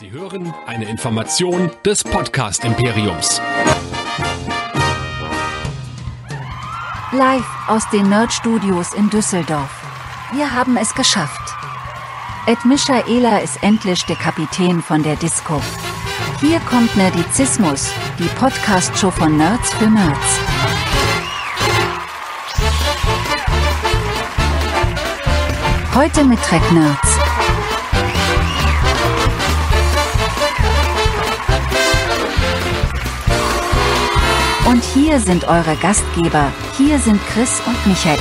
Sie hören eine Information des Podcast Imperiums. Live aus den Nerd Studios in Düsseldorf. Wir haben es geschafft. Ed Michaela ist endlich der Kapitän von der Disco. Hier kommt Nerdizismus, die Podcast-Show von Nerds für Nerds. Heute mit Track Nerds. Und hier sind eure Gastgeber. Hier sind Chris und Michael.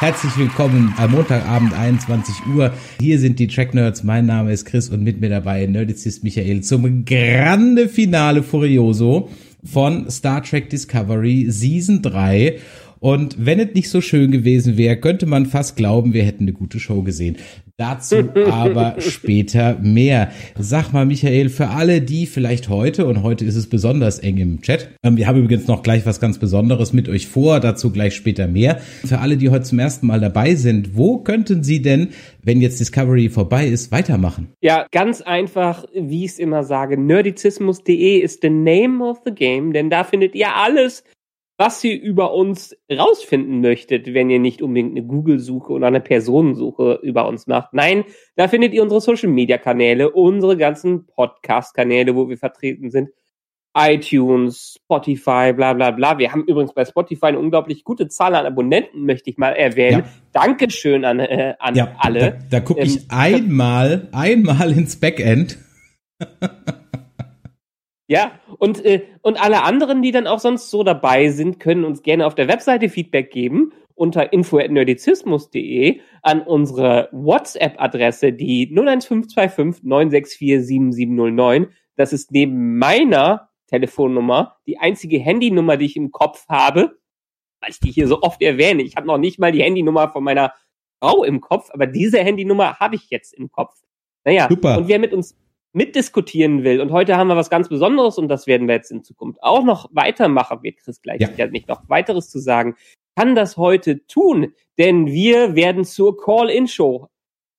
Herzlich willkommen am Montagabend 21 Uhr. Hier sind die Track Nerds. Mein Name ist Chris und mit mir dabei Nerdizist Michael zum grande Finale Furioso von Star Trek Discovery Season 3. Und wenn es nicht so schön gewesen wäre, könnte man fast glauben, wir hätten eine gute Show gesehen. Dazu aber später mehr. Sag mal, Michael, für alle, die vielleicht heute, und heute ist es besonders eng im Chat, ähm, wir haben übrigens noch gleich was ganz Besonderes mit euch vor, dazu gleich später mehr. Für alle, die heute zum ersten Mal dabei sind, wo könnten Sie denn, wenn jetzt Discovery vorbei ist, weitermachen? Ja, ganz einfach, wie ich es immer sage, nerdizismus.de ist the name of the game, denn da findet ihr alles, was ihr über uns rausfinden möchtet, wenn ihr nicht unbedingt eine Google-Suche oder eine Personensuche über uns macht. Nein, da findet ihr unsere Social-Media-Kanäle, unsere ganzen Podcast-Kanäle, wo wir vertreten sind. iTunes, Spotify, bla bla bla. Wir haben übrigens bei Spotify eine unglaublich gute Zahl an Abonnenten, möchte ich mal erwähnen. Ja. Dankeschön an, äh, an ja, alle. Da, da gucke ich ähm, einmal, einmal ins Backend. Ja, und, äh, und alle anderen, die dann auch sonst so dabei sind, können uns gerne auf der Webseite Feedback geben unter info.nerdizismus.de an unsere WhatsApp-Adresse, die 01525 964 7709. Das ist neben meiner Telefonnummer die einzige Handynummer, die ich im Kopf habe, weil ich die hier so oft erwähne. Ich habe noch nicht mal die Handynummer von meiner Frau im Kopf, aber diese Handynummer habe ich jetzt im Kopf. Naja, Super. und wer mit uns mitdiskutieren will, und heute haben wir was ganz Besonderes und das werden wir jetzt in Zukunft auch noch weitermachen, wird Chris gleich ja. nicht noch weiteres zu sagen, kann das heute tun, denn wir werden zur Call-In-Show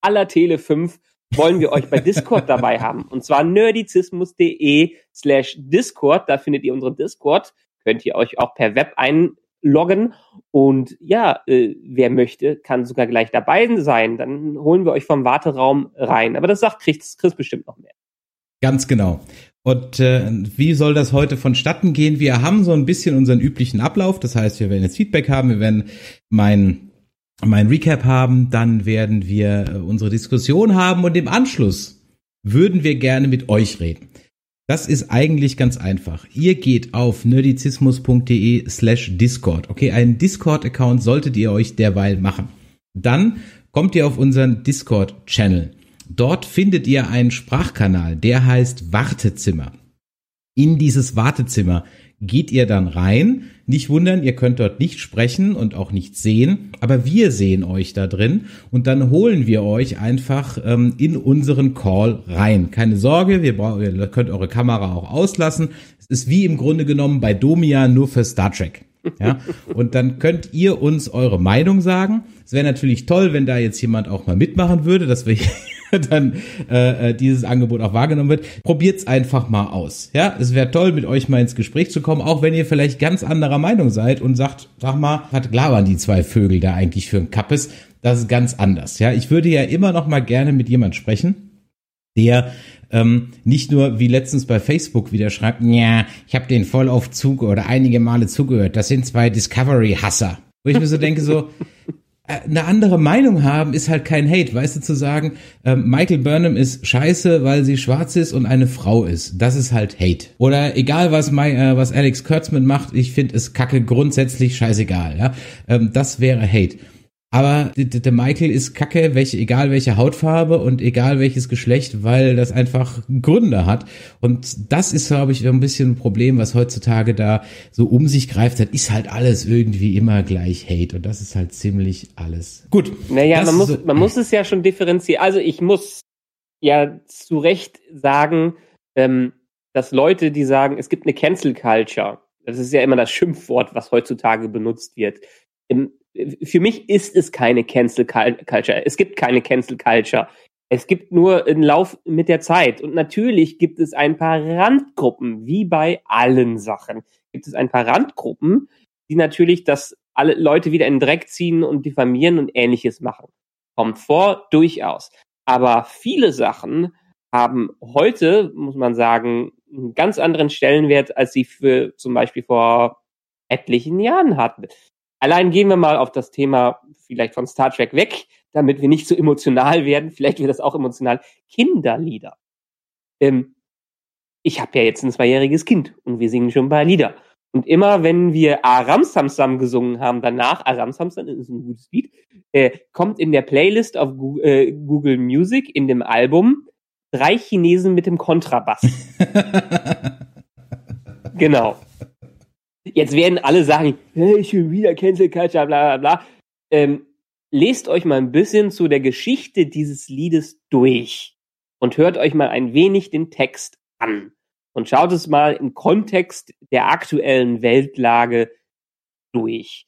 aller Tele 5 wollen wir euch bei Discord dabei haben. Und zwar nerdizismus.de slash Discord. Da findet ihr unseren Discord. Könnt ihr euch auch per Web einloggen. Und ja, äh, wer möchte, kann sogar gleich dabei sein. Dann holen wir euch vom Warteraum rein. Aber das sagt Chris, Chris bestimmt noch mehr. Ganz genau. Und äh, wie soll das heute vonstatten gehen? Wir haben so ein bisschen unseren üblichen Ablauf. Das heißt, wir werden jetzt Feedback haben, wir werden mein, mein Recap haben, dann werden wir äh, unsere Diskussion haben und im Anschluss würden wir gerne mit euch reden. Das ist eigentlich ganz einfach. Ihr geht auf nerdizismus.de slash Discord. Okay, einen Discord-Account solltet ihr euch derweil machen. Dann kommt ihr auf unseren Discord-Channel. Dort findet ihr einen Sprachkanal, der heißt Wartezimmer. In dieses Wartezimmer geht ihr dann rein. Nicht wundern, ihr könnt dort nicht sprechen und auch nicht sehen, aber wir sehen euch da drin und dann holen wir euch einfach ähm, in unseren Call rein. Keine Sorge, wir ihr könnt eure Kamera auch auslassen. Es ist wie im Grunde genommen bei Domia nur für Star Trek. Ja, und dann könnt ihr uns eure Meinung sagen. Es wäre natürlich toll, wenn da jetzt jemand auch mal mitmachen würde, dass wir dann äh, äh, dieses Angebot auch wahrgenommen wird. Probiert's einfach mal aus. Ja, es wäre toll, mit euch mal ins Gespräch zu kommen, auch wenn ihr vielleicht ganz anderer Meinung seid und sagt, sag mal, was labern die zwei Vögel da eigentlich für ein Kappes? Das ist ganz anders. Ja, ich würde ja immer noch mal gerne mit jemand sprechen, der ähm, nicht nur wie letztens bei Facebook wieder schreibt, ja, ich habe den voll auf Zug oder einige Male zugehört. Das sind zwei Discovery-Hasser. Wo ich mir so denke, so, äh, eine andere Meinung haben ist halt kein Hate, weißt du, zu sagen, äh, Michael Burnham ist scheiße, weil sie schwarz ist und eine Frau ist. Das ist halt Hate. Oder egal, was, my, äh, was Alex Kurtzman macht, ich finde es kacke grundsätzlich scheißegal. Ja? Ähm, das wäre Hate. Aber der Michael ist kacke, welche, egal welche Hautfarbe und egal welches Geschlecht, weil das einfach Gründe hat. Und das ist, glaube ich, ein bisschen ein Problem, was heutzutage da so um sich greift. Das ist halt alles irgendwie immer gleich Hate. Und das ist halt ziemlich alles. Gut. Naja, man muss, so, man muss es ja schon differenzieren. Also ich muss ja zu Recht sagen, ähm, dass Leute, die sagen, es gibt eine Cancel Culture, das ist ja immer das Schimpfwort, was heutzutage benutzt wird. Im, für mich ist es keine Cancel Culture. Es gibt keine Cancel Culture. Es gibt nur einen Lauf mit der Zeit. Und natürlich gibt es ein paar Randgruppen, wie bei allen Sachen. Gibt es ein paar Randgruppen, die natürlich das alle Leute wieder in den Dreck ziehen und diffamieren und ähnliches machen. Kommt vor, durchaus. Aber viele Sachen haben heute, muss man sagen, einen ganz anderen Stellenwert, als sie für zum Beispiel vor etlichen Jahren hatten. Allein gehen wir mal auf das Thema vielleicht von Star Trek weg, damit wir nicht so emotional werden. Vielleicht wird das auch emotional. Kinderlieder. Ähm, ich habe ja jetzt ein zweijähriges Kind und wir singen schon ein paar Lieder. Und immer wenn wir Aram Samsam gesungen haben, danach, Aram Samsam ist ein gutes Lied, äh, kommt in der Playlist auf Google, äh, Google Music in dem Album drei Chinesen mit dem Kontrabass. genau. Jetzt werden alle sagen, hey, schon wieder Cancel Culture, bla bla bla. Ähm, lest euch mal ein bisschen zu der Geschichte dieses Liedes durch und hört euch mal ein wenig den Text an und schaut es mal im Kontext der aktuellen Weltlage durch.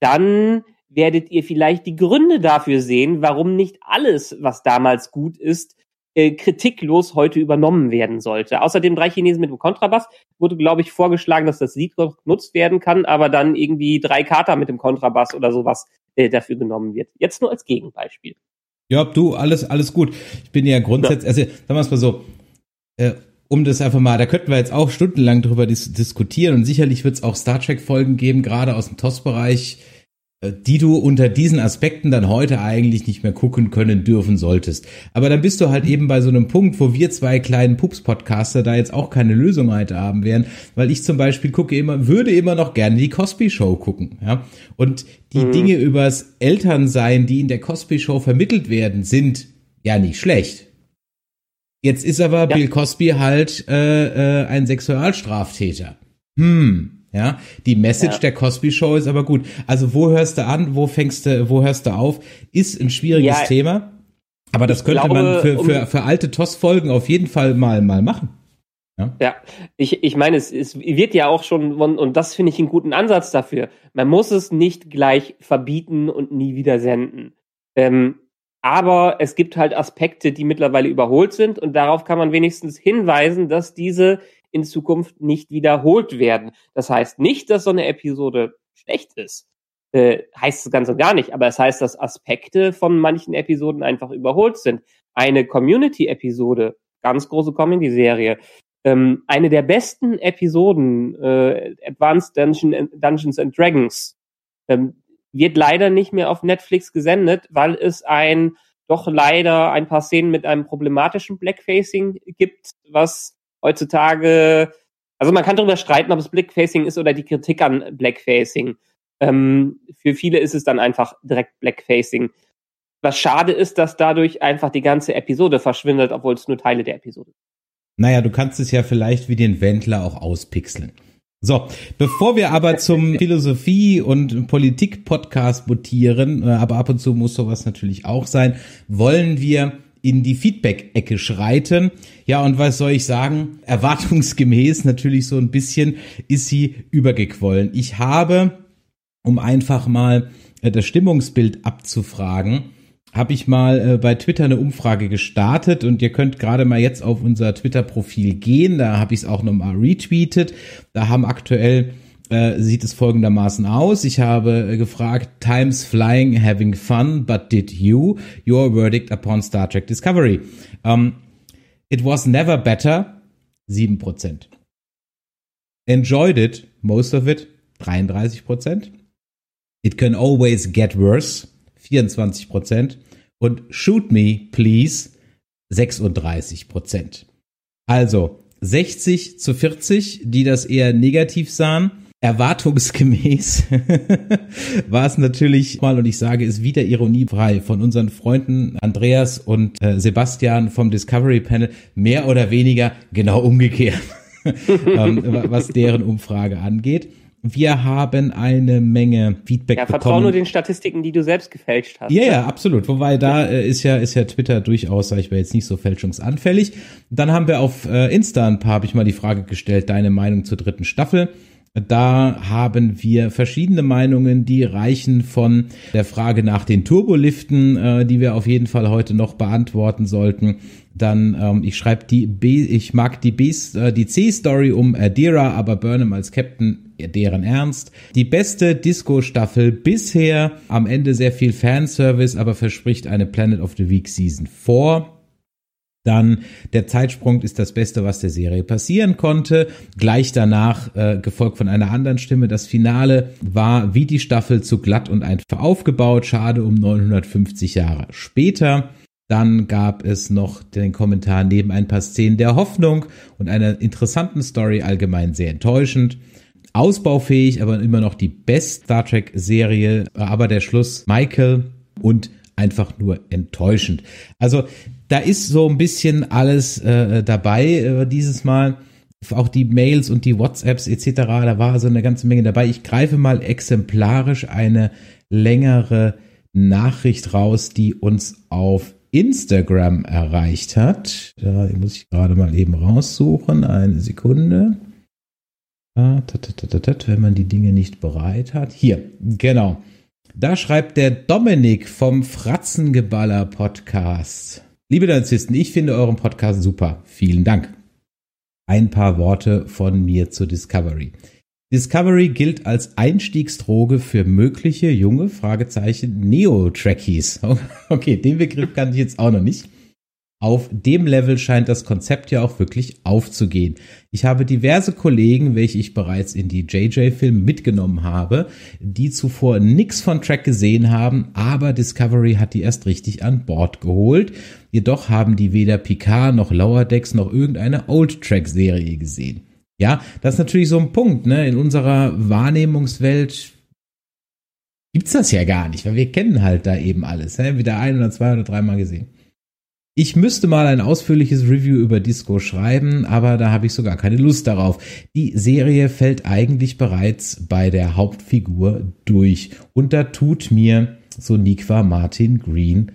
Dann werdet ihr vielleicht die Gründe dafür sehen, warum nicht alles, was damals gut ist, äh, kritiklos heute übernommen werden sollte. Außerdem drei Chinesen mit dem Kontrabass wurde, glaube ich, vorgeschlagen, dass das Lied genutzt werden kann, aber dann irgendwie drei Kater mit dem Kontrabass oder sowas äh, dafür genommen wird. Jetzt nur als Gegenbeispiel. Ja, du, alles, alles gut. Ich bin ja grundsätzlich, ja. also sagen wir es mal so, äh, um das einfach mal, da könnten wir jetzt auch stundenlang drüber dis diskutieren und sicherlich wird es auch Star Trek-Folgen geben, gerade aus dem TOS-Bereich, die du unter diesen Aspekten dann heute eigentlich nicht mehr gucken können dürfen solltest. Aber dann bist du halt eben bei so einem Punkt, wo wir zwei kleinen Pups-Podcaster da jetzt auch keine Lösung heute haben werden, weil ich zum Beispiel gucke immer, würde immer noch gerne die Cosby Show gucken, ja. Und die mhm. Dinge übers Elternsein, die in der Cosby Show vermittelt werden, sind ja nicht schlecht. Jetzt ist aber ja. Bill Cosby halt äh, äh, ein Sexualstraftäter. Hm, ja, die Message ja. der Cosby Show ist aber gut. Also wo hörst du an, wo fängst du, wo hörst du auf? Ist ein schwieriges ja, Thema. Aber das könnte glaube, man für, für, für alte TOS-Folgen auf jeden Fall mal, mal machen. Ja, ja ich, ich meine, es, es wird ja auch schon, und das finde ich einen guten Ansatz dafür. Man muss es nicht gleich verbieten und nie wieder senden. Ähm, aber es gibt halt Aspekte, die mittlerweile überholt sind und darauf kann man wenigstens hinweisen, dass diese in Zukunft nicht wiederholt werden. Das heißt nicht, dass so eine Episode schlecht ist. Äh, heißt es ganz und gar nicht, aber es heißt, dass Aspekte von manchen Episoden einfach überholt sind. Eine Community-Episode, ganz große Comedy-Serie, ähm, eine der besten Episoden, äh, Advanced Dungeon, Dungeons and Dragons, ähm, wird leider nicht mehr auf Netflix gesendet, weil es ein doch leider ein paar Szenen mit einem problematischen Blackfacing gibt, was heutzutage, also man kann darüber streiten, ob es Blackfacing ist oder die Kritik an Blackfacing. Ähm, für viele ist es dann einfach direkt Blackfacing. Was schade ist, dass dadurch einfach die ganze Episode verschwindet, obwohl es nur Teile der Episode sind. Naja, du kannst es ja vielleicht wie den Wendler auch auspixeln. So, bevor wir aber zum Philosophie- und Politik-Podcast mutieren, äh, aber ab und zu muss sowas natürlich auch sein, wollen wir in die Feedback-Ecke schreiten. Ja, und was soll ich sagen? Erwartungsgemäß natürlich so ein bisschen ist sie übergequollen. Ich habe, um einfach mal äh, das Stimmungsbild abzufragen, habe ich mal äh, bei Twitter eine Umfrage gestartet und ihr könnt gerade mal jetzt auf unser Twitter-Profil gehen. Da habe ich es auch nochmal retweetet. Da haben aktuell äh, sieht es folgendermaßen aus. Ich habe äh, gefragt, Times flying, having fun, but did you? Your verdict upon Star Trek Discovery. Um, it was never better, 7%. Enjoyed it, most of it, 33%. It can always get worse, 24%. Und Shoot Me, Please, 36%. Also 60 zu 40, die das eher negativ sahen erwartungsgemäß war es natürlich mal, und ich sage es wieder ironiefrei, von unseren Freunden Andreas und äh, Sebastian vom Discovery Panel mehr oder weniger genau umgekehrt, ähm, was deren Umfrage angeht. Wir haben eine Menge Feedback ja, vertrau nur den Statistiken, die du selbst gefälscht hast. Ja, ja, absolut. Wobei da äh, ist ja ist ja Twitter durchaus, sag ich mal, jetzt nicht so fälschungsanfällig. Dann haben wir auf äh, Insta ein paar, habe ich mal die Frage gestellt, deine Meinung zur dritten Staffel. Da haben wir verschiedene Meinungen, die reichen von der Frage nach den Turboliften, äh, die wir auf jeden Fall heute noch beantworten sollten. Dann, ähm, ich schreibe die B, ich mag die B, äh, die C-Story um Adira, aber Burnham als Captain deren Ernst. Die beste Disco-Staffel bisher. Am Ende sehr viel Fanservice, aber verspricht eine Planet of the Week Season 4. Dann der Zeitsprung ist das Beste, was der Serie passieren konnte. Gleich danach, äh, gefolgt von einer anderen Stimme, das Finale war wie die Staffel zu glatt und einfach aufgebaut. Schade um 950 Jahre später. Dann gab es noch den Kommentar neben ein paar Szenen der Hoffnung und einer interessanten Story allgemein sehr enttäuschend. Ausbaufähig, aber immer noch die Best Star Trek Serie, aber der Schluss Michael und einfach nur enttäuschend. Also da ist so ein bisschen alles äh, dabei äh, dieses Mal. Auch die Mails und die WhatsApps etc. Da war so eine ganze Menge dabei. Ich greife mal exemplarisch eine längere Nachricht raus, die uns auf Instagram erreicht hat. Da muss ich gerade mal eben raussuchen. Eine Sekunde. Ah, wenn man die Dinge nicht bereit hat. Hier, genau. Da schreibt der Dominik vom Fratzengeballer Podcast. Liebe Narzissten, ich finde euren Podcast super. Vielen Dank. Ein paar Worte von mir zur Discovery. Discovery gilt als Einstiegsdroge für mögliche junge Fragezeichen Neo-Trackies. Okay, den Begriff kannte ich jetzt auch noch nicht. Auf dem Level scheint das Konzept ja auch wirklich aufzugehen. Ich habe diverse Kollegen, welche ich bereits in die JJ-Filme mitgenommen habe, die zuvor nix von Track gesehen haben, aber Discovery hat die erst richtig an Bord geholt. Jedoch haben die weder Picard noch Lower Decks noch irgendeine Old Track-Serie gesehen. Ja, das ist natürlich so ein Punkt, ne? In unserer Wahrnehmungswelt gibt's das ja gar nicht, weil wir kennen halt da eben alles. Ne? Wieder ein oder zwei oder dreimal gesehen. Ich müsste mal ein ausführliches Review über Disco schreiben, aber da habe ich sogar keine Lust darauf. Die Serie fällt eigentlich bereits bei der Hauptfigur durch und da tut mir so Nikwa Martin Green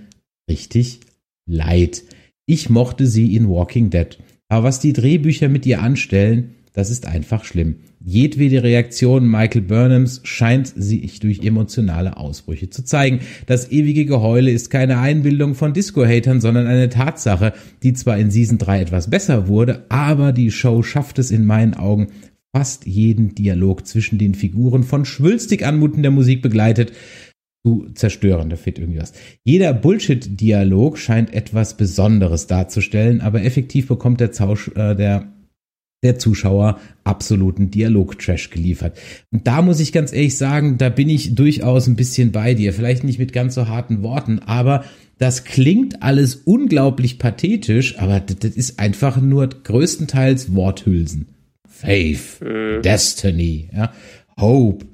richtig leid. Ich mochte sie in Walking Dead, aber was die Drehbücher mit ihr anstellen, das ist einfach schlimm. Jedwede Reaktion Michael Burnhams scheint sich durch emotionale Ausbrüche zu zeigen. Das ewige Geheule ist keine Einbildung von Disco-Hatern, sondern eine Tatsache, die zwar in Season 3 etwas besser wurde, aber die Show schafft es in meinen Augen, fast jeden Dialog zwischen den Figuren von schwülstig anmutender Musik begleitet zu zerstören. Da fehlt irgendwie was. Jeder Bullshit-Dialog scheint etwas Besonderes darzustellen, aber effektiv bekommt der, Zausch, äh, der der Zuschauer absoluten Dialog-Trash geliefert. Und da muss ich ganz ehrlich sagen, da bin ich durchaus ein bisschen bei dir. Vielleicht nicht mit ganz so harten Worten, aber das klingt alles unglaublich pathetisch, aber das, ist einfach nur größtenteils Worthülsen. Faith, mhm. Destiny, ja, Hope.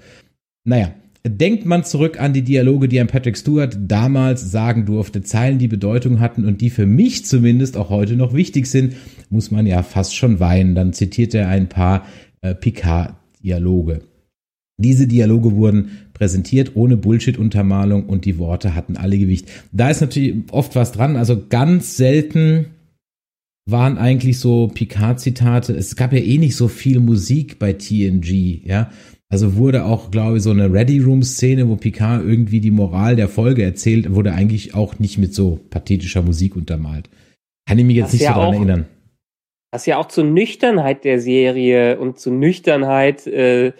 Naja, Denkt man zurück an die Dialoge, die ein Patrick Stewart damals sagen durfte, Zeilen, die Bedeutung hatten und die für mich zumindest auch heute noch wichtig sind, muss man ja fast schon weinen. Dann zitiert er ein paar äh, Picard-Dialoge. Diese Dialoge wurden präsentiert ohne Bullshit-Untermalung und die Worte hatten alle Gewicht. Da ist natürlich oft was dran, also ganz selten waren eigentlich so Picard-Zitate. Es gab ja eh nicht so viel Musik bei TNG, ja. Also wurde auch, glaube ich, so eine Ready-Room-Szene, wo Picard irgendwie die Moral der Folge erzählt, wurde eigentlich auch nicht mit so pathetischer Musik untermalt. Kann ich mich jetzt das nicht ja so daran erinnern. Was ja auch zur Nüchternheit der Serie und zur Nüchternheit äh,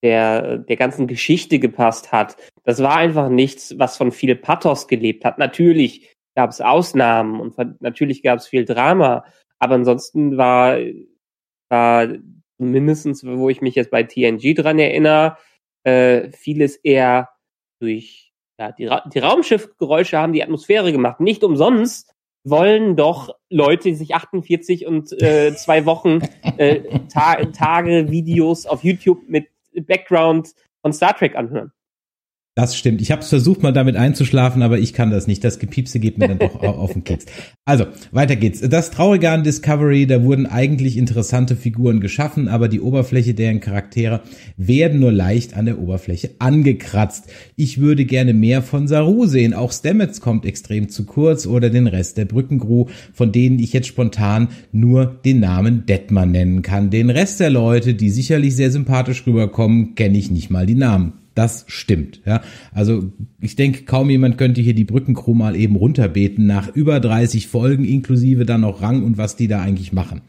der, der ganzen Geschichte gepasst hat. Das war einfach nichts, was von viel Pathos gelebt hat. Natürlich gab es Ausnahmen und natürlich gab es viel Drama, aber ansonsten war, war mindestens, wo ich mich jetzt bei TNG dran erinnere, äh, vieles eher durch ja, die, Ra die Raumschiffgeräusche haben die Atmosphäre gemacht. Nicht umsonst wollen doch Leute sich 48 und äh, zwei Wochen äh, Ta Tage Videos auf YouTube mit Background von Star Trek anhören. Das stimmt. Ich habe es versucht, mal damit einzuschlafen, aber ich kann das nicht. Das Gepiepse geht mir dann doch auf den Keks. Also, weiter geht's. Das Traurige an Discovery, da wurden eigentlich interessante Figuren geschaffen, aber die Oberfläche deren Charaktere werden nur leicht an der Oberfläche angekratzt. Ich würde gerne mehr von Saru sehen. Auch Stamets kommt extrem zu kurz oder den Rest der Brückencrew, von denen ich jetzt spontan nur den Namen Detmar nennen kann. Den Rest der Leute, die sicherlich sehr sympathisch rüberkommen, kenne ich nicht mal die Namen. Das stimmt. Ja, also ich denke, kaum jemand könnte hier die Brückencrew mal eben runterbeten nach über 30 Folgen inklusive dann noch Rang und was die da eigentlich machen.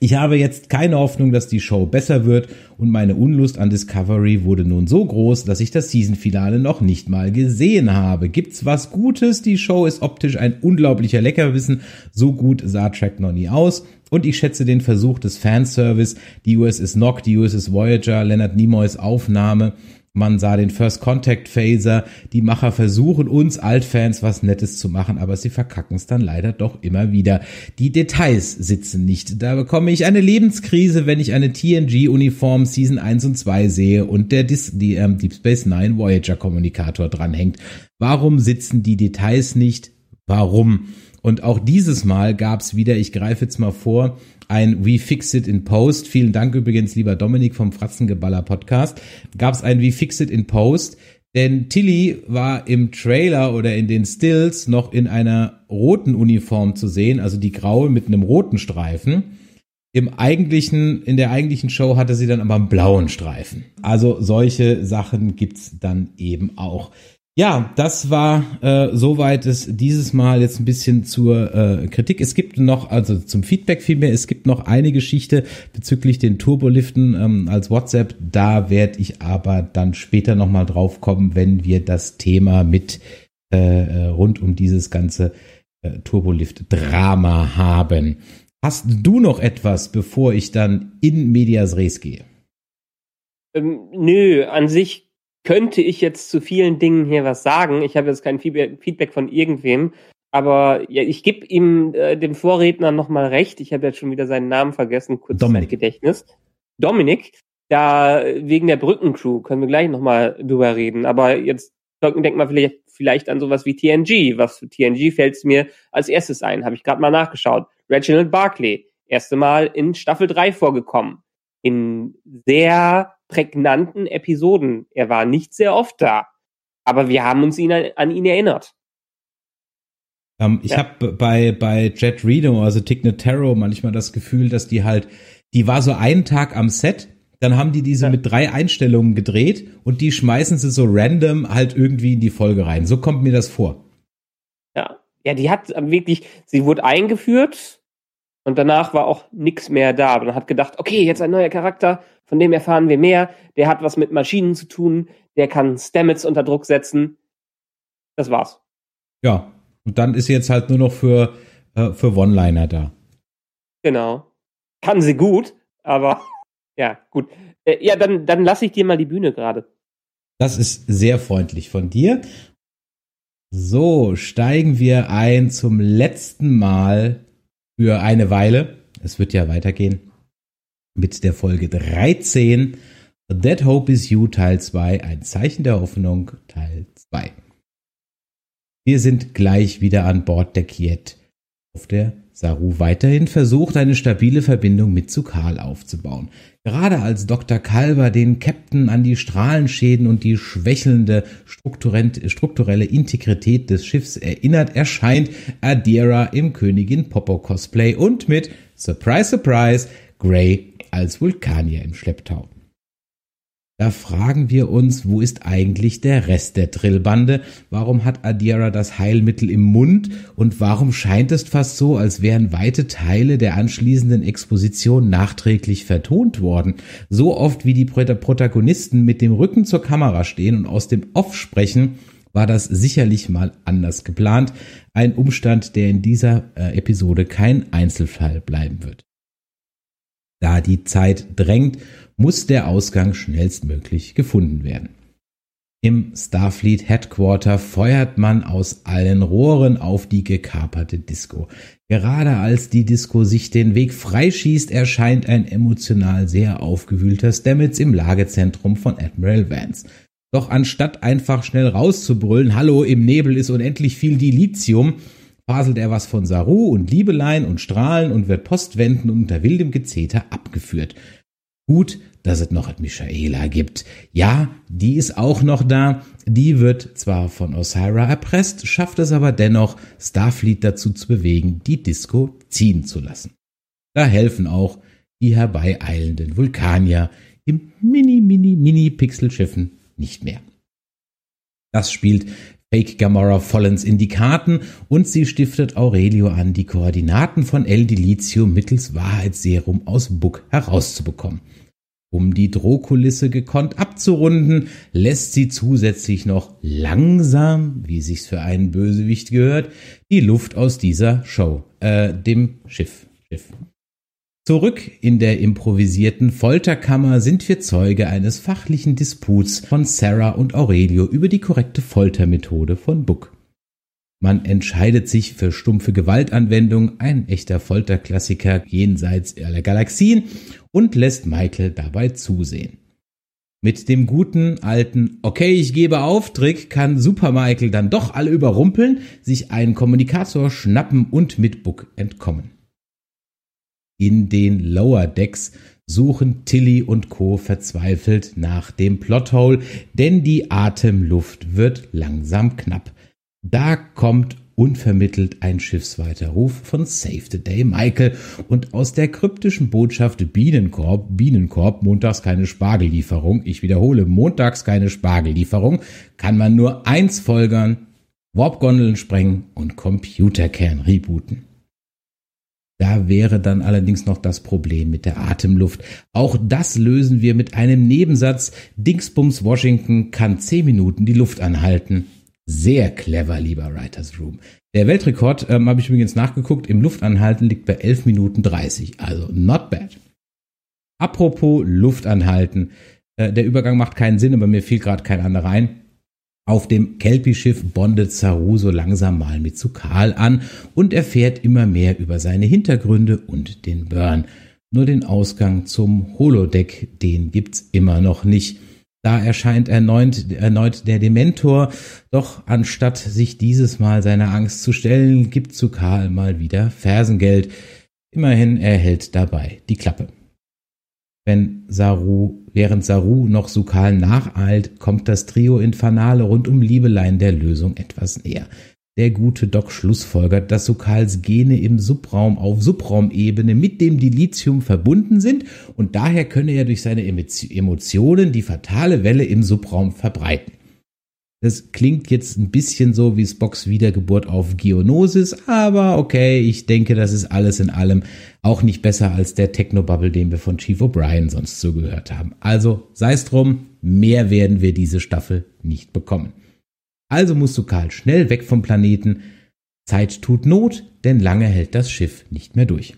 Ich habe jetzt keine Hoffnung, dass die Show besser wird und meine Unlust an Discovery wurde nun so groß, dass ich das Season-Finale noch nicht mal gesehen habe. Gibt's was Gutes? Die Show ist optisch ein unglaublicher Leckerwissen. So gut sah Track noch nie aus. Und ich schätze den Versuch des Fanservice, die USS Nock, die USS Voyager, Leonard Nimoys Aufnahme man sah den First Contact Phaser. Die Macher versuchen uns Altfans was Nettes zu machen, aber sie verkacken es dann leider doch immer wieder. Die Details sitzen nicht. Da bekomme ich eine Lebenskrise, wenn ich eine TNG-Uniform Season 1 und 2 sehe und der Dis die, ähm, Deep Space Nine Voyager Kommunikator dranhängt. Warum sitzen die Details nicht? Warum? Und auch dieses Mal gab es wieder, ich greife jetzt mal vor, ein We Fix It in Post. Vielen Dank übrigens, lieber Dominik vom Fratzengeballer Podcast. Gab es ein We Fix It in Post. Denn Tilly war im Trailer oder in den Stills noch in einer roten Uniform zu sehen, also die graue mit einem roten Streifen. Im eigentlichen, in der eigentlichen Show hatte sie dann aber einen blauen Streifen. Also solche Sachen gibt's dann eben auch. Ja, das war äh, soweit es dieses Mal jetzt ein bisschen zur äh, Kritik. Es gibt noch, also zum Feedback vielmehr, es gibt noch eine Geschichte bezüglich den Turboliften ähm, als WhatsApp. Da werde ich aber dann später nochmal drauf kommen, wenn wir das Thema mit äh, äh, rund um dieses ganze äh, Turbolift-Drama haben. Hast du noch etwas, bevor ich dann in Medias Res gehe? Ähm, nö, an sich könnte ich jetzt zu vielen Dingen hier was sagen. Ich habe jetzt kein Feedback von irgendwem. Aber ja, ich gebe ihm, äh, dem Vorredner nochmal recht. Ich habe jetzt schon wieder seinen Namen vergessen, kurz Dominik. Gedächtnis. Dominik, da wegen der Brückencrew können wir gleich nochmal drüber reden. Aber jetzt denk mal vielleicht, vielleicht an sowas wie TNG. Was für TNG fällt es mir als erstes ein? Habe ich gerade mal nachgeschaut. Reginald Barclay, erste Mal in Staffel 3 vorgekommen. In sehr prägnanten Episoden. Er war nicht sehr oft da, aber wir haben uns ihn an, an ihn erinnert. Um, ähm, ich ja. habe bei bei Jet Reno, also Tig Tarot, manchmal das Gefühl, dass die halt, die war so einen Tag am Set, dann haben die diese ja. mit drei Einstellungen gedreht und die schmeißen sie so random halt irgendwie in die Folge rein. So kommt mir das vor. Ja, ja, die hat wirklich, sie wurde eingeführt und danach war auch nichts mehr da. Man hat gedacht, okay, jetzt ein neuer Charakter, von dem erfahren wir mehr. Der hat was mit Maschinen zu tun, der kann Stamets unter Druck setzen. Das war's. Ja, und dann ist sie jetzt halt nur noch für, äh, für One-Liner da. Genau. Kann sie gut, aber ja, gut. Äh, ja, dann, dann lasse ich dir mal die Bühne gerade. Das ist sehr freundlich von dir. So, steigen wir ein zum letzten Mal für eine Weile. Es wird ja weitergehen mit der Folge 13. That Hope is You Teil 2, ein Zeichen der Hoffnung Teil 2. Wir sind gleich wieder an Bord der Kiet, auf der Saru weiterhin versucht, eine stabile Verbindung mit zu Karl aufzubauen. Gerade als Dr. Kalber den Captain an die Strahlenschäden und die schwächelnde strukturelle Integrität des Schiffs erinnert, erscheint Adira im Königin Popo Cosplay und mit Surprise Surprise Grey als Vulkanier im Schlepptau. Da fragen wir uns, wo ist eigentlich der Rest der Trillbande? Warum hat Adira das Heilmittel im Mund? Und warum scheint es fast so, als wären weite Teile der anschließenden Exposition nachträglich vertont worden? So oft wie die Protagonisten mit dem Rücken zur Kamera stehen und aus dem Off sprechen, war das sicherlich mal anders geplant. Ein Umstand, der in dieser äh, Episode kein Einzelfall bleiben wird. Da die Zeit drängt muss der Ausgang schnellstmöglich gefunden werden. Im Starfleet Headquarter feuert man aus allen Rohren auf die gekaperte Disco. Gerade als die Disco sich den Weg freischießt, erscheint ein emotional sehr aufgewühlter Stamets im Lagezentrum von Admiral Vance. Doch anstatt einfach schnell rauszubrüllen, hallo, im Nebel ist unendlich viel Dilithium, faselt er was von Saru und Liebelein und Strahlen und wird postwenden und unter wildem Gezeter abgeführt. Gut, dass es noch et Michaela gibt. Ja, die ist auch noch da. Die wird zwar von Osira erpresst, schafft es aber dennoch, Starfleet dazu zu bewegen, die Disco ziehen zu lassen. Da helfen auch die herbeieilenden Vulkanier im mini, mini, mini Pixelschiffen nicht mehr. Das spielt Fake Gamora vollends in die Karten und sie stiftet Aurelio an, die Koordinaten von El Dilitio mittels Wahrheitsserum aus Book herauszubekommen. Um die Drohkulisse gekonnt abzurunden, lässt sie zusätzlich noch langsam, wie sich's für einen Bösewicht gehört, die Luft aus dieser Show, äh, dem Schiff, Schiff Zurück in der improvisierten Folterkammer sind wir Zeuge eines fachlichen Disputs von Sarah und Aurelio über die korrekte Foltermethode von Book. Man entscheidet sich für stumpfe Gewaltanwendung, ein echter Folterklassiker jenseits aller Galaxien, und lässt Michael dabei zusehen. Mit dem guten alten Okay, ich gebe auf Trick kann Super Michael dann doch alle überrumpeln, sich einen Kommunikator schnappen und mit Book entkommen. In den Lower Decks suchen Tilly und Co. verzweifelt nach dem Plothole, denn die Atemluft wird langsam knapp. Da kommt unvermittelt ein schiffsweiter Ruf von Save the Day Michael und aus der kryptischen Botschaft Bienenkorb, Bienenkorb, montags keine Spargellieferung, ich wiederhole, montags keine Spargellieferung, kann man nur eins folgern, Warpgondeln sprengen und Computerkern rebooten. Da wäre dann allerdings noch das Problem mit der Atemluft. Auch das lösen wir mit einem Nebensatz. Dingsbums Washington kann 10 Minuten die Luft anhalten. Sehr clever, lieber Writers Room. Der Weltrekord, ähm, habe ich übrigens nachgeguckt, im Luftanhalten liegt bei 11 Minuten 30. Also not bad. Apropos Luftanhalten. Äh, der Übergang macht keinen Sinn, aber mir fiel gerade kein anderer ein. Auf dem Kelpie-Schiff bondet Saru so langsam mal mit Sukal an und erfährt immer mehr über seine Hintergründe und den Burn. Nur den Ausgang zum Holodeck, den gibt's immer noch nicht. Da erscheint erneut, erneut der Dementor, doch anstatt sich dieses Mal seiner Angst zu stellen, gibt Sukal mal wieder Fersengeld. Immerhin erhält dabei die Klappe. Wenn Saru, während Saru noch Sukal nacheilt, kommt das Trio Infernale rund um Liebelein der Lösung etwas näher. Der gute Doc schlussfolgert, dass Sukals Gene im Subraum auf Subraumebene mit dem Dilithium verbunden sind und daher könne er durch seine Emotionen die fatale Welle im Subraum verbreiten. Das klingt jetzt ein bisschen so wie Spocks Wiedergeburt auf Geonosis, aber okay, ich denke, das ist alles in allem auch nicht besser als der Technobubble, den wir von Chief O'Brien sonst so gehört haben. Also sei es drum, mehr werden wir diese Staffel nicht bekommen. Also musst du Karl schnell weg vom Planeten. Zeit tut Not, denn lange hält das Schiff nicht mehr durch.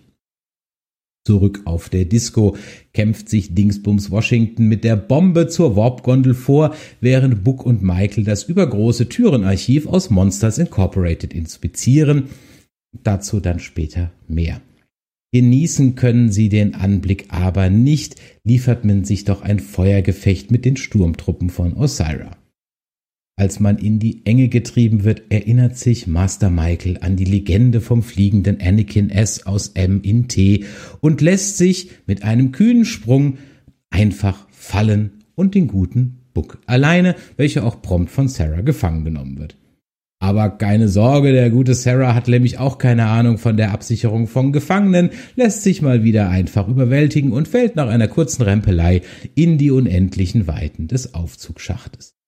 Zurück auf der Disco kämpft sich Dingsbums Washington mit der Bombe zur Warp-Gondel vor, während Book und Michael das übergroße Türenarchiv aus Monsters Incorporated inspizieren. Dazu dann später mehr. Genießen können sie den Anblick aber nicht, liefert man sich doch ein Feuergefecht mit den Sturmtruppen von Osira. Als man in die Enge getrieben wird, erinnert sich Master Michael an die Legende vom fliegenden Anakin S aus M in T und lässt sich mit einem kühnen Sprung einfach fallen und den guten Buck alleine, welcher auch prompt von Sarah gefangen genommen wird. Aber keine Sorge, der gute Sarah hat nämlich auch keine Ahnung von der Absicherung von Gefangenen, lässt sich mal wieder einfach überwältigen und fällt nach einer kurzen Rempelei in die unendlichen Weiten des Aufzugschachtes.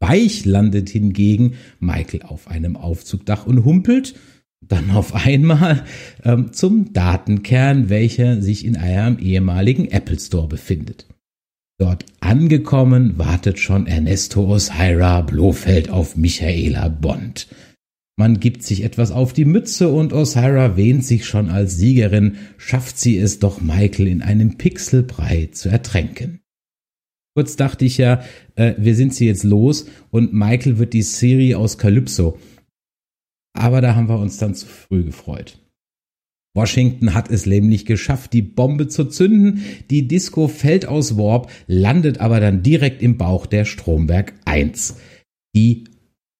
Weich landet hingegen Michael auf einem Aufzugdach und humpelt dann auf einmal ähm, zum Datenkern, welcher sich in einem ehemaligen Apple Store befindet. Dort angekommen wartet schon Ernesto Osira Blofeld auf Michaela Bond. Man gibt sich etwas auf die Mütze und Osira wähnt sich schon als Siegerin, schafft sie es doch Michael in einem Pixelbrei zu ertränken. Kurz dachte ich ja, äh, wir sind sie jetzt los und Michael wird die Siri aus Calypso. Aber da haben wir uns dann zu früh gefreut. Washington hat es nämlich geschafft, die Bombe zu zünden. Die Disco fällt aus Warp, landet aber dann direkt im Bauch der Stromberg 1. Die,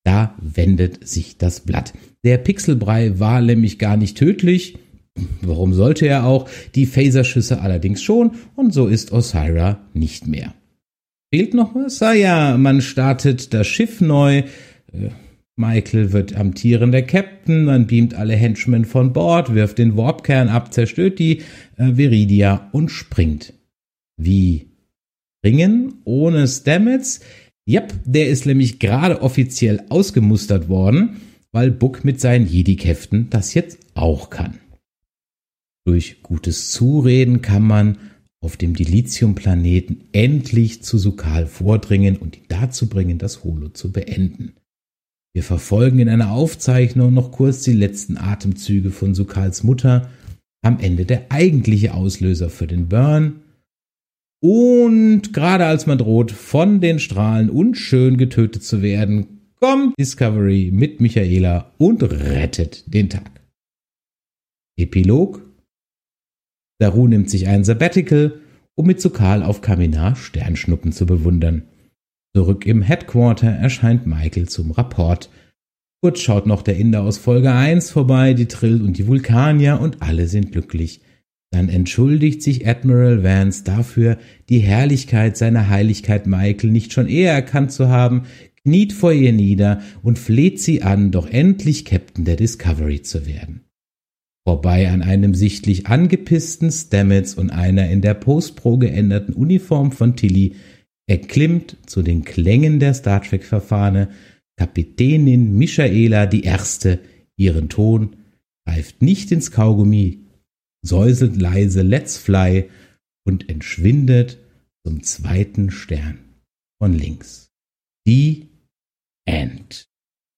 da wendet sich das Blatt. Der Pixelbrei war nämlich gar nicht tödlich. Warum sollte er auch? Die Phaserschüsse allerdings schon und so ist Osira nicht mehr. Fehlt noch was? Ah ja, man startet das Schiff neu. Äh, Michael wird amtierender Captain, man beamt alle Henchmen von Bord, wirft den Warpkern ab, zerstört die äh, Viridia und springt. Wie? Springen ohne Stamets? Yep, der ist nämlich gerade offiziell ausgemustert worden, weil Book mit seinen Jedi-Käften das jetzt auch kann. Durch gutes Zureden kann man auf dem Dilithium-Planeten endlich zu Sukal vordringen und ihn dazu bringen, das Holo zu beenden. Wir verfolgen in einer Aufzeichnung noch kurz die letzten Atemzüge von Sukals Mutter, am Ende der eigentliche Auslöser für den Burn. Und gerade als man droht, von den Strahlen unschön getötet zu werden, kommt Discovery mit Michaela und rettet den Tag. Epilog Daru nimmt sich ein Sabbatical, um mit Sukal auf Kaminar Sternschnuppen zu bewundern. Zurück im Headquarter erscheint Michael zum Rapport. Kurz schaut noch der Inder aus Folge 1 vorbei, die Trill und die Vulkanier und alle sind glücklich. Dann entschuldigt sich Admiral Vance dafür, die Herrlichkeit seiner Heiligkeit Michael nicht schon eher erkannt zu haben, kniet vor ihr nieder und fleht sie an, doch endlich Captain der Discovery zu werden. Vorbei an einem sichtlich angepissten Stamets und einer in der Post-Pro geänderten Uniform von Tilly erklimmt zu den Klängen der Star Trek-Verfahrene Kapitänin Michaela die Erste ihren Ton, greift nicht ins Kaugummi, säuselt leise Let's Fly und entschwindet zum zweiten Stern von links. Die End.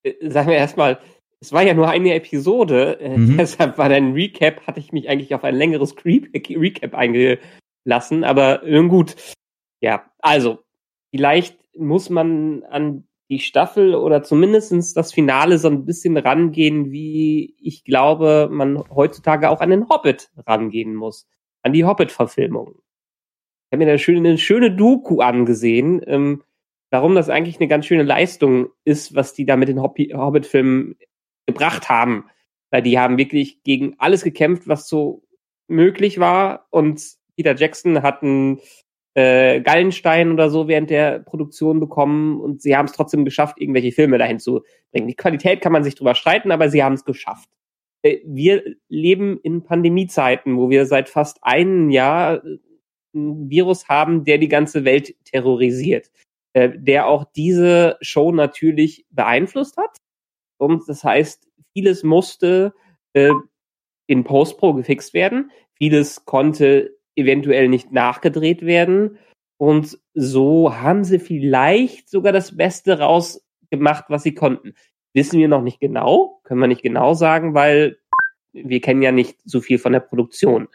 Äh, sagen wir erstmal, es war ja nur eine Episode, äh, mhm. deshalb war dein Recap, hatte ich mich eigentlich auf ein längeres Recap eingelassen, aber nun gut. Ja, also, vielleicht muss man an die Staffel oder zumindestens das Finale so ein bisschen rangehen, wie ich glaube, man heutzutage auch an den Hobbit rangehen muss. An die Hobbit-Verfilmung. Ich habe mir da schön, eine schöne Doku angesehen, ähm, warum das eigentlich eine ganz schöne Leistung ist, was die da mit den Hobbit-Filmen gebracht haben. Weil die haben wirklich gegen alles gekämpft, was so möglich war. Und Peter Jackson hat einen äh, Gallenstein oder so während der Produktion bekommen und sie haben es trotzdem geschafft, irgendwelche Filme dahin zu bringen. Die Qualität kann man sich drüber streiten, aber sie haben es geschafft. Äh, wir leben in Pandemiezeiten, wo wir seit fast einem Jahr ein Virus haben, der die ganze Welt terrorisiert, äh, der auch diese Show natürlich beeinflusst hat. Und das heißt, vieles musste äh, in Postpro gefixt werden. Vieles konnte eventuell nicht nachgedreht werden. Und so haben sie vielleicht sogar das Beste rausgemacht, was sie konnten. Wissen wir noch nicht genau, können wir nicht genau sagen, weil wir kennen ja nicht so viel von der Produktion.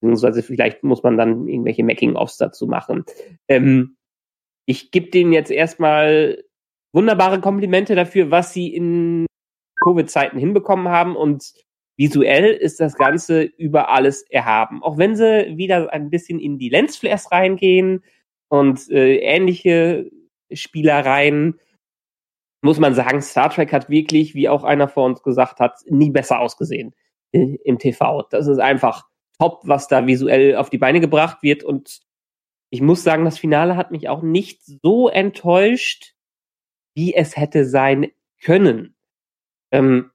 Beziehungsweise vielleicht muss man dann irgendwelche Making-ofs dazu machen. Ähm, ich gebe denen jetzt erstmal wunderbare Komplimente dafür, was sie in Covid-Zeiten hinbekommen haben und visuell ist das Ganze über alles erhaben. Auch wenn sie wieder ein bisschen in die Lensflares reingehen und äh, ähnliche Spielereien, muss man sagen, Star Trek hat wirklich, wie auch einer vor uns gesagt hat, nie besser ausgesehen äh, im TV. Das ist einfach top, was da visuell auf die Beine gebracht wird. Und ich muss sagen, das Finale hat mich auch nicht so enttäuscht, wie es hätte sein können. Ähm,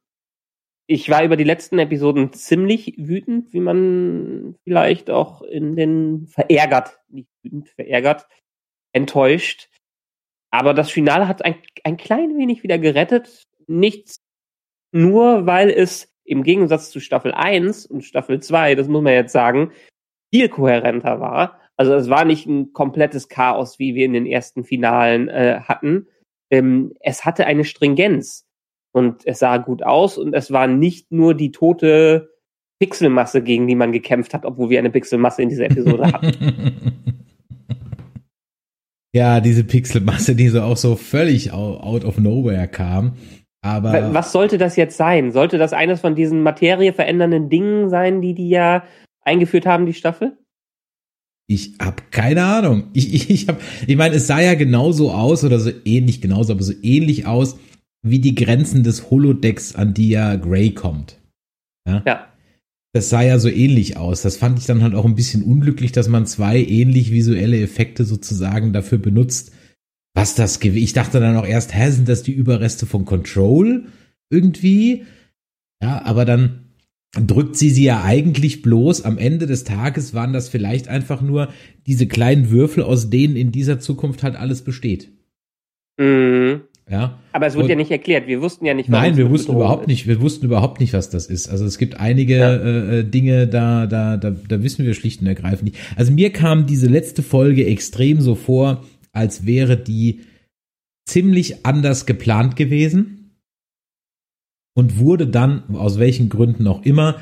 ich war über die letzten Episoden ziemlich wütend, wie man vielleicht auch in den verärgert, nicht wütend, verärgert, enttäuscht. Aber das Finale hat ein, ein klein wenig wieder gerettet. Nichts nur, weil es im Gegensatz zu Staffel 1 und Staffel 2, das muss man jetzt sagen, viel kohärenter war. Also es war nicht ein komplettes Chaos, wie wir in den ersten Finalen äh, hatten. Ähm, es hatte eine Stringenz und es sah gut aus und es war nicht nur die tote Pixelmasse, gegen die man gekämpft hat, obwohl wir eine Pixelmasse in dieser Episode hatten. Ja, diese Pixelmasse, die so auch so völlig out of nowhere kam. Aber Was sollte das jetzt sein? Sollte das eines von diesen materieverändernden Dingen sein, die die ja eingeführt haben, die Staffel? Ich habe keine Ahnung. Ich, ich, ich, hab, ich meine, es sah ja genauso aus oder so ähnlich genauso, aber so ähnlich aus wie die Grenzen des Holodecks, an die ja Grey kommt. Ja. Ja. Das sah ja so ähnlich aus. Das fand ich dann halt auch ein bisschen unglücklich, dass man zwei ähnlich visuelle Effekte sozusagen dafür benutzt. Was das Gew Ich dachte dann auch erst, hä, sind das die Überreste von Control irgendwie? Ja, aber dann drückt sie sie ja eigentlich bloß. Am Ende des Tages waren das vielleicht einfach nur diese kleinen Würfel, aus denen in dieser Zukunft halt alles besteht. Mhm. Ja. Aber es wurde Und- ja nicht erklärt. Wir wussten ja nicht, warum Nein, es wir eine wussten überhaupt ist. nicht, wir wussten überhaupt nicht, was das ist. Also es gibt einige Ja. äh, äh, Dinge, da, da, da, da wissen wir schlicht und ergreifend nicht. Also mir kam diese letzte Folge extrem so vor, als wäre die ziemlich anders geplant gewesen und wurde dann, aus welchen Gründen auch immer,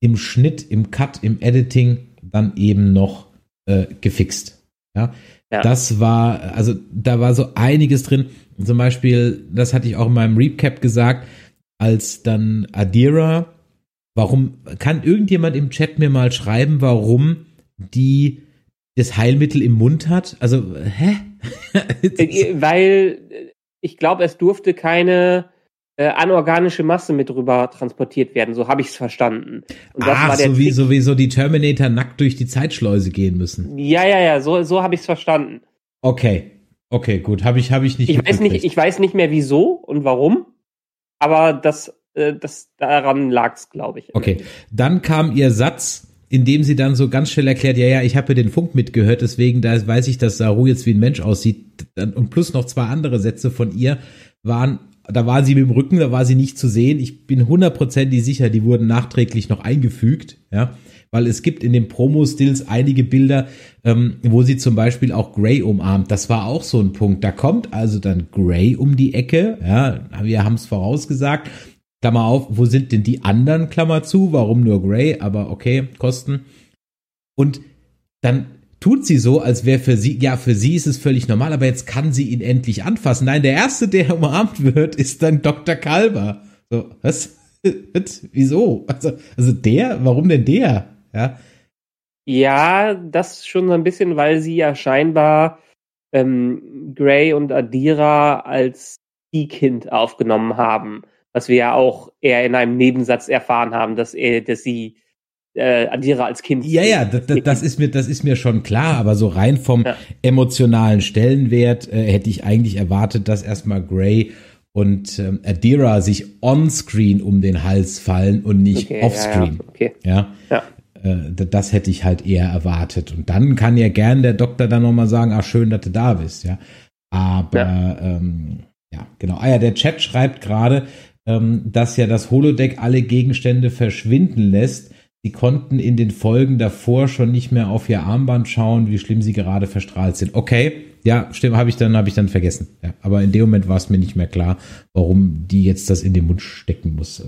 im Schnitt, im Cut, im Editing dann eben noch äh, gefixt. Ja? Ja. Das war, also da war so einiges drin. Zum Beispiel, das hatte ich auch in meinem Recap gesagt, als dann Adira, warum, kann irgendjemand im Chat mir mal schreiben, warum die das Heilmittel im Mund hat? Also, hä? Äh, Weil äh, ich glaube, es durfte keine äh, anorganische Masse mit rüber transportiert werden. So habe ich es verstanden. Und das Ach, war der so wie, so wie so die Terminator nackt durch die Zeitschleuse gehen müssen. Ja, ja, ja, so, so habe ich es verstanden. Okay. Okay, gut. Habe ich, habe ich nicht Ich weiß nicht, ich weiß nicht mehr wieso und warum, aber das, äh, das daran lag es, glaube ich. Okay, dann kam ihr Satz, in dem sie dann so ganz schnell erklärt, ja, ja, ich habe ja den Funk mitgehört, deswegen da weiß ich, dass Saru jetzt wie ein Mensch aussieht. Und plus noch zwei andere Sätze von ihr waren, da war sie mit dem Rücken, da war sie nicht zu sehen. Ich bin hundertprozentig sicher, die wurden nachträglich noch eingefügt, ja. Weil es gibt in den Promo-Stills einige Bilder, ähm, wo sie zum Beispiel auch Grey umarmt. Das war auch so ein Punkt. Da kommt also dann Grey um die Ecke, ja, wir haben es vorausgesagt. Klammer auf, wo sind denn die anderen, Klammer zu, warum nur Grey, aber okay, Kosten. Und dann tut sie so, als wäre für sie, ja, für sie ist es völlig normal, aber jetzt kann sie ihn endlich anfassen. Nein, der Erste, der umarmt wird, ist dann Dr. Kalber. So, was? Wieso? Also, also der? Warum denn der? Ja, Ja, das schon so ein bisschen, weil sie ja scheinbar ähm, Gray und Adira als Kind aufgenommen haben. Was wir ja auch eher in einem Nebensatz erfahren haben, dass er, dass sie äh, Adira als Kind. ja, ja das, das, ist mir, das ist mir schon klar, aber so rein vom Ja. emotionalen Stellenwert äh, hätte ich eigentlich erwartet, dass erstmal Gray und ähm, Adira sich on-screen um den Hals fallen und nicht Okay, off-screen. ja, okay. Ja. Ja. Äh, das hätte ich halt eher erwartet. Und dann kann ja gern der Doktor dann nochmal sagen, ach schön, dass du da bist, ja. Aber ja, ähm, ja genau. Ah ja, der Chat schreibt gerade, ähm, dass ja das Holodeck alle Gegenstände verschwinden lässt. Sie konnten in den Folgen davor schon nicht mehr auf ihr Armband schauen, wie schlimm sie gerade verstrahlt sind. Okay, ja, stimmt, habe ich dann habe ich dann vergessen. Ja, aber in dem Moment war es mir nicht mehr klar, warum die jetzt das in den Mund stecken muss.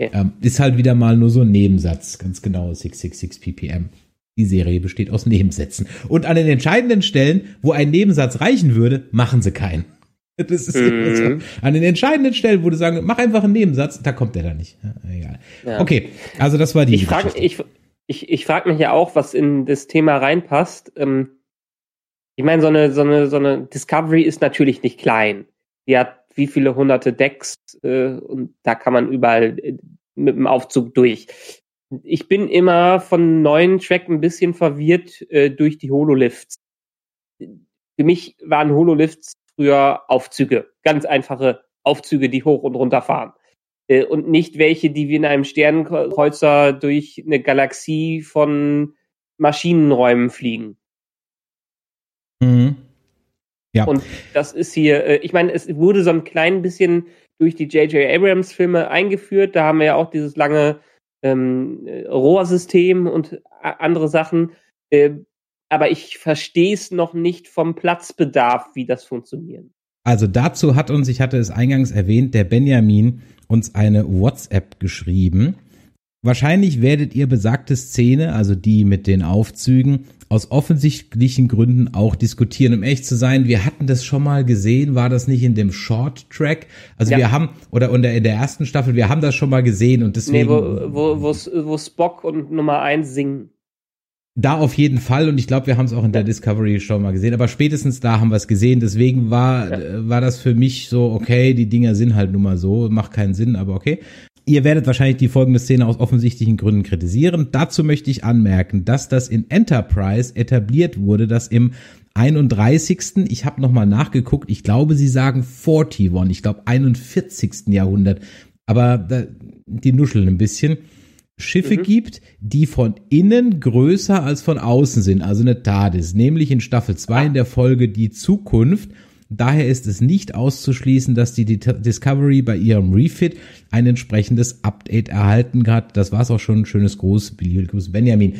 Okay. ähm, ist halt wieder mal nur so ein Nebensatz, ganz genau 666 ppm. Die Serie besteht aus Nebensätzen. Und an den entscheidenden Stellen, wo ein Nebensatz reichen würde, machen sie keinen. Das ist immer so. Mhm. An den entscheidenden Stellen, wo du sagen, mach einfach einen Nebensatz, da kommt der dann nicht. Egal. Ja. Okay, also das war die Ich frage ich, ich, ich frag mich ja auch, was in das Thema reinpasst. Ähm, ich meine, so eine, so, eine, so eine Discovery ist natürlich nicht klein. Die hat wie viele hunderte Decks äh, und da kann man überall äh, mit dem Aufzug durch. Ich bin immer von neuen Track ein bisschen verwirrt äh, durch die Hololifts. Für mich waren Hololifts früher Aufzüge, ganz einfache Aufzüge, die hoch und runter fahren äh, und nicht welche, die wie in einem Sternenkreuzer durch eine Galaxie von Maschinenräumen fliegen. Mhm. Ja. Und das ist hier, äh, ich meine, es wurde so ein klein bisschen durch die J.J. Abrams Filme eingeführt. Da haben wir ja auch dieses lange ähm, äh, Rohrsystem und andere Sachen. Äh, aber ich verstehe es noch nicht vom Platzbedarf, wie das funktioniert. Also dazu hat uns, ich hatte es eingangs erwähnt, der Benjamin uns eine WhatsApp geschrieben. Wahrscheinlich werdet ihr besagte Szene, also die mit den Aufzügen, aus offensichtlichen Gründen auch diskutieren. Um ehrlich zu sein, wir hatten das schon mal gesehen, war das nicht in dem Short Track? Also Ja. wir haben, oder in der, in der ersten Staffel, wir haben das schon mal gesehen und deswegen. Nee, wo, wo, wo, wo Spock und Nummer 1 singen. Da auf jeden Fall und ich glaube, wir haben es auch in der Discovery schon mal gesehen, aber spätestens da haben wir es gesehen, deswegen war, Ja. äh, war das für mich so, okay, die Dinger sind halt nun mal so, macht keinen Sinn, aber okay. Ihr werdet wahrscheinlich die folgende Szene aus offensichtlichen Gründen kritisieren. Dazu möchte ich anmerken, dass das in Enterprise etabliert wurde, dass im 31. Ich habe nochmal nachgeguckt, ich glaube, sie sagen 41, ich glaube 41. Jahrhundert, aber da, die nuscheln ein bisschen. Schiffe Mhm. gibt, die von innen größer als von außen sind, also eine TARDIS, nämlich in Staffel 2 in der Folge Die Zukunft. Daher ist es nicht auszuschließen, dass die Discovery bei ihrem Refit ein entsprechendes Update erhalten hat. Das war's auch schon. Ein schönes Gruß, Billy, Gruß Benjamin.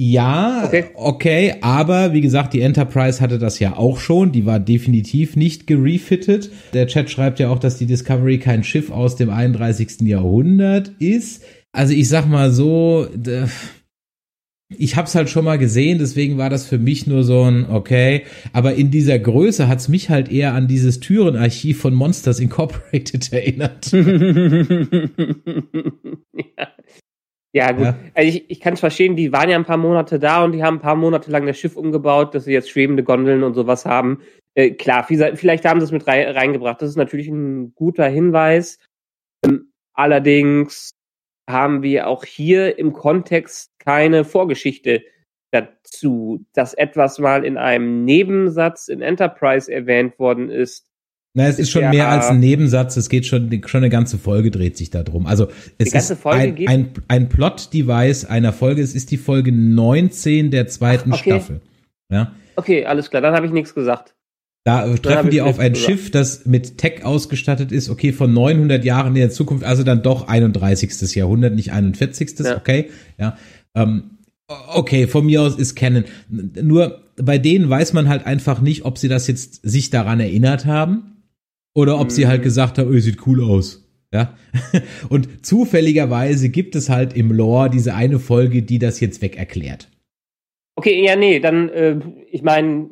Ja, okay. Okay. aber wie gesagt, die Enterprise hatte das ja auch schon. Die war definitiv nicht gerefittet. Der Chat schreibt ja auch, dass die Discovery kein Schiff aus dem 31. Jahrhundert ist. Also ich sag mal so, ich hab's halt schon mal gesehen, deswegen war das für mich nur so ein okay. Aber in dieser Größe hat's mich halt eher an dieses Türenarchiv von Monsters Incorporated erinnert. ja. ja, gut. Ja. Also ich, ich kann es verstehen, die waren ja ein paar Monate da und die haben ein paar Monate lang das Schiff umgebaut, dass sie jetzt schwebende Gondeln und sowas haben. Äh, klar, vielleicht haben sie es mit rei reingebracht. Das ist natürlich ein guter Hinweis. Ähm, allerdings haben wir auch hier im Kontext keine Vorgeschichte dazu, dass etwas mal in einem Nebensatz in Enterprise erwähnt worden ist. Na, es ist schon mehr als ein Nebensatz, es geht schon, schon eine ganze Folge dreht sich da drum. Also es ist ein, ein, ein Plot-Device einer Folge, es ist die Folge 19 der zweiten Ach, okay. Staffel. Ja. Okay, alles klar, dann habe ich nichts gesagt. Da äh, hab treffen die auf ein gesagt. Schiff, das mit Tech ausgestattet ist, okay, von 900 Jahren in der Zukunft, also dann doch 31. Jahrhundert, nicht 41. Ja. Okay, ja. Ähm, okay, von mir aus ist Canon. Nur bei denen weiß man halt einfach nicht, ob sie das jetzt sich daran erinnert haben oder ob sie Mhm. halt gesagt haben, oh, sieht cool aus. Ja. Und zufälligerweise gibt es halt im Lore diese eine Folge, die das jetzt weg erklärt. Okay, ja, nee, dann, äh, ich meine,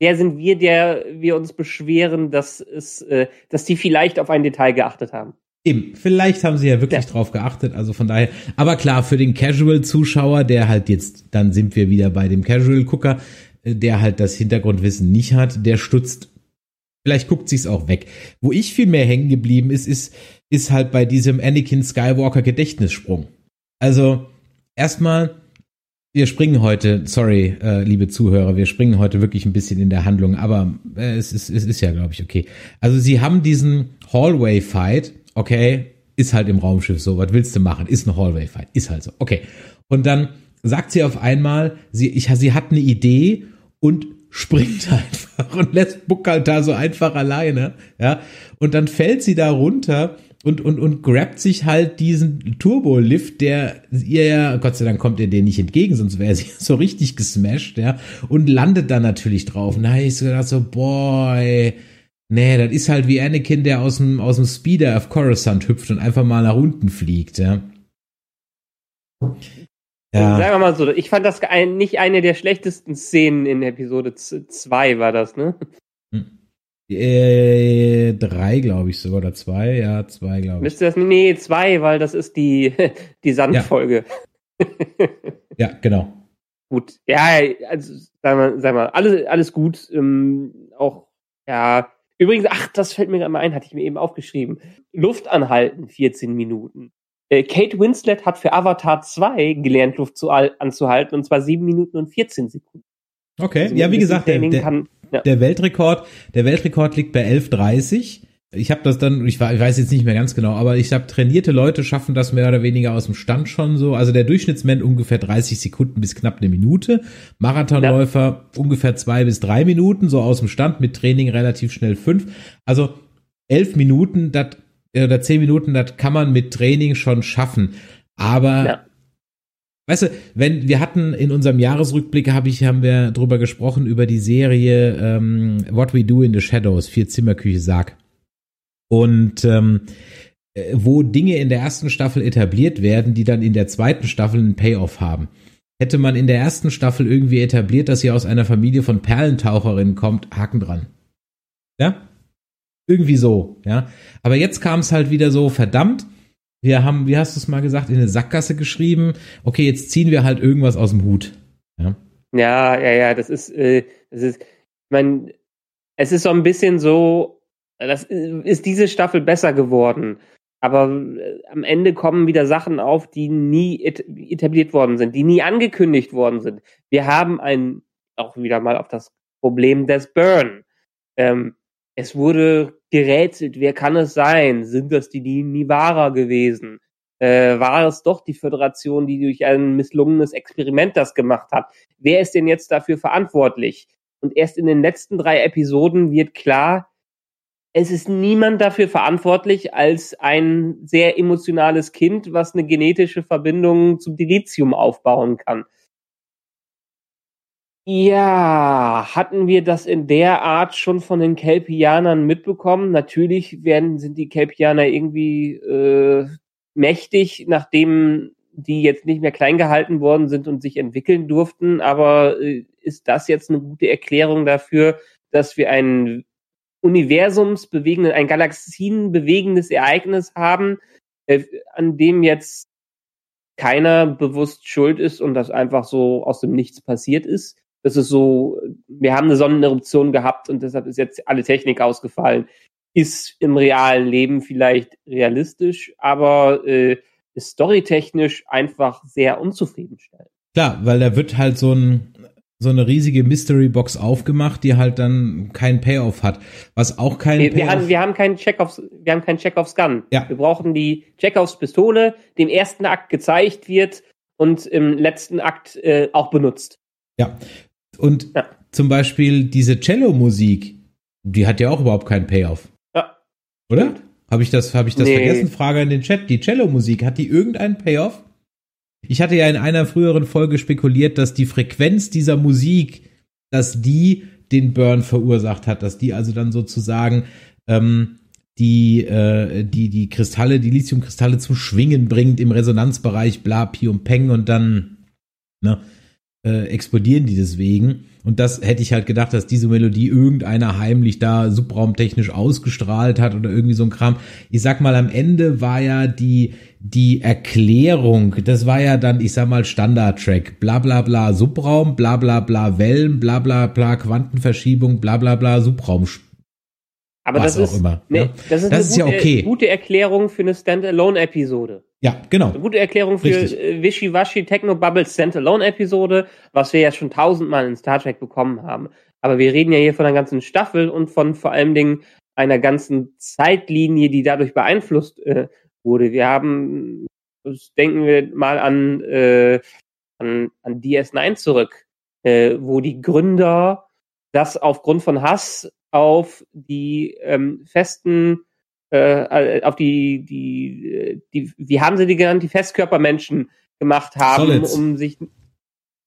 wer sind wir, der wir uns beschweren, dass es, äh, dass die vielleicht auf ein Detail geachtet haben? Eben, vielleicht haben sie ja wirklich Ja. drauf geachtet, also von daher. Aber klar, für den Casual-Zuschauer, der halt jetzt, dann sind wir wieder bei dem Casual-Gucker, äh, der halt das Hintergrundwissen nicht hat, der stutzt, vielleicht guckt sich's auch weg. Wo ich viel mehr hängen geblieben ist, ist, ist halt bei diesem Anakin Skywalker Gedächtnissprung. Also, erstmal, wir springen heute, sorry, äh, liebe Zuhörer, wir springen heute wirklich ein bisschen in der Handlung, aber äh, es, ist, es ist ja, glaube ich, okay. Also sie haben diesen Hallway-Fight, okay, ist halt im Raumschiff so, was willst du machen? Ist ein Hallway-Fight, ist halt so, okay. Und dann sagt sie auf einmal, sie, ich, sie hat eine Idee und springt einfach und lässt Buck halt da so einfach alleine, ja. Und dann fällt sie da runter und, und, und grabt sich halt diesen Turbolift, der ihr ja, Gott sei Dank kommt ihr den nicht entgegen, sonst wäre sie so richtig gesmashed, ja, und landet dann natürlich drauf. Hab ich so gedacht so, boy, nee, das ist halt wie Anakin, der aus dem, aus dem Speeder auf Coruscant hüpft und einfach mal nach unten fliegt, ja. Sagen wir mal so, ich fand das ein, nicht eine der schlechtesten Szenen in Episode 2 war das, ne? Äh, drei, glaube ich sogar, oder zwei, ja, zwei, glaube ich. Müsste das, nee, zwei, weil das ist die, die Sandfolge. Ja, genau. Gut, ja, also, sag mal, sag mal alles, alles gut, ähm, auch, ja, übrigens, ach, das fällt mir gerade mal ein, hatte ich mir eben aufgeschrieben. Luft anhalten, 14 Minuten. Äh, Kate Winslet hat für Avatar 2 gelernt, Luft zu, al- anzuhalten, und zwar 7 Minuten und 14 Sekunden. Okay, Also ja, wie gesagt, der, der, kann, ja. der Weltrekord, der Weltrekord liegt bei 11,30. Ich habe das dann, ich, wa- ich weiß jetzt nicht mehr ganz genau, aber ich habe trainierte Leute schaffen das mehr oder weniger aus dem Stand schon so. Also der Durchschnittsmensch ungefähr 30 Sekunden bis knapp eine Minute. Marathonläufer ungefähr zwei bis drei Minuten, so aus dem Stand mit Training relativ schnell fünf. Also elf Minuten, das oder zehn Minuten, das kann man mit Training schon schaffen. Aber Ja. Weißt du, wenn wir hatten in unserem Jahresrückblick habe ich haben wir drüber gesprochen über die Serie ähm, What We Do in the Shadows, vier Zimmerküche Sarg. Und ähm, äh, wo Dinge in der ersten Staffel etabliert werden, die dann in der zweiten Staffel einen Payoff haben. Hätte man in der ersten Staffel irgendwie etabliert, dass sie aus einer Familie von Perlentaucherinnen kommt, Haken dran. Ja? Irgendwie so, ja. Aber jetzt kam es halt wieder so, verdammt, wir haben, wie hast du es mal gesagt, in eine Sackgasse geschrieben. Okay, jetzt ziehen wir halt irgendwas aus dem Hut. Ja, ja, ja, ja das ist, äh, das ist, ich meine, es ist so ein bisschen so, das ist diese Staffel besser geworden. Aber äh, am Ende kommen wieder Sachen auf, die nie etabliert worden sind, die nie angekündigt worden sind. Wir haben ein, auch wieder mal auf das Problem des Burn. Ähm, es wurde gerätselt, wer kann es sein? Sind das die, die Nivara gewesen? Äh, war es doch die Föderation, die durch ein misslungenes Experiment das gemacht hat? Wer ist denn jetzt dafür verantwortlich? Und erst in den letzten drei Episoden wird klar, es ist niemand dafür verantwortlich als ein sehr emotionales Kind, was eine genetische Verbindung zum Dilithium aufbauen kann. Ja, hatten wir das in der Art schon von den Kelpianern mitbekommen? Natürlich werden, sind die Kelpianer irgendwie äh, mächtig, nachdem die jetzt nicht mehr klein gehalten worden sind und sich entwickeln durften. Aber äh, ist das jetzt eine gute Erklärung dafür, dass wir ein universumsbewegendes, ein galaxienbewegendes Ereignis haben, äh, an dem jetzt keiner bewusst schuld ist und das einfach so aus dem Nichts passiert ist? Das ist so, wir haben eine Sonneneruption gehabt und deshalb ist jetzt alle Technik ausgefallen. Ist im realen Leben vielleicht realistisch, aber äh, ist storytechnisch einfach sehr unzufriedenstellend. Klar, weil da wird halt so ein so eine riesige Mystery Box aufgemacht, die halt dann keinen Payoff hat, was auch kein wir, wir haben wir haben keinen Chekhovs wir haben keinen Chekhovs Gun. Ja. Wir brauchen die Chekhovs Pistole, die im ersten Akt gezeigt wird und im letzten Akt äh, auch benutzt. Ja, und ja. zum Beispiel diese Cello-Musik, die hat ja auch überhaupt keinen Payoff. Ja. Oder? Habe ich das, habe ich das nee. vergessen? Frage in den Chat. Die Cello-Musik, hat die irgendeinen Payoff? Ich hatte ja in einer früheren Folge spekuliert, dass die Frequenz dieser Musik, dass die den Burn verursacht hat, dass die also dann sozusagen ähm, die, äh, die, die Kristalle, die Lithiumkristalle zum Schwingen bringt im Resonanzbereich, bla, pi und peng und dann, ne, äh, explodieren die deswegen. Und das hätte ich halt gedacht, dass diese Melodie irgendeiner heimlich da subraumtechnisch ausgestrahlt hat oder irgendwie so ein Kram. Ich sag mal, am Ende war ja die, die Erklärung, das war ja dann, ich sag mal, Standard-Track. Bla bla bla Subraum, bla bla bla Wellen, bla bla bla Quantenverschiebung, bla bla bla Subraum. Aber das ist, immer, nee, ja? das ist, das ist gute, ja okay. gute Erklärung für eine Standalone-Episode. Ja, genau. Eine gute Erklärung für äh, Wischiwaschi Techno Bubble Standalone Episode, was wir ja schon tausendmal in Star Trek bekommen haben. Aber wir reden ja hier von einer ganzen Staffel und von vor allen Dingen einer ganzen Zeitlinie, die dadurch beeinflusst äh, wurde. Wir haben, denken wir mal an, äh, an, an DS9 zurück, äh, wo die Gründer das aufgrund von Hass auf die ähm, festen äh, auf die, die, die, wie haben sie die genannt, die Festkörpermenschen gemacht haben, Solids. um sich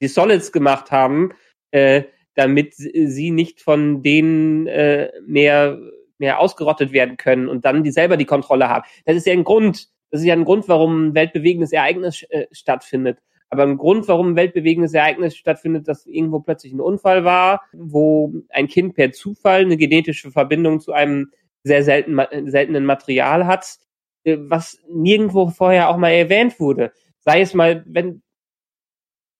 die Solids gemacht haben, äh, damit sie nicht von denen äh, mehr, mehr ausgerottet werden können und dann die selber die Kontrolle haben. Das ist ja ein Grund, das ist ja ein Grund, warum ein weltbewegendes Ereignis äh, stattfindet. Aber ein Grund, warum ein weltbewegendes Ereignis stattfindet, dass irgendwo plötzlich ein Unfall war, wo ein Kind per Zufall eine genetische Verbindung zu einem sehr selten, seltenen Material hat, äh, was nirgendwo vorher auch mal erwähnt wurde. Sei es mal, wenn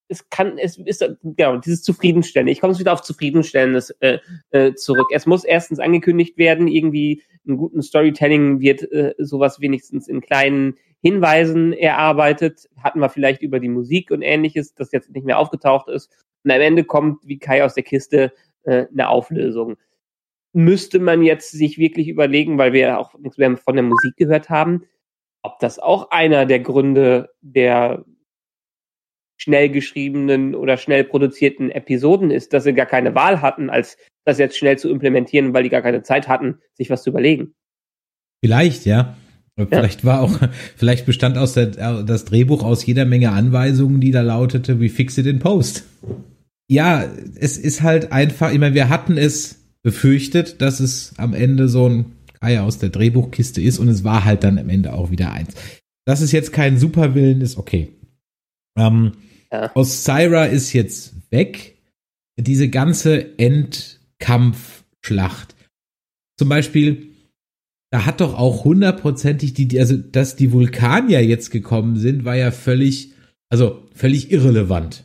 es kann, es ist genau dieses Zufriedenstellen. Ich komme wieder auf Zufriedenstellendes äh, äh, zurück. Es muss erstens angekündigt werden, irgendwie in guten Storytelling wird äh, sowas wenigstens in kleinen Hinweisen erarbeitet. Hatten wir vielleicht über die Musik und ähnliches, das jetzt nicht mehr aufgetaucht ist. Und am Ende kommt, wie Kai aus der Kiste, äh, eine Auflösung müsste man jetzt sich wirklich überlegen, weil wir auch nichts mehr von der Musik gehört haben, ob das auch einer der Gründe der schnell geschriebenen oder schnell produzierten Episoden ist, dass sie gar keine Wahl hatten, als das jetzt schnell zu implementieren, weil die gar keine Zeit hatten, sich was zu überlegen. Vielleicht, ja. Vielleicht war auch, vielleicht bestand aus der, das Drehbuch aus jeder Menge Anweisungen, die da lautete, wie fix it in post. Ja, es ist halt einfach, ich meine, wir hatten es befürchtet, dass es am Ende so ein Eier aus der Drehbuchkiste ist und es war halt dann am Ende auch wieder eins. Dass es jetzt kein Superwillen ist, okay. Ähm, ja. Osira ist jetzt weg. Diese ganze Endkampfschlacht. Zum Beispiel, da hat doch auch hundertprozentig die, also dass die Vulkanier jetzt gekommen sind, war ja völlig, also völlig irrelevant.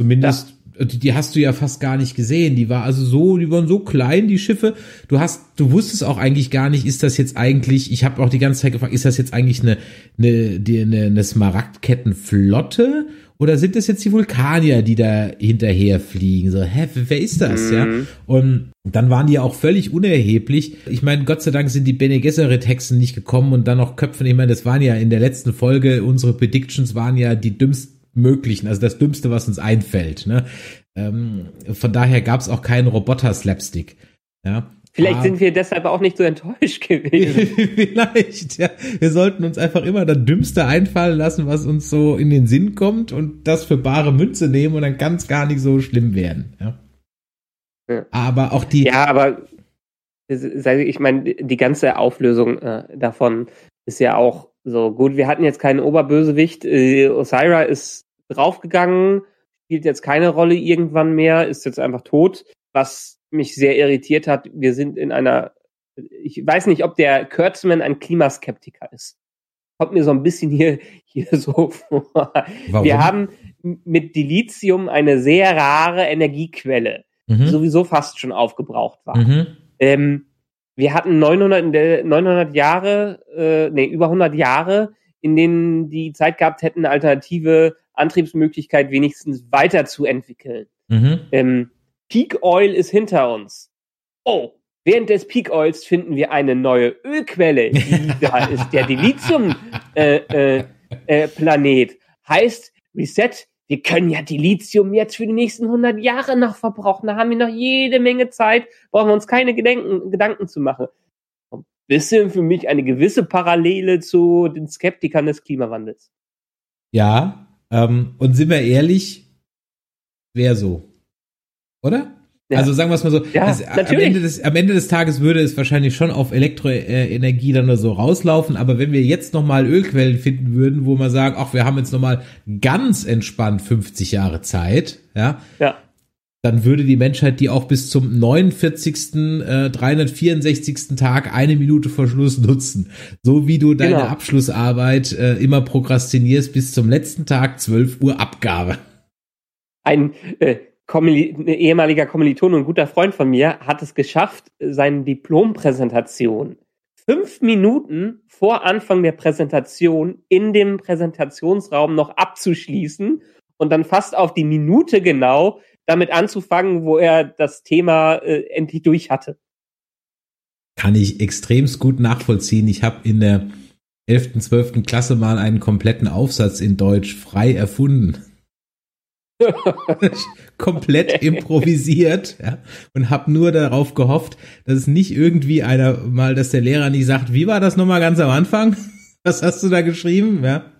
Zumindest, ja. die, die, hast du ja fast gar nicht gesehen. Die war also so, die waren so klein, die Schiffe. Du hast, du wusstest auch eigentlich gar nicht, ist das jetzt eigentlich, ich habe auch die ganze Zeit gefragt, ist das jetzt eigentlich eine, eine, die, eine, eine Smaragdkettenflotte? Oder sind das jetzt die Vulkanier, die da hinterher fliegen? So, hä, wer ist das? Mhm. Ja. Und dann waren die ja auch völlig unerheblich. Ich meine, Gott sei Dank sind die Bene Gesserit Hexen nicht gekommen und dann noch Köpfen. Ich meine, das waren ja in der letzten Folge, unsere Predictions waren ja die dümmsten möglichen, also das Dümmste, was uns einfällt. Ne? Ähm, von daher gab es auch keinen Roboter-Slapstick. Ja. Vielleicht ah. sind wir deshalb auch nicht so enttäuscht gewesen. Vielleicht, ja. Wir sollten uns einfach immer das Dümmste einfallen lassen, was uns so in den Sinn kommt und das für bare Münze nehmen und dann kann es gar nicht so schlimm werden. Ja. ja. Aber auch die. Ja, aber ich meine, die ganze Auflösung äh, davon ist ja auch so gut. Wir hatten jetzt keinen Oberbösewicht. Äh, Osira ist draufgegangen, spielt jetzt keine Rolle irgendwann mehr, ist jetzt einfach tot, was mich sehr irritiert hat. Wir sind in einer, ich weiß nicht, ob der Kurtzman ein Klimaskeptiker ist. Kommt mir so ein bisschen hier, hier so vor. Warum? Wir haben mit Dilithium eine sehr rare Energiequelle, mhm. die sowieso fast schon aufgebraucht war. Mhm. Ähm, wir hatten 900, 900 Jahre, äh, nee, über 100 Jahre, in denen die Zeit gehabt hätten, eine alternative Antriebsmöglichkeit wenigstens weiterzuentwickeln. Mhm. Ähm, Peak Oil ist hinter uns. Oh, während des Peak Oils finden wir eine neue Ölquelle. Die da ist der Dilithium-Planet. Äh, äh, äh, heißt, Reset, wir können ja Dilithium jetzt für die nächsten 100 Jahre noch verbrauchen. Da haben wir noch jede Menge Zeit, brauchen wir uns keine Gedanken, Gedanken zu machen. Ein bisschen für mich eine gewisse Parallele zu den Skeptikern des Klimawandels. Ja, ähm, und sind wir ehrlich, wäre so. Oder? Ja. Also sagen wir es mal so, ja, es, am, Ende des, am Ende des Tages würde es wahrscheinlich schon auf Elektroenergie dann nur so rauslaufen, aber wenn wir jetzt nochmal Ölquellen finden würden, wo man sagt, ach, wir haben jetzt nochmal ganz entspannt 50 Jahre Zeit, ja, ja, dann würde die Menschheit die auch bis zum 49. Äh, 364. Tag eine Minute vor Schluss nutzen. So wie du deine genau. Abschlussarbeit äh, immer prokrastinierst bis zum letzten Tag 12 Uhr Abgabe. Ein äh, Kommili ein ehemaliger Kommiliton und guter Freund von mir hat es geschafft, seine Diplompräsentation fünf Minuten vor Anfang der Präsentation in dem Präsentationsraum noch abzuschließen und dann fast auf die Minute genau damit anzufangen, wo er das Thema äh, endlich durch hatte. Kann ich extremst gut nachvollziehen. Ich habe in der 11., 12. Klasse mal einen kompletten Aufsatz in Deutsch frei erfunden. komplett improvisiert ja, und habe nur darauf gehofft, dass es nicht irgendwie einer mal, dass der Lehrer nicht sagt, wie war das nochmal ganz am Anfang? Was hast du da geschrieben? Ja.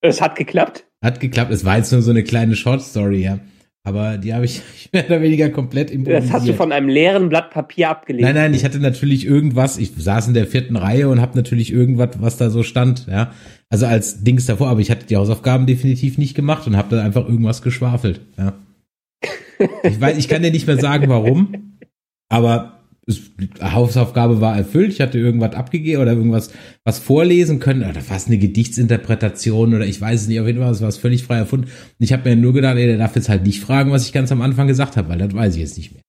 Es hat geklappt. Hat geklappt. Es war jetzt nur so eine kleine Short Story, ja. Aber die habe ich mehr oder weniger komplett improvisiert. Das hast du von einem leeren Blatt Papier abgelegt. Nein, nein, ich hatte natürlich irgendwas. Ich saß in der vierten Reihe und habe natürlich irgendwas, was da so stand, ja. Also als Dings davor, aber ich hatte die Hausaufgaben definitiv nicht gemacht und habe da einfach irgendwas geschwafelt, ja. Ich weiß, ich kann dir nicht mehr sagen, warum, aber es, Hausaufgabe war erfüllt, ich hatte irgendwas abgegeben oder irgendwas was vorlesen können, oder es eine Gedichtsinterpretation oder ich weiß es nicht, auf jeden Fall, es war es völlig frei erfunden. Und ich habe mir nur gedacht, ey, der darf jetzt halt nicht fragen, was ich ganz am Anfang gesagt habe, weil das weiß ich jetzt nicht mehr.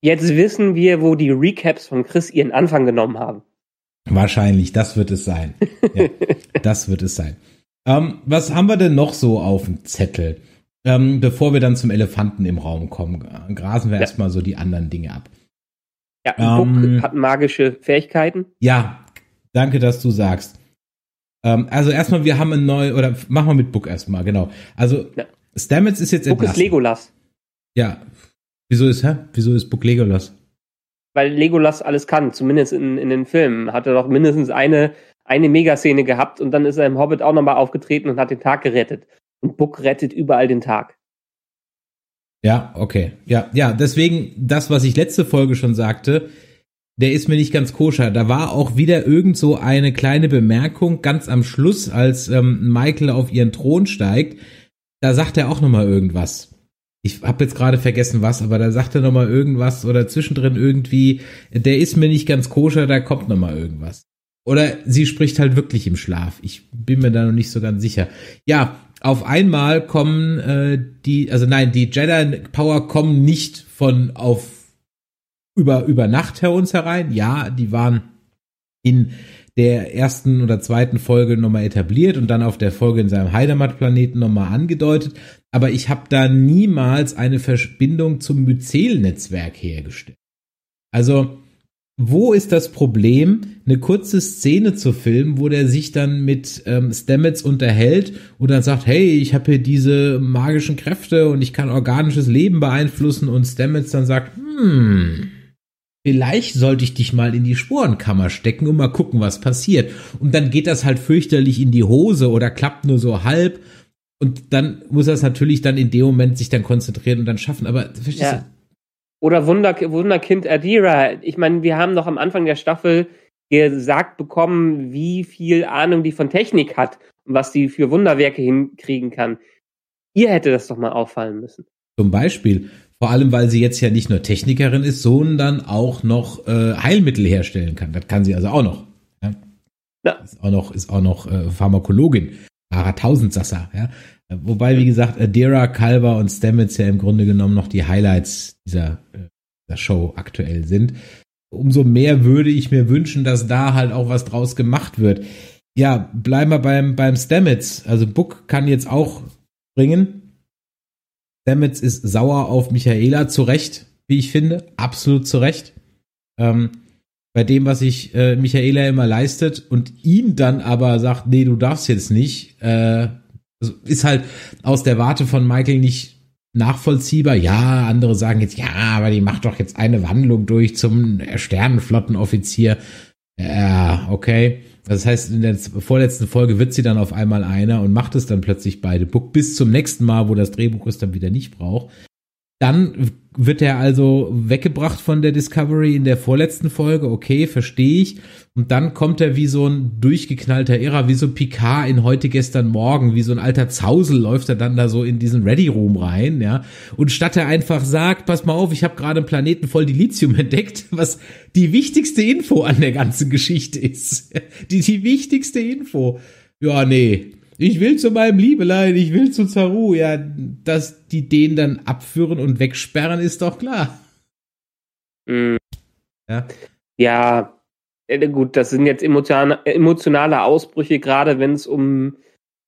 Jetzt wissen wir, wo die Recaps von Chris ihren Anfang genommen haben. Wahrscheinlich, das wird es sein. Ja, das wird es sein. Ähm, was haben wir denn noch so auf dem Zettel? Ähm, bevor wir dann zum Elefanten im Raum kommen, grasen wir ja. erstmal so die anderen Dinge ab. Ja, ähm, Book hat magische Fähigkeiten. Ja, danke, dass du sagst. Ähm, also erstmal, wir haben ein neu oder machen wir mit Book erstmal, genau. Also ja. Stamets ist jetzt Book entlassen. ist Legolas. Ja. Wieso ist, hä? Wieso ist Book Legolas? Weil Legolas alles kann, zumindest in, in den Filmen. Hat er doch mindestens eine, eine Megaszene gehabt und dann ist er im Hobbit auch nochmal aufgetreten und hat den Tag gerettet. Und Book rettet überall den Tag. Ja, okay. Ja, ja, deswegen das, was ich letzte Folge schon sagte, der ist mir nicht ganz koscher. Da war auch wieder irgend so eine kleine Bemerkung ganz am Schluss, als ähm, Michael auf ihren Thron steigt. Da sagt er auch noch mal irgendwas. Ich habe jetzt gerade vergessen was, aber da sagt er noch mal irgendwas oder zwischendrin irgendwie, der ist mir nicht ganz koscher, da kommt noch mal irgendwas. Oder sie spricht halt wirklich im Schlaf. Ich bin mir da noch nicht so ganz sicher. Ja, auf einmal kommen äh, die, also nein, die Jedi Power kommen nicht von auf über, über Nacht her uns herein. Ja, die waren in der ersten oder zweiten Folge nochmal etabliert und dann auf der Folge in seinem Heidemat-Planeten nochmal angedeutet. Aber ich habe da niemals eine Verbindung zum Myzel-Netzwerk hergestellt. Also, wo ist das Problem, eine kurze Szene zu filmen, wo der sich dann mit ähm, Stamets unterhält und dann sagt, hey, ich habe hier diese magischen Kräfte und ich kann organisches Leben beeinflussen und Stamets dann sagt, hm, vielleicht sollte ich dich mal in die Sporenkammer stecken und mal gucken, was passiert. Und dann geht das halt fürchterlich in die Hose oder klappt nur so halb. Und dann muss er es natürlich dann in dem Moment sich dann konzentrieren und dann schaffen. Aber verstehst ja. du? Oder Wunder, Wunderkind Adira. Ich meine, wir haben noch am Anfang der Staffel gesagt bekommen, wie viel Ahnung die von Technik hat und was die für Wunderwerke hinkriegen kann. Ihr hätte das doch mal auffallen müssen. Zum Beispiel. Vor allem, weil sie jetzt ja nicht nur Technikerin ist, sondern auch noch äh, Heilmittel herstellen kann. Das kann sie also auch noch. Ja? ja. Ist auch noch, ist auch noch äh, Pharmakologin. Wahrer Tausendsasser. Ja? Wobei, wie gesagt, Adira, Calver und Stamets ja im Grunde genommen noch die Highlights dieser, äh, dieser Show aktuell sind. Umso mehr würde ich mir wünschen, dass da halt auch was draus gemacht wird. Ja, bleiben wir beim, beim Stamets. Also Book kann jetzt auch bringen. Stamets ist sauer auf Michaela, zu Recht, wie ich finde. Absolut zu Recht. Ähm, bei dem, was sich äh, Michaela immer leistet und ihm dann aber sagt, nee, du darfst jetzt nicht, äh, also ist halt aus der Warte von Michael nicht nachvollziehbar. Ja, andere sagen jetzt, ja, aber die macht doch jetzt eine Wandlung durch zum Sternenflottenoffizier. Ja, okay. Das heißt, in der vorletzten Folge wird sie dann auf einmal einer und macht es dann plötzlich beide Book bis zum nächsten Mal, wo das Drehbuch es dann wieder nicht braucht. Dann wird er also weggebracht von der Discovery in der vorletzten Folge, okay, verstehe ich. Und dann kommt er wie so ein durchgeknallter Irrer, wie so Picard in heute, gestern, morgen, wie so ein alter Zausel läuft er dann da so in diesen Ready Room rein, ja. Und statt er einfach sagt, pass mal auf, ich habe gerade einen Planeten voll Dilithium entdeckt, was die wichtigste Info an der ganzen Geschichte ist. Die, die wichtigste Info. Ja, nee, ich will zu meinem Liebelein, ich will zu Zaru. Ja, dass die den dann abführen und wegsperren, ist doch klar. Mhm. Ja. Ja, äh, gut, das sind jetzt emotionale Ausbrüche, gerade wenn es um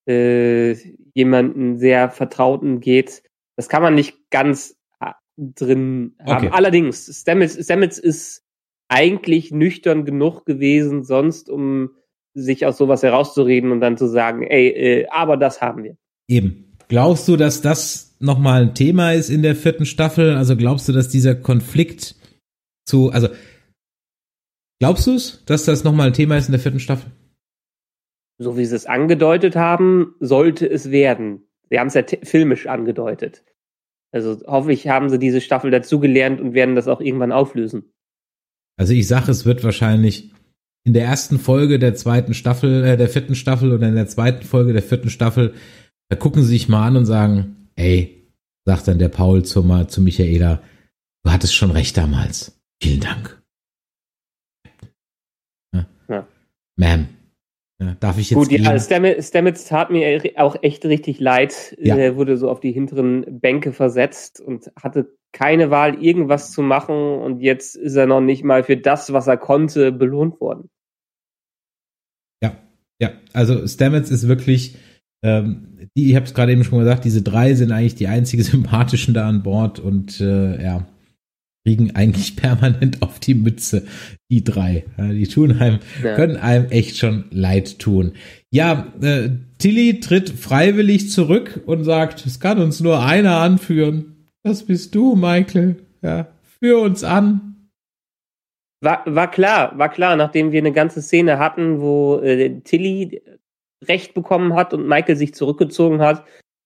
äh, jemanden sehr Vertrauten geht. Das kann man nicht ganz äh, drin haben. Okay. Allerdings, Stamets, Stamets ist eigentlich nüchtern genug gewesen, sonst um sich aus sowas herauszureden und dann zu sagen, ey, äh, aber das haben wir. Eben. Glaubst du, dass das nochmal ein Thema ist in der vierten Staffel? Also glaubst du, dass dieser Konflikt zu, also glaubst du es, dass das nochmal ein Thema ist in der vierten Staffel? So wie sie es angedeutet haben, sollte es werden. Sie haben es ja filmisch angedeutet. Also hoffe ich, haben sie diese Staffel dazugelernt und werden das auch irgendwann auflösen. Also ich sage, es wird wahrscheinlich in der ersten Folge der zweiten Staffel, äh, der vierten Staffel oder in der zweiten Folge der vierten Staffel, da gucken sie sich mal an und sagen, ey, sagt dann der Paul zu, zu Michaela, du hattest schon recht damals. Vielen Dank. Ja. ja. Ma'am. Ja, darf ich jetzt Gut, gehen? ja, Stamets, Stamets tat mir auch echt richtig leid. Ja. Er wurde so auf die hinteren Bänke versetzt und hatte keine Wahl, irgendwas zu machen und jetzt ist er noch nicht mal für das, was er konnte, belohnt worden. Ja, ja, also Stamets ist wirklich, ähm, die, ich habe es gerade eben schon gesagt, diese drei sind eigentlich die einzigen sympathischen da an Bord und äh, ja, kriegen eigentlich permanent auf die Mütze, die drei. Die tun einem, ja. können einem echt schon leid tun. Ja, äh, Tilly tritt freiwillig zurück und sagt, es kann uns nur einer anführen. Das bist du, Michael. Ja, führ uns an. War, war klar, war klar, nachdem wir eine ganze Szene hatten, wo äh, Tilly Recht bekommen hat und Michael sich zurückgezogen hat,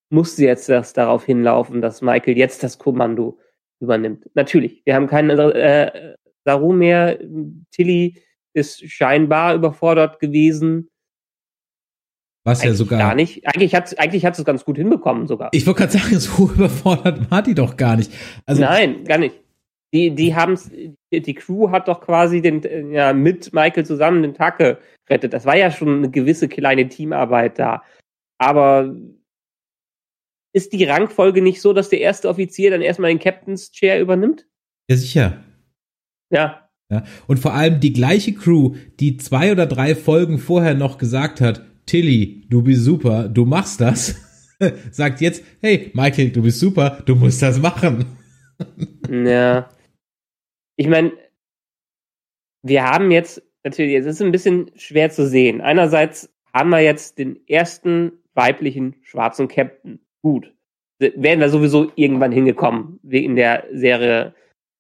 musste jetzt das darauf hinlaufen, dass Michael jetzt das Kommando übernimmt. Natürlich, wir haben keinen äh, Saru mehr. Tilly ist scheinbar überfordert gewesen. Was ja sogar. Gar nicht. Eigentlich hat eigentlich hat es ganz gut hinbekommen sogar. Ich wollte gerade sagen, so überfordert war die doch gar nicht. Also Nein, gar nicht. Die, die haben die, Crew hat doch quasi den, äh, ja, mit Michael zusammen den Tag gerettet. Das war ja schon eine gewisse kleine Teamarbeit da. Aber ist die Rangfolge nicht so, dass der erste Offizier dann erstmal den Captain's Chair übernimmt? ja sicher. Ja. Ja. Und vor allem die gleiche Crew, die zwei oder drei Folgen vorher noch gesagt hat, Tilly, du bist super, du machst das, sagt jetzt, hey, Michael, du bist super, du musst das machen. Ja. Ich meine, wir haben jetzt, natürlich, es ist ein bisschen schwer zu sehen. Einerseits haben wir jetzt den ersten weiblichen schwarzen Captain. Gut. Wären wir sowieso irgendwann hingekommen, wie in der Serie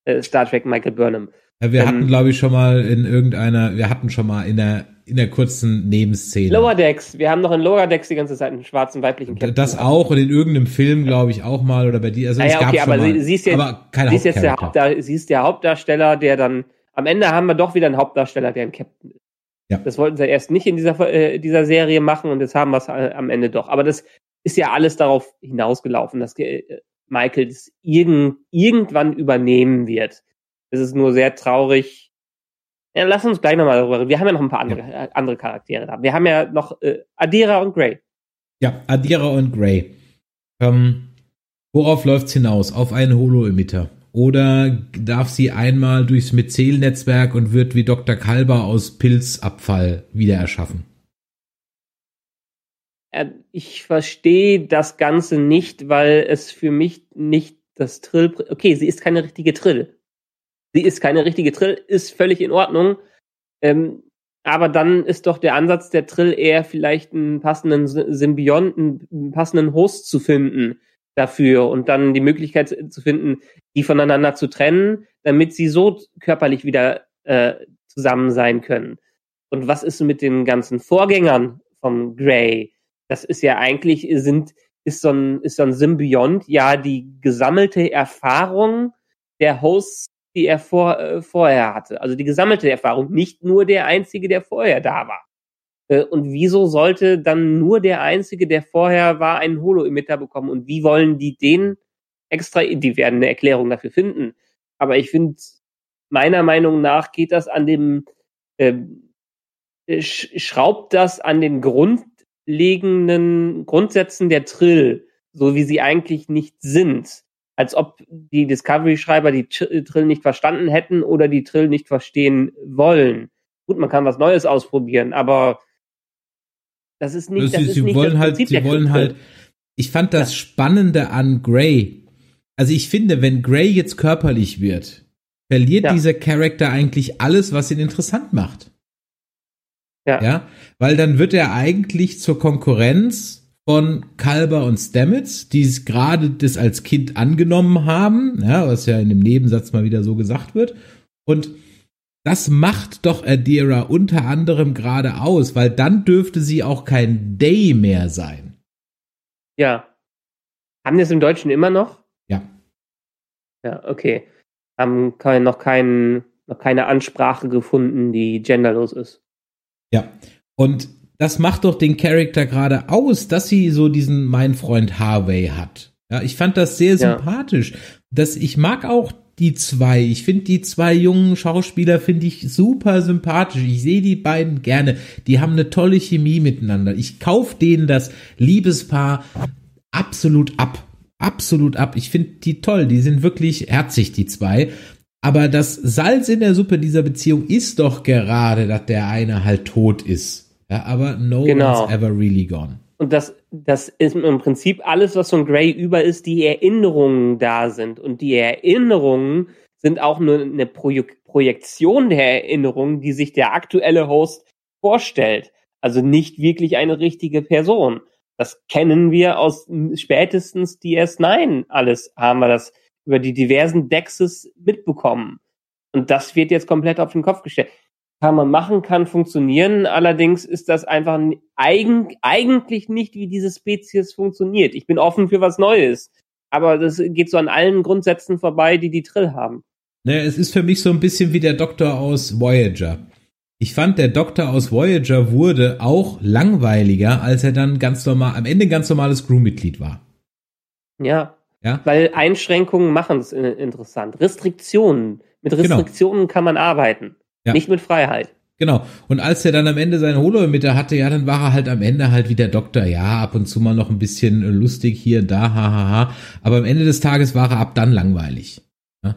äh, Star Trek Michael Burnham. Ja, wir Ähm, hatten, glaube ich, schon mal in irgendeiner, wir hatten schon mal in der, in der kurzen Nebenszene. Lower Decks, wir haben noch in Lower Decks die ganze Zeit einen schwarzen weiblichen Captain. das auch und in irgendeinem Film, glaube ich, auch mal oder bei dir. Also Ah es ja, gab okay, schon aber mal, sie, ist jetzt, aber kein sie ist jetzt der Hauptdarsteller, der dann, am Ende haben wir doch wieder einen Hauptdarsteller, der ein Captain ist. Ja. Das wollten sie erst nicht in dieser, äh, dieser Serie machen und jetzt haben wir es äh, am Ende doch. Aber das ist ja alles darauf hinausgelaufen, dass äh, Michael das irgend, irgendwann übernehmen wird. Es ist nur sehr traurig. Ja, lass uns gleich nochmal darüber reden. Wir haben ja noch ein paar andere, äh, andere Charaktere da. Wir haben ja noch äh, Adira und Grey. Ja, Adira und Grey. Ähm, worauf läuft's hinaus? Auf einen Holo-Emitter? Oder darf sie einmal durchs Myzel-Netzwerk und wird wie Dr. Kalber aus Pilzabfall wieder erschaffen? Äh, ich verstehe das Ganze nicht, weil es für mich nicht das Trill. Okay, sie ist keine richtige Trill. Sie ist keine richtige Trill, ist völlig in Ordnung. Ähm, aber dann ist doch der Ansatz der Trill eher vielleicht einen passenden Sy- Symbionten, einen passenden Host zu finden dafür und dann die Möglichkeit zu- finden, die voneinander zu trennen, damit sie so körperlich wieder äh, zusammen sein können. Und was ist mit den ganzen Vorgängern vom Grey? Das ist ja eigentlich, sind, ist so ein, ist so ein Symbiont, ja, die gesammelte Erfahrung der Hosts, die er vor, äh, vorher hatte. Also die gesammelte Erfahrung, nicht nur der einzige, der vorher da war. Äh, und wieso sollte dann nur der einzige, der vorher war, einen Holo-Emitter bekommen? Und wie wollen die den extra, die werden eine Erklärung dafür finden. Aber ich finde, meiner Meinung nach geht das an dem, ähm, sch schraubt das an den grundlegenden Grundsätzen der Trill, so wie sie eigentlich nicht sind. Als ob die Discovery-Schreiber die Tr- Trill nicht verstanden hätten oder die Trill nicht verstehen wollen. Gut, man kann was Neues ausprobieren, aber das ist nicht, das sie, ist sie nicht wollen das halt, Prinzip sie wollen halt. Ich fand das Spannende an Grey. Also ich finde, wenn Grey jetzt körperlich wird, verliert Ja. dieser Charakter eigentlich alles, was ihn interessant macht. Ja. Ja, weil dann wird er eigentlich zur Konkurrenz von Kalber und Stamets, die es gerade das als Kind angenommen haben, ja, was ja in dem Nebensatz mal wieder so gesagt wird. Und das macht doch Adira unter anderem gerade aus, weil dann dürfte sie auch kein Day mehr sein. Ja. Haben die es im Deutschen immer noch? Ja. Ja, okay. Haben kein, noch, kein, noch keine Ansprache gefunden, die genderlos ist. Ja. Und das macht doch den Charakter gerade aus, dass sie so diesen mein Freund Harvey hat. Ja, ich fand das sehr Ja. sympathisch. Das, ich mag auch die zwei. Ich finde die zwei jungen Schauspieler finde ich super sympathisch. Ich sehe die beiden gerne. Die haben eine tolle Chemie miteinander. Ich kauf denen das Liebespaar absolut ab. Absolut ab. Ich finde die toll. Die sind wirklich herzig, die zwei. Aber das Salz in der Suppe dieser Beziehung ist doch gerade, dass der eine halt tot ist. Ja, aber no Genau. one's ever really gone. Und das, das ist im Prinzip alles, was von Grey über ist, die Erinnerungen da sind. Und die Erinnerungen sind auch nur eine Projek Projektion der Erinnerungen, die sich der aktuelle Host vorstellt. Also nicht wirklich eine richtige Person. Das kennen wir aus spätestens DS9 alles, haben wir das über die diversen Dexes mitbekommen. Und das wird jetzt komplett auf den Kopf gestellt kann man machen, kann funktionieren. Allerdings ist das einfach eigen, eigentlich nicht, wie diese Spezies funktioniert. Ich bin offen für was Neues. Aber das geht so an allen Grundsätzen vorbei, die die Trill haben. Ne, es ist für mich so ein bisschen wie der Doktor aus Voyager. Ich fand, der Doktor aus Voyager wurde auch langweiliger, als er dann ganz normal, am Ende ganz normales Crewmitglied war. Ja. Ja. Weil Einschränkungen machen es interessant. Restriktionen. Mit genau. Restriktionen genau. kann man arbeiten. Ja. Nicht mit Freiheit. Genau. Und als er dann am Ende seine Holometer hatte, ja, dann war er halt am Ende halt wie der Doktor. Ja, ab und zu mal noch ein bisschen lustig hier, da, hahaha. Ha, ha. Aber am Ende des Tages war er ab dann langweilig. Ja?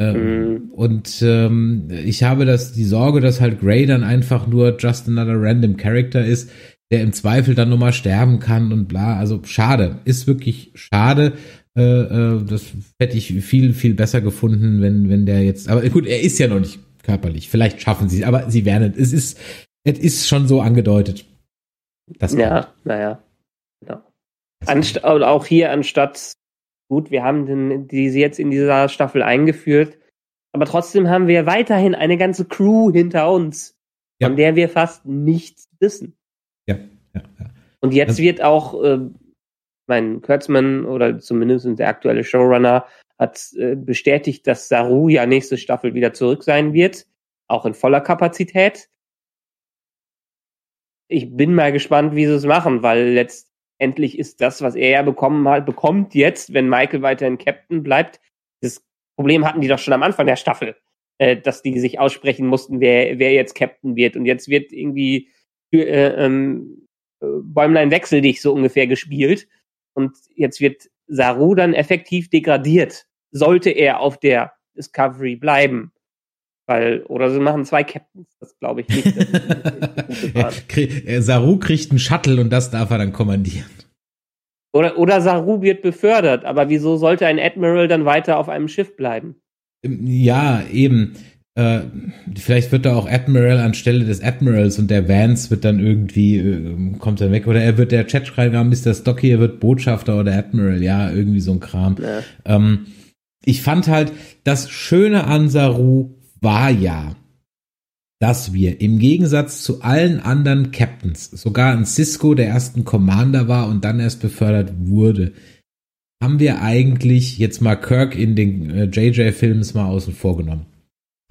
Ähm, mhm. Und ähm, ich habe das, die Sorge, dass halt Grey dann einfach nur just another random character ist, der im Zweifel dann nochmal sterben kann und bla. Also schade. Ist wirklich schade. Äh, äh, das hätte ich viel, viel besser gefunden, wenn, wenn der jetzt. Aber gut, er ist ja noch nicht körperlich. Vielleicht schaffen sie es, aber sie werden es. ist, es ist schon so angedeutet. Das ja, naja. Genau. Anst auch hier anstatt, gut, wir haben den, diese jetzt in dieser Staffel eingeführt, aber trotzdem haben wir weiterhin eine ganze Crew hinter uns, ja. von der wir fast nichts wissen. Ja, ja, ja. Und jetzt also, wird auch, äh, mein Kurtzman oder zumindest der aktuelle Showrunner hat äh, bestätigt, dass Saru ja nächste Staffel wieder zurück sein wird, auch in voller Kapazität. Ich bin mal gespannt, wie sie es machen, weil letztendlich ist das, was er ja bekommen hat, bekommt jetzt, wenn Michael weiterhin Captain bleibt. Das Problem hatten die doch schon am Anfang der Staffel, äh, dass die sich aussprechen mussten, wer, wer jetzt Captain wird. Und jetzt wird irgendwie äh, ähm, äh, Bäumlein wechsel dich so ungefähr gespielt. Und jetzt wird Saru dann effektiv degradiert sollte er auf der Discovery bleiben. Weil, oder sie machen zwei Captains, das glaube ich nicht. Saru kriegt einen Shuttle und das darf er dann kommandieren. Oder, oder Saru wird befördert, aber wieso sollte ein Admiral dann weiter auf einem Schiff bleiben? Ähm, ja, eben. Äh, vielleicht wird er auch Admiral anstelle des Admirals und der Vance wird dann irgendwie, äh, kommt dann weg. Oder er wird der Chat schreiben, Mr. Stocky, er wird Botschafter oder Admiral, ja, irgendwie so ein Kram. Ja. Ähm, ich fand halt, das Schöne an Saru war ja, dass wir im Gegensatz zu allen anderen Captains, sogar ein Cisco der ersten Commander war und dann erst befördert wurde, haben wir eigentlich, jetzt mal Kirk in den äh, JJ-Films mal außen vor genommen,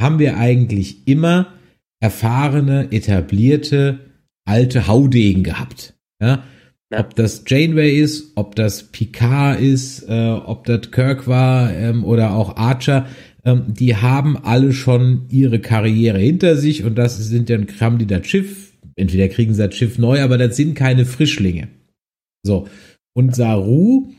haben wir eigentlich immer erfahrene, etablierte, alte Haudegen gehabt. Ja, ja. Ob das Janeway ist, ob das Picard ist, äh, ob das Kirk war ähm, oder auch Archer, ähm, die haben alle schon ihre Karriere hinter sich und das sind dann, haben die das Schiff, entweder kriegen sie das Schiff neu, aber das sind keine Frischlinge. So. Und Saru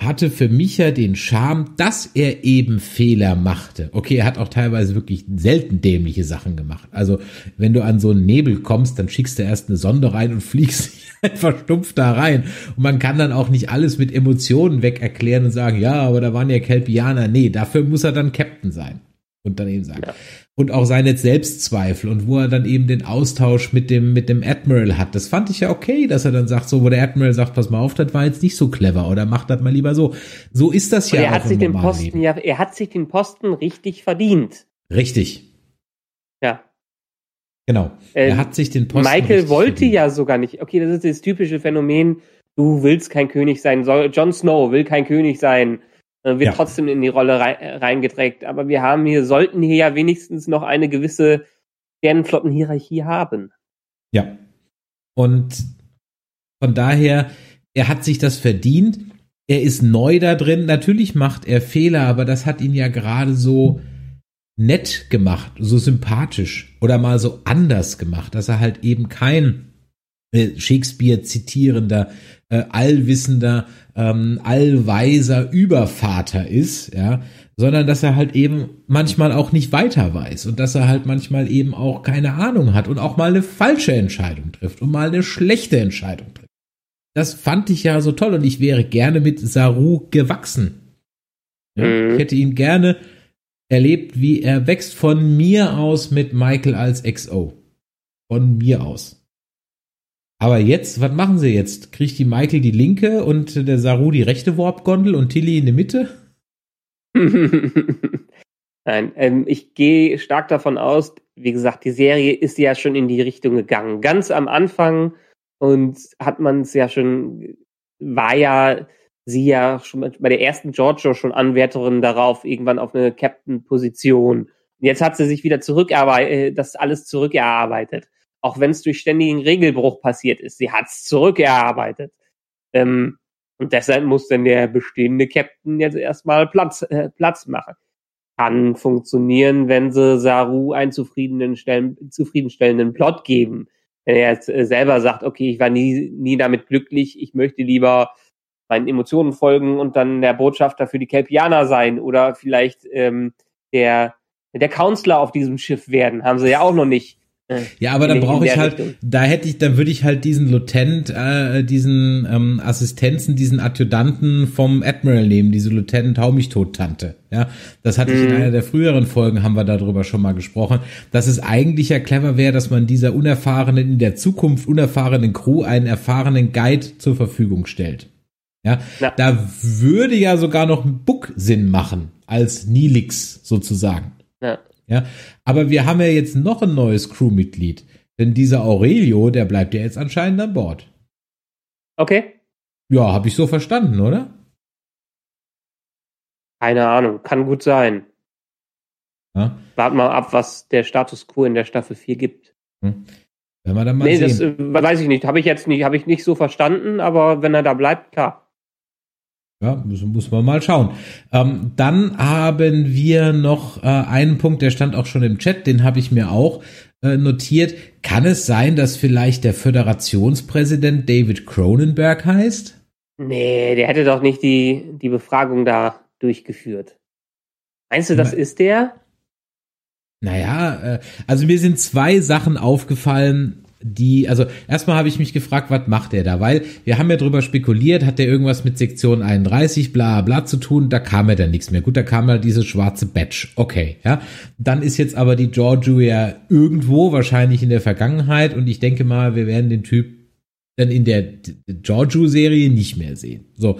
hatte für mich ja den Charme, dass er eben Fehler machte. Okay, er hat auch teilweise wirklich selten dämliche Sachen gemacht. Also, wenn du an so einen Nebel kommst, dann schickst du erst eine Sonde rein und fliegst einfach stumpf da rein. Und man kann dann auch nicht alles mit Emotionen weg erklären und sagen, ja, aber da waren ja Kelpianer. Nee, dafür muss er dann Captain sein. Und dann eben sagen. Ja und auch seine Selbstzweifel und wo er dann eben den Austausch mit dem, mit dem Admiral hat. Das fand ich ja okay, dass er dann sagt, so, wo der Admiral sagt, pass mal auf, das war jetzt nicht so clever oder macht das mal lieber so. So ist das ja. er hat sich den Posten, Leben. ja, er hat sich den Posten richtig verdient. Richtig. Ja. Genau. Er ähm, hat sich den Posten. Michael wollte verdient. ja sogar nicht. Okay, das ist das typische Phänomen. Du willst kein König sein. Jon Snow will kein König sein äh, wird ja. trotzdem in die Rolle äh, reingedrängt. Aber wir haben hier, sollten hier ja wenigstens noch eine gewisse Sternenflottenhierarchie haben. Ja. Und von daher, er hat sich das verdient. Er ist neu da drin. Natürlich macht er Fehler, aber das hat ihn ja gerade so nett gemacht, so sympathisch oder mal so anders gemacht, dass er halt eben kein äh, Shakespeare zitierender, äh, allwissender ähm, allweiser Übervater ist, ja, sondern dass er halt eben manchmal auch nicht weiter weiß und dass er halt manchmal eben auch keine Ahnung hat und auch mal eine falsche Entscheidung trifft und mal eine schlechte Entscheidung trifft. Das fand ich ja so toll und ich wäre gerne mit Saru gewachsen. Ja, mhm. Ich hätte ihn gerne erlebt, wie er wächst von mir aus mit Michael als XO. Von mir aus. Aber jetzt, was machen sie jetzt? Kriegt die Michael die linke und der Saru die rechte Warp-Gondel und Tilly in die Mitte? Nein, ähm, ich gehe stark davon aus, wie gesagt, die Serie ist ja schon in die Richtung gegangen. Ganz am Anfang und hat man es ja schon, war ja sie ja schon bei der ersten Giorgio schon Anwärterin darauf, irgendwann auf eine Captain-Position. Jetzt hat sie sich wieder zurückarbeitet, äh, das alles zurückerarbeitet. Auch wenn es durch ständigen Regelbruch passiert ist. Sie hat es zurückerarbeitet. Ähm, und deshalb muss dann der bestehende Captain jetzt erstmal Platz, äh, Platz machen. Kann funktionieren, wenn sie Saru einen zufriedenstellenden, zufriedenstellenden Plot geben. Wenn er jetzt äh, selber sagt, okay, ich war nie, nie damit glücklich, ich möchte lieber meinen Emotionen folgen und dann der Botschafter für die Kelpianer sein oder vielleicht ähm, der, der Counselor auf diesem Schiff werden. Haben sie ja auch noch nicht. Ja, aber dann brauche ich halt, Richtung. da hätte ich, dann würde ich halt diesen Lieutenant, äh, diesen ähm, Assistenzen, diesen Adjutanten vom Admiral nehmen, diese Lieutenant Hau mich tot Tante. Ja, das hatte mhm. ich in mhm. einer der früheren Folgen, haben wir darüber schon mal gesprochen, dass es eigentlich ja clever wäre, dass man dieser unerfahrenen, in der Zukunft unerfahrenen Crew einen erfahrenen Guide zur Verfügung stellt. Ja, ja. da würde ja sogar noch ein Book Sinn machen als Nilix sozusagen. Ja. Ja, aber wir haben ja jetzt noch ein neues Crewmitglied, denn dieser Aurelio, der bleibt ja jetzt anscheinend an Bord. Okay. Ja, habe ich so verstanden, oder? Keine Ahnung, kann gut sein. Ja. Warten mal ab, was der Status quo in der Staffel 4 gibt. Hm. Wenn wir dann mal nee, sehen. das äh, weiß ich nicht. Habe ich jetzt nicht, habe ich nicht so verstanden, aber wenn er da bleibt, klar. Ja, muss, muss man mal schauen. Ähm, dann haben wir noch äh, einen Punkt, der stand auch schon im Chat, den habe ich mir auch äh, notiert. Kann es sein, dass vielleicht der Föderationspräsident David Cronenberg heißt? Nee, der hätte doch nicht die, die Befragung da durchgeführt. Meinst du, das Na, ist der? Naja, äh, also mir sind zwei Sachen aufgefallen, die, also erstmal habe ich mich gefragt, was macht der da? Weil wir haben ja drüber spekuliert, hat der irgendwas mit Sektion 31 bla bla zu tun, da kam ja dann nichts mehr. Gut, da kam halt diese schwarze Badge. Okay, ja. Dann ist jetzt aber die Giorgio ja irgendwo, wahrscheinlich in der Vergangenheit und ich denke mal, wir werden den Typ dann in der Giorgio-Serie nicht mehr sehen. So.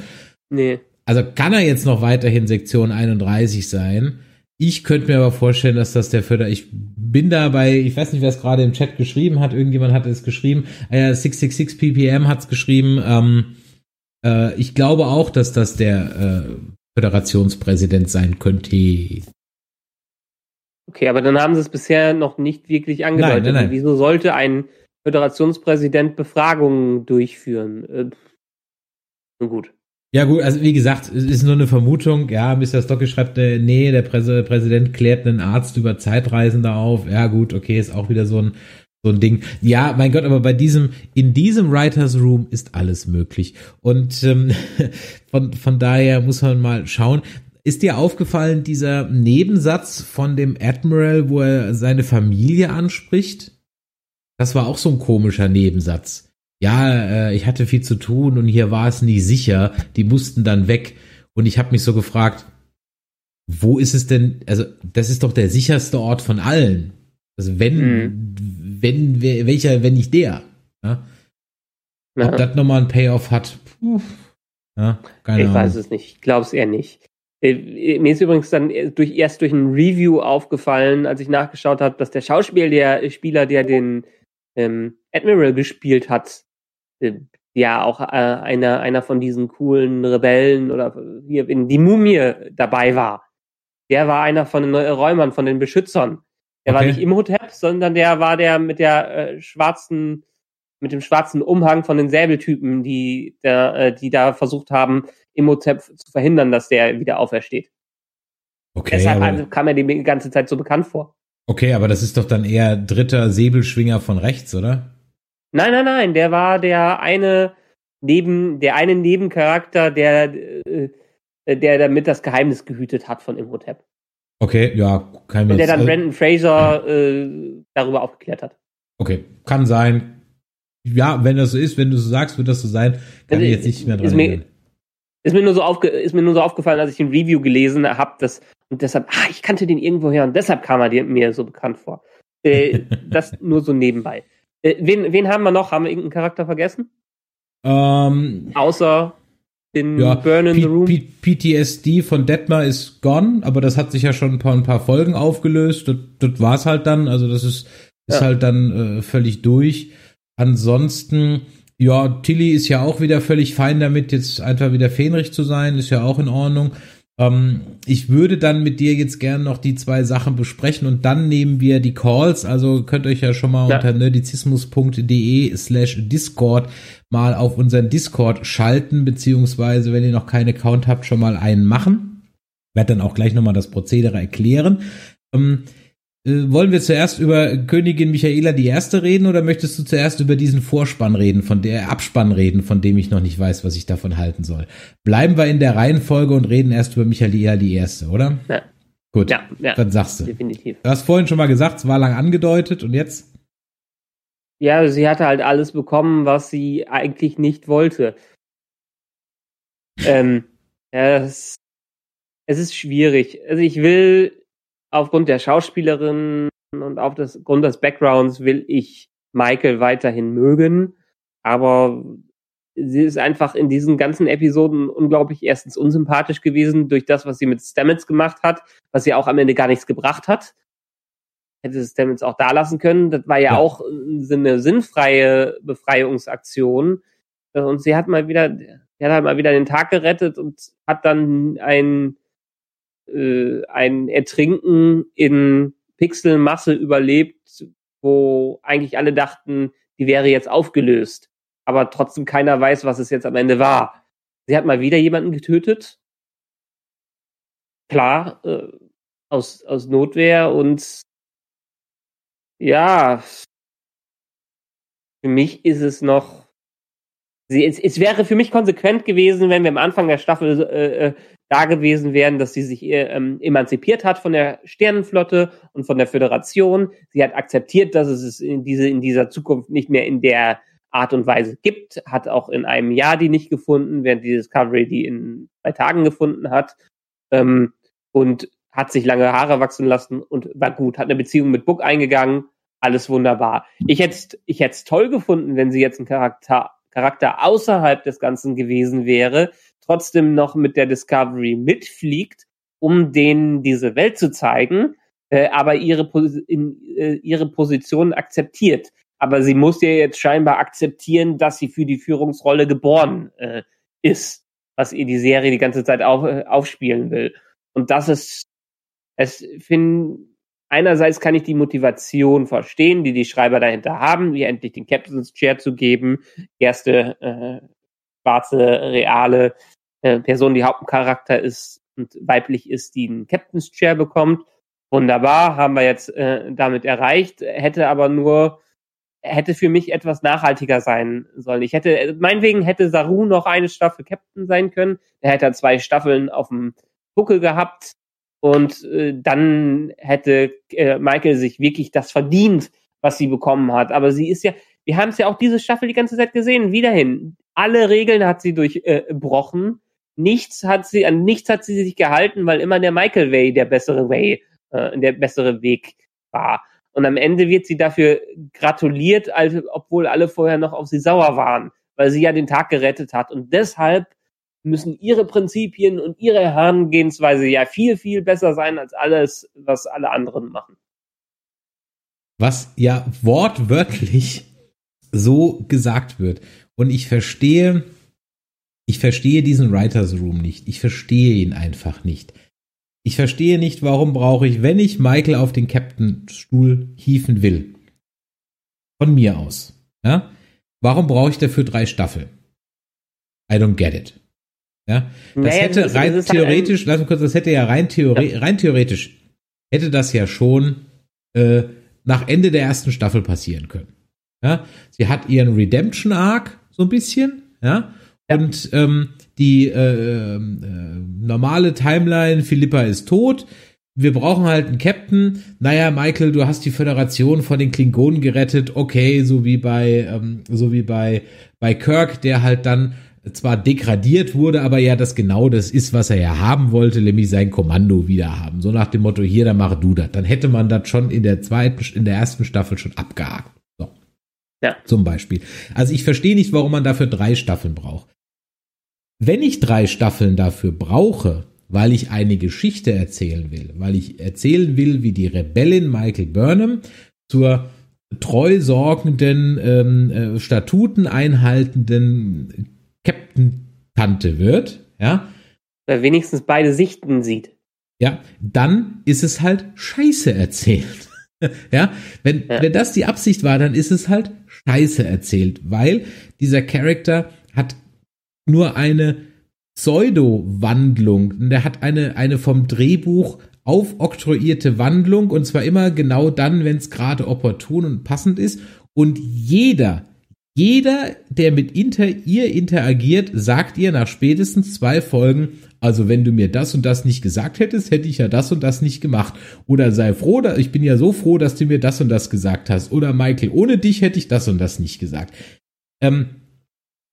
Nee. Also kann er jetzt noch weiterhin Sektion 31 sein? Ich könnte mir aber vorstellen, dass das der Förder, ich bin da bei, ich weiß nicht, wer es gerade im Chat geschrieben hat, irgendjemand hat es geschrieben, äh, 666 ppm hat es geschrieben, ähm, äh, ich glaube auch, dass das der äh, Föderationspräsident sein könnte. Okay, aber dann haben sie es bisher noch nicht wirklich angedeutet. Nein, nein, nein. Wieso sollte ein Föderationspräsident Befragungen durchführen? Äh, nun gut. Ja gut, also wie gesagt, es ist nur eine Vermutung. Ja, Mr. Stocke schreibt, äh, nee, der Präse, Präsident klärt einen Arzt über Zeitreisende auf. Ja gut, okay, ist auch wieder so ein so ein Ding. Ja, mein Gott, aber bei diesem, in diesem Writers Room ist alles möglich. Und ähm, von, von daher muss man mal schauen. Ist dir aufgefallen, dieser Nebensatz von dem Admiral, wo er seine Familie anspricht? Das war auch so ein komischer Nebensatz ja, äh, ich hatte viel zu tun und hier war es nie sicher. Die mussten dann weg. Und ich habe mich so gefragt, wo ist es denn? Also, das ist doch der sicherste Ort von allen. Also, wenn, mhm. wenn, welcher, wenn nicht der. Ja? Ja. Ob das nochmal ein Payoff hat, puh. Ja, keine ich Ahnung. weiß es nicht. Ich glaube es eher nicht. Äh, mir ist übrigens dann durch, erst durch ein Review aufgefallen, als ich nachgeschaut habe, dass der Schauspieler, der Spieler, der den ähm, Admiral gespielt hat, äh, ja auch äh, einer, einer von diesen coolen Rebellen oder hier in die Mumie dabei war. Der war einer von den Räumern, von den Beschützern. Der okay. war nicht Imhotep, sondern der war der mit der äh, schwarzen, mit dem schwarzen Umhang von den Säbeltypen, die, der, äh, die da versucht haben, Imhotep zu verhindern, dass der wieder aufersteht. Okay. Deshalb aber, kam er die ganze Zeit so bekannt vor. Okay, aber das ist doch dann eher dritter Säbelschwinger von rechts, oder? Nein, nein, nein, der war der eine neben, der eine Nebencharakter, der, äh, der damit das Geheimnis gehütet hat von Imhotep. Okay, ja, kein Und der dann Brandon Fraser äh, darüber aufgeklärt hat. Okay, kann sein. Ja, wenn das so ist, wenn du so sagst, wird das so sein, kann also, ich jetzt nicht mehr dran ist mir, ist mir nur so aufge ist mir nur so aufgefallen, als ich ein Review gelesen habe, dass und deshalb, ah, ich kannte den irgendwo her und deshalb kam er mir so bekannt vor. Äh, das nur so nebenbei. Äh, wen, wen haben wir noch? Haben wir irgendeinen Charakter vergessen? Ähm, Außer den ja, Burn in P the Room. P PTSD von Detmar ist gone, aber das hat sich ja schon ein paar, ein paar Folgen aufgelöst. Das, das war's halt dann. Also das ist, ist ja. halt dann äh, völlig durch. Ansonsten Ja, Tilly ist ja auch wieder völlig fein damit, jetzt einfach wieder fähnrich zu sein, ist ja auch in Ordnung. Ähm, ich würde dann mit dir jetzt gern noch die zwei Sachen besprechen und dann nehmen wir die Calls. Also könnt euch ja schon mal ja. unter nerdizismus.de slash Discord mal auf unseren Discord schalten, beziehungsweise wenn ihr noch keinen Account habt, schon mal einen machen. Werde dann auch gleich nochmal das Prozedere erklären. Ähm, äh, wollen wir zuerst über Königin Michaela die Erste reden oder möchtest du zuerst über diesen Vorspann reden, von der Abspann reden, von dem ich noch nicht weiß, was ich davon halten soll? Bleiben wir in der Reihenfolge und reden erst über Michaela die Erste, oder? Ja. Gut, ja, ja, dann sagst du. Definitiv. Du hast vorhin schon mal gesagt, es war lang angedeutet und jetzt? Ja, sie hatte halt alles bekommen, was sie eigentlich nicht wollte. ähm, ja, es, es ist schwierig. Also ich will aufgrund der Schauspielerin und aufgrund des Backgrounds will ich Michael weiterhin mögen, aber sie ist einfach in diesen ganzen Episoden unglaublich erstens unsympathisch gewesen durch das, was sie mit Stamets gemacht hat, was sie auch am Ende gar nichts gebracht hat. Hätte Stamets auch da lassen können. Das war ja, ja. auch eine sinnfreie Befreiungsaktion. Und sie hat mal wieder, sie hat halt mal wieder den Tag gerettet und hat dann ein äh, ein Ertrinken in Pixelmasse überlebt, wo eigentlich alle dachten, die wäre jetzt aufgelöst. Aber trotzdem keiner weiß, was es jetzt am Ende war. Sie hat mal wieder jemanden getötet. Klar, äh, aus, aus Notwehr und ja, für mich ist es noch. Sie, es, es wäre für mich konsequent gewesen, wenn wir am Anfang der Staffel äh, äh da gewesen wären, dass sie sich ähm, emanzipiert hat von der Sternenflotte und von der Föderation. Sie hat akzeptiert, dass es es in, diese, in dieser Zukunft nicht mehr in der Art und Weise gibt, hat auch in einem Jahr die nicht gefunden, während die Discovery die in zwei Tagen gefunden hat. Ähm, und hat sich lange Haare wachsen lassen und war gut, hat eine Beziehung mit Book eingegangen, alles wunderbar. Ich hätte ich hätte es toll gefunden, wenn sie jetzt ein Charakter, Charakter außerhalb des Ganzen gewesen wäre, trotzdem noch mit der Discovery mitfliegt, um denen diese Welt zu zeigen, äh, aber ihre, in, äh, ihre Position akzeptiert. Aber sie muss ja jetzt scheinbar akzeptieren, dass sie für die Führungsrolle geboren äh, ist, was ihr die Serie die ganze Zeit auf, äh, aufspielen will. Und das ist, es finde, einerseits kann ich die Motivation verstehen, die die Schreiber dahinter haben, wie endlich den Captain's Chair zu geben, erste äh, schwarze, reale äh, Person, die Hauptcharakter ist und weiblich ist, die einen Captain's Chair bekommt. Wunderbar, haben wir jetzt äh, damit erreicht, hätte aber nur, hätte für mich etwas nachhaltiger sein sollen. Ich hätte, meinetwegen hätte Saru noch eine Staffel Captain sein können. Er hätte zwei Staffeln auf dem Buckel gehabt und äh, dann hätte äh, Michael sich wirklich das verdient, was sie bekommen hat. Aber sie ist ja, wir haben es ja auch diese Staffel die ganze Zeit gesehen, wiederhin. Alle Regeln hat sie durchbrochen. Äh, nichts hat sie, an nichts hat sie sich gehalten, weil immer der Michael Way der bessere Way, äh, der bessere Weg war. Und am Ende wird sie dafür gratuliert, also, obwohl alle vorher noch auf sie sauer waren, weil sie ja den Tag gerettet hat. Und deshalb müssen ihre Prinzipien und ihre Herangehensweise ja viel, viel besser sein als alles, was alle anderen machen. Was ja wortwörtlich so gesagt wird. Und ich verstehe, ich verstehe diesen Writers Room nicht. Ich verstehe ihn einfach nicht. Ich verstehe nicht, warum brauche ich, wenn ich Michael auf den Captain-Stuhl hieven will, von mir aus, ja, warum brauche ich dafür drei Staffeln? I don't get it. Ja, das nee, hätte das, rein das theoretisch, lass mich kurz, das hätte ja rein, theore ja. rein theoretisch, hätte das ja schon äh, nach Ende der ersten Staffel passieren können. Ja, sie hat ihren Redemption Arc so ein bisschen, ja, ja. und ähm, die äh, äh, normale Timeline, Philippa ist tot. Wir brauchen halt einen Captain. Naja, Michael, du hast die Föderation von den Klingonen gerettet. Okay, so wie bei, ähm, so wie bei, bei Kirk, der halt dann zwar degradiert wurde, aber ja das genau das ist, was er ja haben wollte, nämlich sein Kommando wieder haben. So nach dem Motto, hier, dann mach du das. Dann hätte man das schon in der zweiten, in der ersten Staffel schon abgehakt. So. Ja. Zum Beispiel. Also ich verstehe nicht, warum man dafür drei Staffeln braucht. Wenn ich drei Staffeln dafür brauche, weil ich eine Geschichte erzählen will, weil ich erzählen will, wie die Rebellin Michael Burnham zur treu sorgenden, ähm, äh, Statuten einhaltenden Captain-Tante wird, ja. Oder wenigstens beide Sichten sieht. Ja, dann ist es halt scheiße erzählt. ja, wenn, ja. wenn das die Absicht war, dann ist es halt scheiße erzählt, weil dieser Charakter hat nur eine Pseudo-Wandlung. Der hat eine, eine vom Drehbuch aufoktroyierte Wandlung und zwar immer genau dann, wenn es gerade opportun und passend ist. Und jeder, jeder, der mit inter, ihr interagiert, sagt ihr nach spätestens zwei Folgen, also wenn du mir das und das nicht gesagt hättest, hätte ich ja das und das nicht gemacht. Oder sei froh, ich bin ja so froh, dass du mir das und das gesagt hast. Oder Michael, ohne dich hätte ich das und das nicht gesagt. Ähm,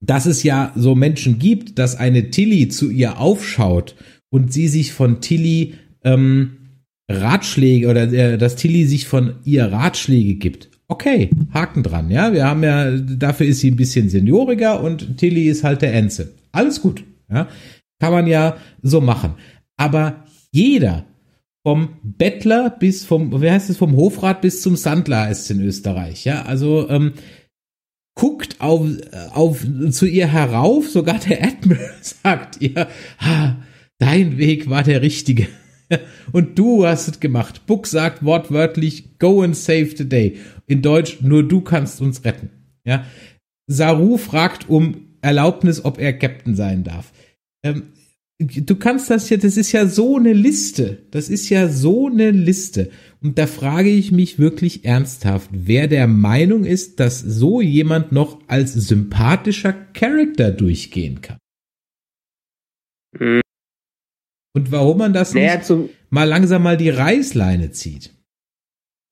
dass es ja so Menschen gibt, dass eine Tilly zu ihr aufschaut und sie sich von Tilly ähm, Ratschläge oder äh, dass Tilly sich von ihr Ratschläge gibt. Okay, Haken dran, ja. Wir haben ja, dafür ist sie ein bisschen senioriger und Tilly ist halt der Enze. Alles gut, ja. Kann man ja so machen. Aber jeder, vom Bettler bis vom, wie heißt es, vom Hofrat bis zum Sandler ist in Österreich, ja. Also, ähm, guckt auf, auf, zu ihr herauf, sogar der Admiral sagt ihr, ha, dein Weg war der richtige. Und du hast es gemacht. Book sagt wortwörtlich, go and save the day. In Deutsch, nur du kannst uns retten. Ja. Saru fragt um Erlaubnis, ob er Captain sein darf. Ähm, du kannst das ja, das ist ja so eine Liste. Das ist ja so eine Liste. Und da frage ich mich wirklich ernsthaft, wer der Meinung ist, dass so jemand noch als sympathischer Charakter durchgehen kann. Und warum man das naja, nicht mal langsam mal die Reißleine zieht.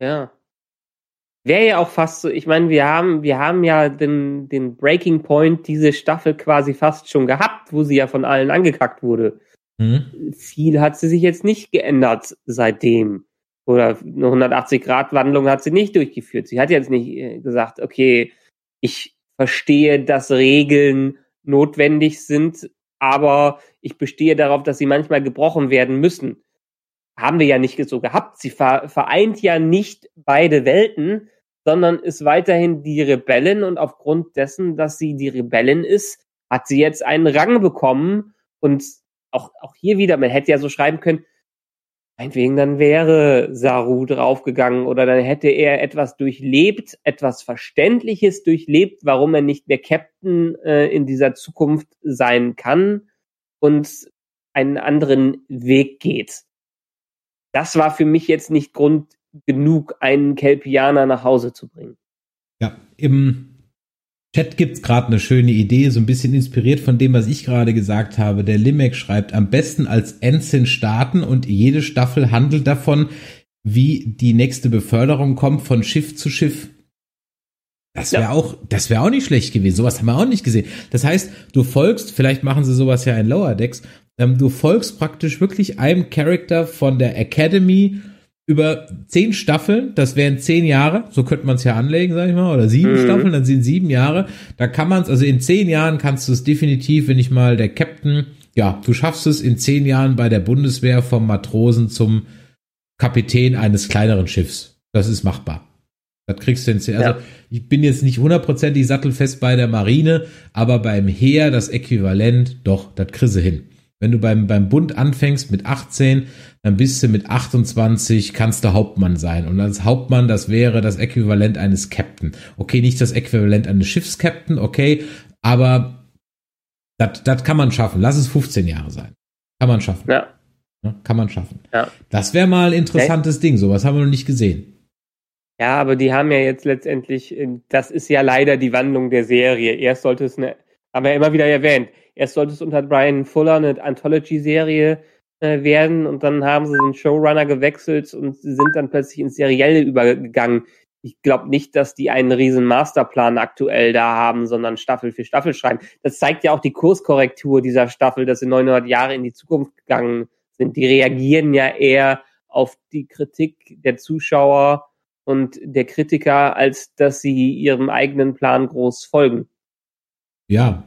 Ja. Wäre ja auch fast so, ich meine, wir haben, wir haben ja den, den Breaking Point diese Staffel quasi fast schon gehabt, wo sie ja von allen angekackt wurde. Mhm. Viel hat sie sich jetzt nicht geändert seitdem. Oder eine 180-Grad-Wandlung hat sie nicht durchgeführt. Sie hat jetzt nicht äh, gesagt, okay, ich verstehe, dass Regeln notwendig sind, aber ich bestehe darauf, dass sie manchmal gebrochen werden müssen. Haben wir ja nicht so gehabt. Sie vereint ja nicht beide Welten, sondern ist weiterhin die Rebellin und aufgrund dessen, dass sie die Rebellin ist, hat sie jetzt einen Rang bekommen und auch, auch hier wieder, man hätte ja so schreiben können, meinetwegen dann wäre Saru draufgegangen oder dann hätte er etwas durchlebt, etwas Verständliches durchlebt, warum er nicht mehr Captain äh, in dieser Zukunft sein kann und einen anderen Weg geht. Das war für mich jetzt nicht Grund genug, einen Kelpianer nach Hause zu bringen. Ja, im Chat gibt's gerade eine schöne Idee, so ein bisschen inspiriert von dem, was ich gerade gesagt habe. Der Limek schreibt, am besten als Ensign starten und jede Staffel handelt davon, wie die nächste Beförderung kommt von Schiff zu Schiff. Das wäre ja. auch, das wäre auch nicht schlecht gewesen. Sowas haben wir auch nicht gesehen. Das heißt, du folgst, vielleicht machen sie sowas ja in Lower Decks, ähm, du folgst praktisch wirklich einem Charakter von der Academy über zehn Staffeln, das wären zehn Jahre, so könnte man es ja anlegen, sag ich mal, oder sieben mhm. Staffeln, dann sind sieben Jahre. Da kann man es, also in zehn Jahren kannst du es definitiv, wenn ich mal der Captain, ja, du schaffst es in zehn Jahren bei der Bundeswehr vom Matrosen zum Kapitän eines kleineren Schiffs. Das ist machbar. Das kriegst du in zehn, also ja. ich bin jetzt nicht hundertprozentig sattelfest bei der Marine, aber beim Heer das Äquivalent, doch, das kriegst du hin. Wenn du beim, beim Bund anfängst mit 18, dann bist du mit 28, kannst du Hauptmann sein. Und als Hauptmann, das wäre das Äquivalent eines Captain. Okay, nicht das Äquivalent eines Schiffskapten, okay, aber das kann man schaffen. Lass es 15 Jahre sein. Kann man schaffen. Ja. ja kann man schaffen. Ja. Das wäre mal ein interessantes okay. Ding. Sowas haben wir noch nicht gesehen. Ja, aber die haben ja jetzt letztendlich, äh, das ist ja leider die Wandlung der Serie. Erst sollte es eine, haben wir ja immer wieder erwähnt, erst sollte es unter Brian Fuller eine Anthology-Serie äh, werden und dann haben sie den Showrunner gewechselt und sind dann plötzlich ins Serielle übergegangen. Ich glaube nicht, dass die einen riesen Masterplan aktuell da haben, sondern Staffel für Staffel schreiben. Das zeigt ja auch die Kurskorrektur dieser Staffel, dass sie 900 Jahre in die Zukunft gegangen sind. Die reagieren ja eher auf die Kritik der Zuschauer und der Kritiker, als dass sie ihrem eigenen Plan groß folgen. Ja,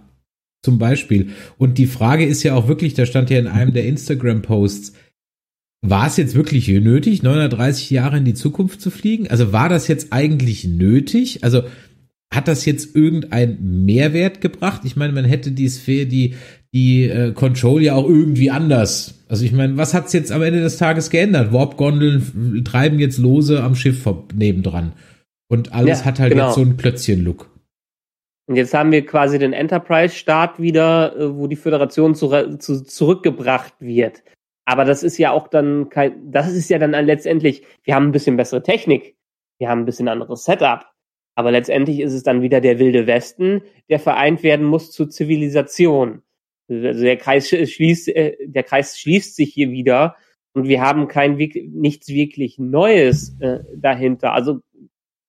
zum Beispiel. Und die Frage ist ja auch wirklich, da stand ja in einem der Instagram-Posts, war es jetzt wirklich nötig, 930 Jahre in die Zukunft zu fliegen? Also war das jetzt eigentlich nötig? Also hat das jetzt irgendeinen Mehrwert gebracht? Ich meine, man hätte die Sphäre, die, die äh, Control ja auch irgendwie anders. Also ich meine, was hat's jetzt am Ende des Tages geändert? Warp-Gondeln treiben jetzt lose am Schiff nebendran. Und alles ja, hat halt genau. jetzt so einen Plötzchen-Look. Und jetzt haben wir quasi den Enterprise-Start wieder, äh, wo die Föderation zu, zu, zurückgebracht wird. Aber das ist ja auch dann kein, das ist ja dann letztendlich, wir haben ein bisschen bessere Technik, wir haben ein bisschen anderes Setup. Aber letztendlich ist es dann wieder der wilde Westen, der vereint werden muss zur Zivilisation. Also der Kreis schließt, äh, der Kreis schließt sich hier wieder und wir haben kein nichts wirklich Neues äh, dahinter. Also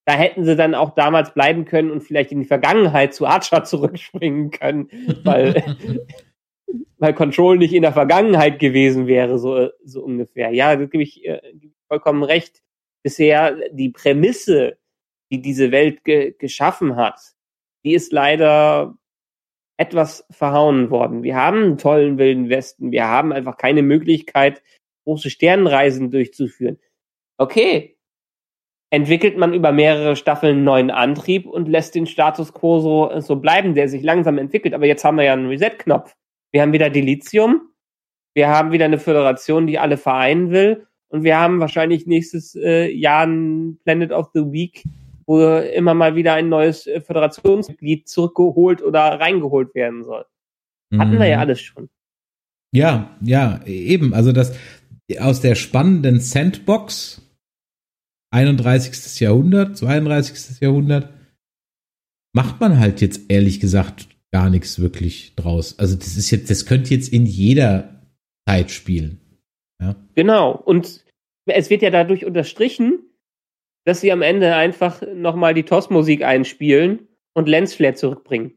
da hätten sie dann auch damals bleiben können und vielleicht in die Vergangenheit zu Archer zurückspringen können, weil, weil Control nicht in der Vergangenheit gewesen wäre, so, so ungefähr. Ja, da gebe ich äh, vollkommen recht. Bisher die Prämisse, die diese Welt ge geschaffen hat, die ist leider etwas verhauen worden. Wir haben einen tollen Wilden Westen. Wir haben einfach keine Möglichkeit, große Sternenreisen durchzuführen. Okay, entwickelt man über mehrere Staffeln einen neuen Antrieb und lässt den Status quo so, so bleiben, der sich langsam entwickelt. Aber jetzt haben wir ja einen Reset-Knopf. Wir haben wieder Dilithium, wir haben wieder eine Föderation, die alle vereinen will und wir haben wahrscheinlich nächstes äh, Jahr ein Planet of the Week, wo immer mal wieder ein neues äh, Föderationsmitglied zurückgeholt oder reingeholt werden soll. Hatten mhm. wir ja mhm. alles schon. Ja, ja, eben. Also das aus der spannenden Sandbox 31. Jahrhundert, 32. Jahrhundert, macht man halt jetzt ehrlich gesagt gar nichts wirklich draus. Also das ist jetzt, das könnte jetzt in jeder Zeit spielen. Ja. Genau. Und es wird ja dadurch unterstrichen, dass sie am Ende einfach nochmal die TOS-Musik einspielen und Lensflare zurückbringen.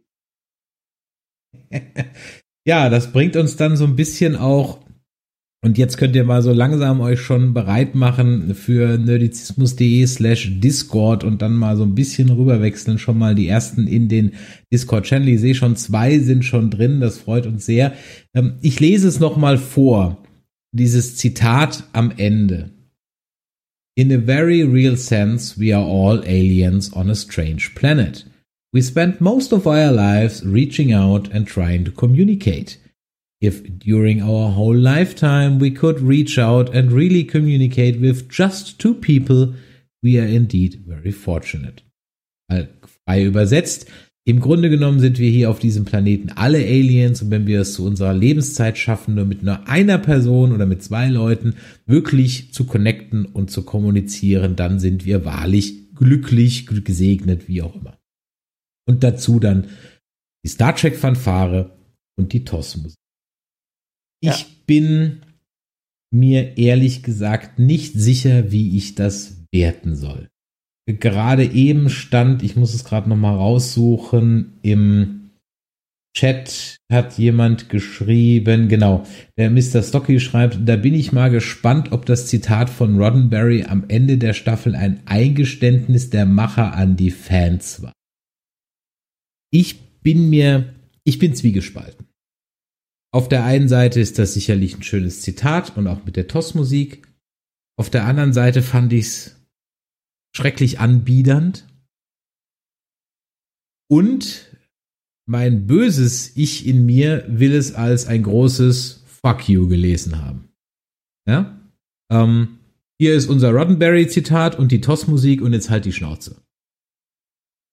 ja, das bringt uns dann so ein bisschen auch und jetzt könnt ihr mal so langsam euch schon bereit machen für nerdizismus.de slash Discord und dann mal so ein bisschen rüberwechseln. Schon mal die ersten in den Discord-Channel. Ich sehe schon, zwei sind schon drin. Das freut uns sehr. Ähm, ich lese es nochmal vor. Dieses Zitat am Ende. In a very real sense, we are all aliens on a strange planet. We spend most of our lives reaching out and trying to communicate. If during our whole lifetime we could reach out and really communicate with just two people, we are indeed very fortunate. Frei übersetzt, im Grunde genommen sind wir hier auf diesem Planeten alle Aliens und wenn wir es zu unserer Lebenszeit schaffen, nur mit nur einer Person oder mit zwei Leuten wirklich zu connecten und zu kommunizieren, dann sind wir wahrlich glücklich, gesegnet, wie auch immer. Und dazu dann die Star Trek Fanfare und die TOS-Musik. Ja. Ich bin mir ehrlich gesagt nicht sicher, wie ich das werten soll. Gerade eben stand, ich muss es gerade noch mal raussuchen, im Chat hat jemand geschrieben, genau, der Mr. Stocky schreibt, da bin ich mal gespannt, ob das Zitat von Roddenberry am Ende der Staffel ein Eingeständnis der Macher an die Fans war. Ich bin mir, ich bin zwiegespalten. Auf der einen Seite ist das sicherlich ein schönes Zitat und auch mit der TOS-Musik. Auf der anderen Seite fand ich es schrecklich anbiedernd. Und mein böses Ich in mir will es als ein großes Fuck you gelesen haben. Ja? Ähm, hier ist unser Roddenberry-Zitat und die TOS-Musik und jetzt halt die Schnauze.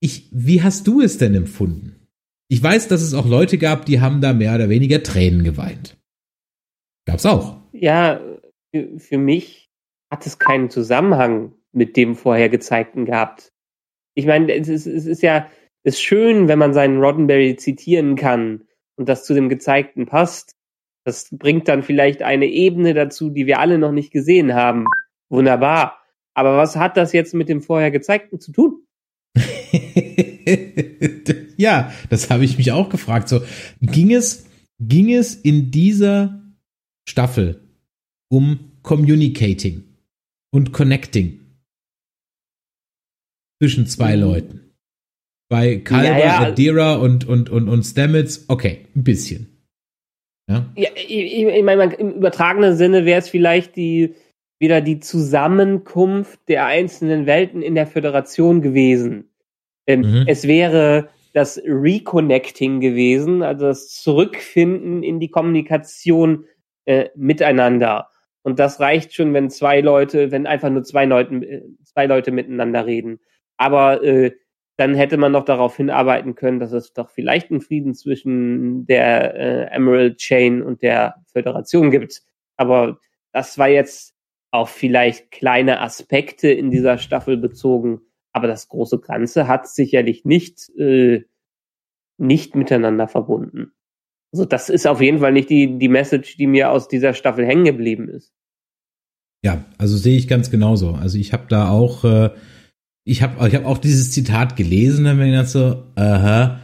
Ich, wie hast du es denn empfunden? Ich weiß, dass es auch Leute gab, die haben da mehr oder weniger Tränen geweint. Gab's auch. Ja, für, für mich hat es keinen Zusammenhang mit dem vorher gezeigten gehabt. Ich meine, es ist, es ist ja es ist schön, wenn man seinen Roddenberry zitieren kann und das zu dem gezeigten passt. Das bringt dann vielleicht eine Ebene dazu, die wir alle noch nicht gesehen haben. Wunderbar. Aber was hat das jetzt mit dem vorher gezeigten zu tun? ja, das habe ich mich auch gefragt. So, ging es, ging es in dieser Staffel um Communicating und Connecting zwischen zwei mhm. Leuten? Bei Kalber, ja, ja. Adira und, und, und, und Stamets, okay, ein bisschen. Ja, ja ich, ich meine, im übertragenen Sinne wäre es vielleicht die wieder die Zusammenkunft der einzelnen Welten in der Föderation gewesen. Ähm, mhm. Es wäre das Reconnecting gewesen, also das Zurückfinden in die Kommunikation äh, miteinander. Und das reicht schon, wenn zwei Leute, wenn einfach nur zwei Leute, äh, zwei Leute miteinander reden. Aber äh, dann hätte man noch darauf hinarbeiten können, dass es doch vielleicht einen Frieden zwischen der äh, Emerald Chain und der Föderation gibt. Aber das war jetzt auf vielleicht kleine Aspekte in dieser Staffel bezogen. Aber das große Ganze hat sicherlich nicht, äh, nicht miteinander verbunden. Also das ist auf jeden Fall nicht die, die Message, die mir aus dieser Staffel hängen geblieben ist. Ja, also sehe ich ganz genauso. Also ich habe da auch äh, ich habe ich hab auch dieses Zitat gelesen, dann bin ich gedacht so, aha,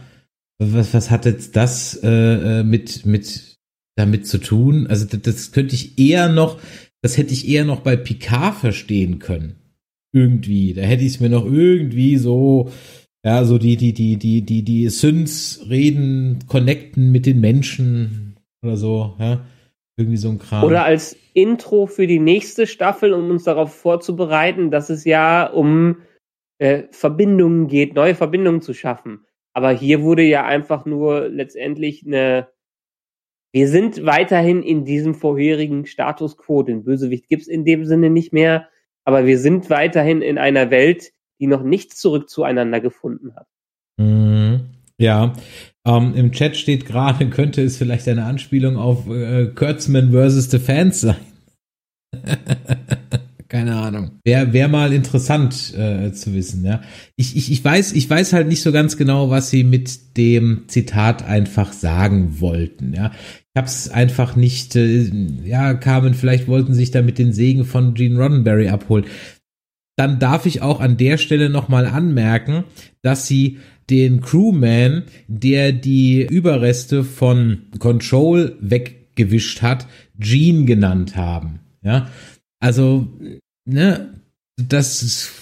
was, was hat jetzt das äh, äh, mit, mit damit zu tun? Also das, das könnte ich eher noch, das hätte ich eher noch bei Picard verstehen können. Irgendwie. Da hätte ich es mir noch irgendwie so, ja, so die, die, die, die, die, die Syns reden, connecten mit den Menschen oder so, ja. Irgendwie so ein Kram. Oder als Intro für die nächste Staffel, um uns darauf vorzubereiten, dass es ja um äh, Verbindungen geht, neue Verbindungen zu schaffen. Aber hier wurde ja einfach nur letztendlich eine. Wir sind weiterhin in diesem vorherigen Status quo. Den Bösewicht gibt's in dem Sinne nicht mehr. Aber wir sind weiterhin in einer Welt, die noch nicht zurück zueinander gefunden hat. Mhm. Ja, ähm, im Chat steht gerade, könnte es vielleicht eine Anspielung auf äh, Kurtzman versus the Fans sein. keine Ahnung. Wäre wär mal interessant äh, zu wissen, ja. Ich, ich, ich weiß, ich weiß halt nicht so ganz genau, was sie mit dem Zitat einfach sagen wollten, ja. Ich hab's einfach nicht, äh, ja, kamen, vielleicht wollten sich damit den Segen von Gene Roddenberry abholen. Dann darf ich auch an der Stelle nochmal anmerken, dass sie den Crewman, der die Überreste von Control weggewischt hat, Gene genannt haben. Ja, also, ne, das ist,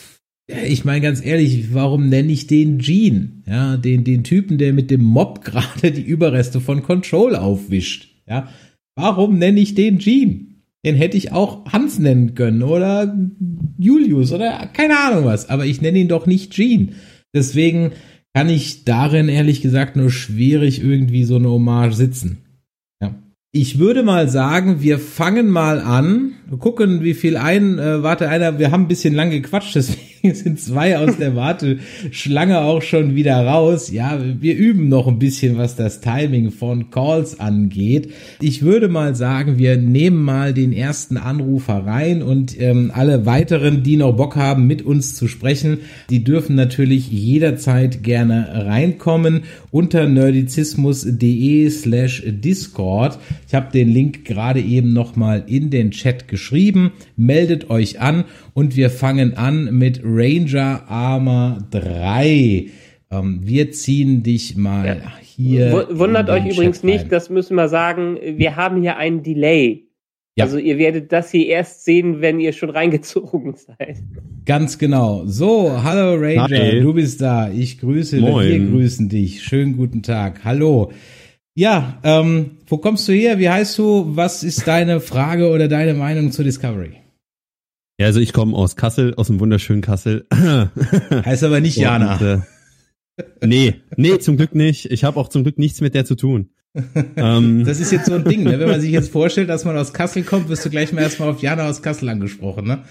ich meine ganz ehrlich, warum nenne ich den Gene? Ja, den, den Typen, der mit dem Mob gerade die Überreste von Control aufwischt. Ja, warum nenne ich den Gene? Den hätte ich auch Hans nennen können oder Julius oder keine Ahnung was, aber ich nenne ihn doch nicht Gene. Deswegen kann ich darin ehrlich gesagt nur schwierig irgendwie so eine Hommage sitzen. Ich würde mal sagen, wir fangen mal an, gucken, wie viel ein, äh, warte einer, wir haben ein bisschen lang gequatscht, deswegen sind zwei aus der Warteschlange auch schon wieder raus. Ja, wir üben noch ein bisschen, was das Timing von Calls angeht. Ich würde mal sagen, wir nehmen mal den ersten Anrufer rein und ähm, alle weiteren, die noch Bock haben, mit uns zu sprechen, die dürfen natürlich jederzeit gerne reinkommen unter nerdizismus.de slash Discord. Ich habe den Link gerade eben nochmal in den Chat geschrieben. Meldet euch an und wir fangen an mit Ranger Armor 3. Ähm, wir ziehen dich mal ja. hier. Wundert euch übrigens Chat nicht, das müssen wir sagen, wir haben hier einen Delay. Ja. Also ihr werdet das hier erst sehen, wenn ihr schon reingezogen seid. Ganz genau. So, hallo Ranger, Hi. du bist da. Ich grüße, Moin. wir grüßen dich. Schönen guten Tag. Hallo. Ja, ähm, wo kommst du her? Wie heißt du? Was ist deine Frage oder deine Meinung zur Discovery? Ja, also ich komme aus Kassel, aus dem wunderschönen Kassel. heißt aber nicht Jana. Und, äh, nee, nee, zum Glück nicht. Ich habe auch zum Glück nichts mit der zu tun. ähm, das ist jetzt so ein Ding, ne? wenn man sich jetzt vorstellt, dass man aus Kassel kommt, wirst du gleich mal erstmal auf Jana aus Kassel angesprochen, ne?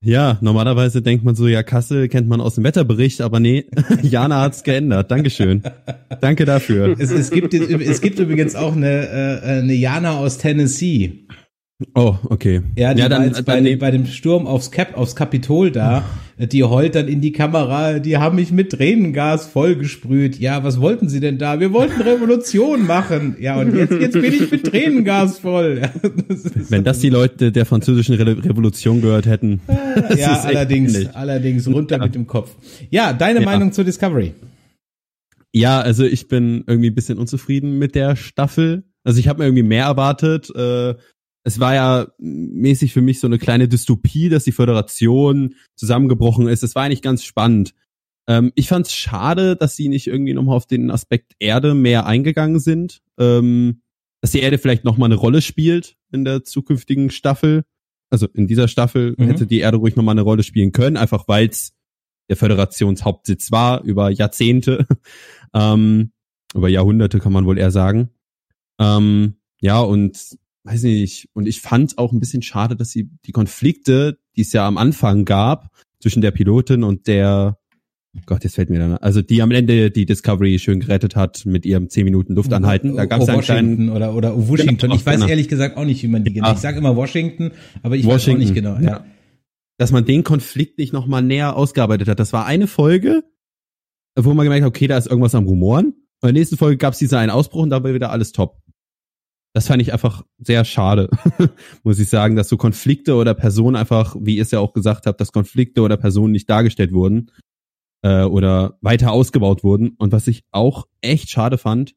Ja, normalerweise denkt man so, ja, Kassel kennt man aus dem Wetterbericht, aber nee, Jana hat's geändert. Dankeschön. Danke dafür. Es, es, gibt, es gibt übrigens auch eine, äh, eine Jana aus Tennessee. Oh, okay. Ja, die ja, dann, bei, dann, dem, bei dem Sturm aufs Cap, aufs Kapitol da, die heult dann in die Kamera, die haben mich mit Tränengas vollgesprüht. Ja, was wollten sie denn da? Wir wollten Revolution machen. Ja, und jetzt, jetzt bin ich mit Tränengas voll. Das Wenn das die Leute der französischen Re Revolution gehört hätten. ja, allerdings, allerdings runter ja. mit dem Kopf. Ja, deine ja. Meinung zur Discovery? Ja, also ich bin irgendwie ein bisschen unzufrieden mit der Staffel. Also ich habe mir irgendwie mehr erwartet. Äh, es war ja mäßig für mich so eine kleine Dystopie, dass die Föderation zusammengebrochen ist. Es war eigentlich ganz spannend. Ähm, ich fand es schade, dass sie nicht irgendwie nochmal auf den Aspekt Erde mehr eingegangen sind. Ähm, dass die Erde vielleicht nochmal eine Rolle spielt in der zukünftigen Staffel. Also in dieser Staffel Mhm. hätte die Erde ruhig nochmal eine Rolle spielen können, einfach weil es der Föderationshauptsitz war über Jahrzehnte, ähm, über Jahrhunderte kann man wohl eher sagen. Ähm, ja, und weiß nicht, und ich fand auch ein bisschen schade, dass sie die Konflikte, die es ja am Anfang gab, zwischen der Pilotin und der, Gott, jetzt fällt mir dann, also die am Ende die Discovery schön gerettet hat mit ihrem 10 Minuten Luftanhalten. Da gab es oh, einen kleinen Washington oder, oder oh, Washington. Genau, ich weiß genau. ehrlich gesagt auch nicht, wie man die genau. Ich sage immer Washington, aber ich Washington, weiß auch nicht genau. Ja. ja. dass man den Konflikt nicht nochmal näher ausgearbeitet hat. Das war eine Folge, wo man gemerkt hat, okay, da ist irgendwas am Rumoren. Und in der nächsten Folge gab es diesen einen Ausbruch und dabei wieder alles top. Das fand ich einfach sehr schade, muss ich sagen, dass so Konflikte oder Personen einfach, wie ihr es ja auch gesagt habt, dass Konflikte oder Personen nicht dargestellt wurden äh, oder weiter ausgebaut wurden. Und was ich auch echt schade fand,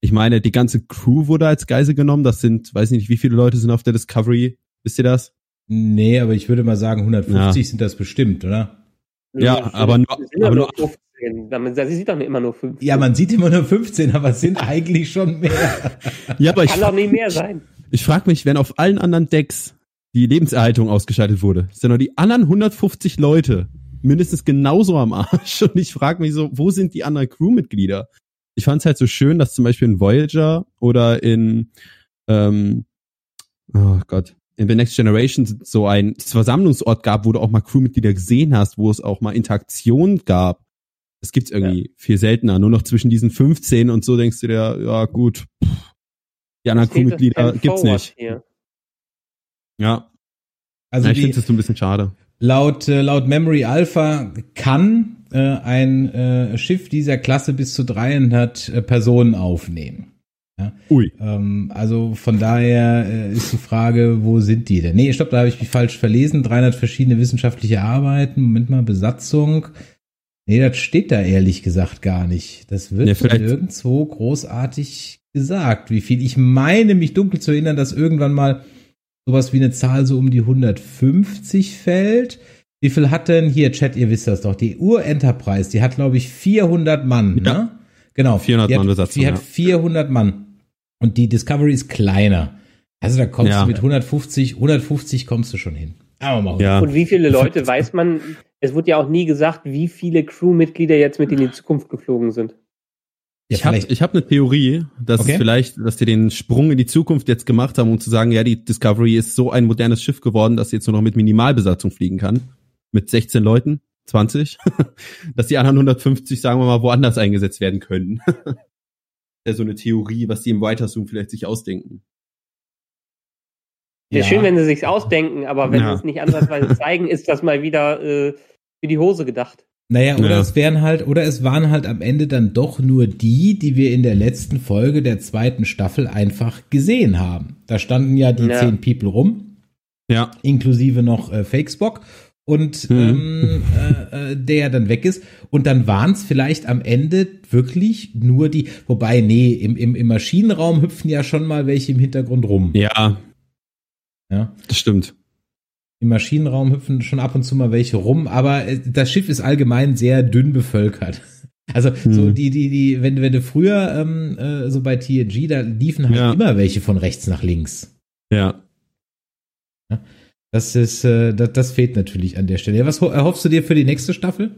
ich meine, die ganze Crew wurde als Geisel genommen. Das sind, weiß nicht, wie viele Leute sind auf der Discovery. Wisst ihr das? Nee, aber ich würde mal sagen, 150 Ja. sind das bestimmt, oder? Ja, aber nur- ja aber nur nur- 15. Damit, sie sieht doch immer nur 15. Ja, man sieht immer nur 15, aber es sind eigentlich schon mehr. Ja, aber ich, Kann doch nicht mehr sein. ich frage mich, wenn auf allen anderen Decks die Lebenserhaltung ausgeschaltet wurde, sind noch die anderen 150 Leute mindestens genauso am Arsch. Und ich frage mich so, wo sind die anderen Crewmitglieder? Ich fand es halt so schön, dass zum Beispiel in Voyager oder in ähm, oh Gott, in The Next Generation so ein Versammlungsort gab, wo du auch mal Crewmitglieder gesehen hast, wo es auch mal Interaktion gab. Das gibt's irgendwie viel seltener. Nur noch zwischen diesen 15 und so denkst du dir, ja gut, pff, die anderen Es Crewmitglieder gibt's nicht. Hier. Ja, Also ja ich finde das so ein bisschen schade. laut, äh, laut Memory Alpha kann äh, ein äh, Schiff dieser Klasse bis zu 300 äh, Personen aufnehmen. Ui. Ähm, also von daher äh, ist die Frage, wo sind die denn? Nee, stopp, da habe ich mich falsch verlesen. 300 verschiedene wissenschaftliche Arbeiten. Moment mal, Besatzung. Nee, das steht da ehrlich gesagt gar nicht. Das wird Ja, vielleicht- nirgendwo großartig gesagt. Wie viel? Ich meine, mich dunkel zu erinnern, dass irgendwann mal sowas wie eine Zahl so um die 150 fällt. Wie viel hat denn hier, Chat, ihr wisst das doch, die Ur-Enterprise, die hat, glaube ich, 400 Mann, Ja. ne? Genau. 400 die Mann hat, Besatzung, Die hat ja. 400 Mann. Und die Discovery ist kleiner. Also da kommst Ja. du mit 150, 150 kommst du schon hin. Aber mal Ja. Und wie viele Leute weiß man? Es wurde ja auch nie gesagt, wie viele Crewmitglieder jetzt mit in die Zukunft geflogen sind. Ja, ich habe ich hab eine Theorie, dass Okay. vielleicht, dass die den Sprung in die Zukunft jetzt gemacht haben, um zu sagen, ja, die Discovery ist so ein modernes Schiff geworden, dass sie jetzt nur noch mit Minimalbesatzung fliegen kann. Mit 16 Leuten, 20. dass die anderen 150, sagen wir mal, woanders eingesetzt werden können. ja, so eine Theorie, was die im Writer Zoom vielleicht sich ausdenken. Ja. Ja. schön, wenn sie sich's ausdenken, aber wenn Ja. sie es nicht ansatzweise zeigen, ist das mal wieder äh, für die Hose gedacht. Naja, oder Ja. es wären halt, oder es waren halt am Ende dann doch nur die, die wir in der letzten Folge der zweiten Staffel einfach gesehen haben. Da standen ja die Ja. zehn People rum, Ja. inklusive noch äh, Fakesbock und Mhm. ähm, äh, äh, der dann weg ist. Und dann waren es vielleicht am Ende wirklich nur die, wobei, nee, im, im, im Maschinenraum hüpfen ja schon mal welche im Hintergrund rum. Ja, Ja. das stimmt. Im Maschinenraum hüpfen schon ab und zu mal welche rum, aber äh, das Schiff ist allgemein sehr dünn bevölkert. Also so Hm. die, die, die, wenn, wenn du früher ähm, äh, so bei TNG, da liefen halt Ja. immer welche von rechts nach links. Ja. Das ist, äh, das, das fehlt natürlich an der Stelle. Ja, was ho- erhoffst du dir für die nächste Staffel?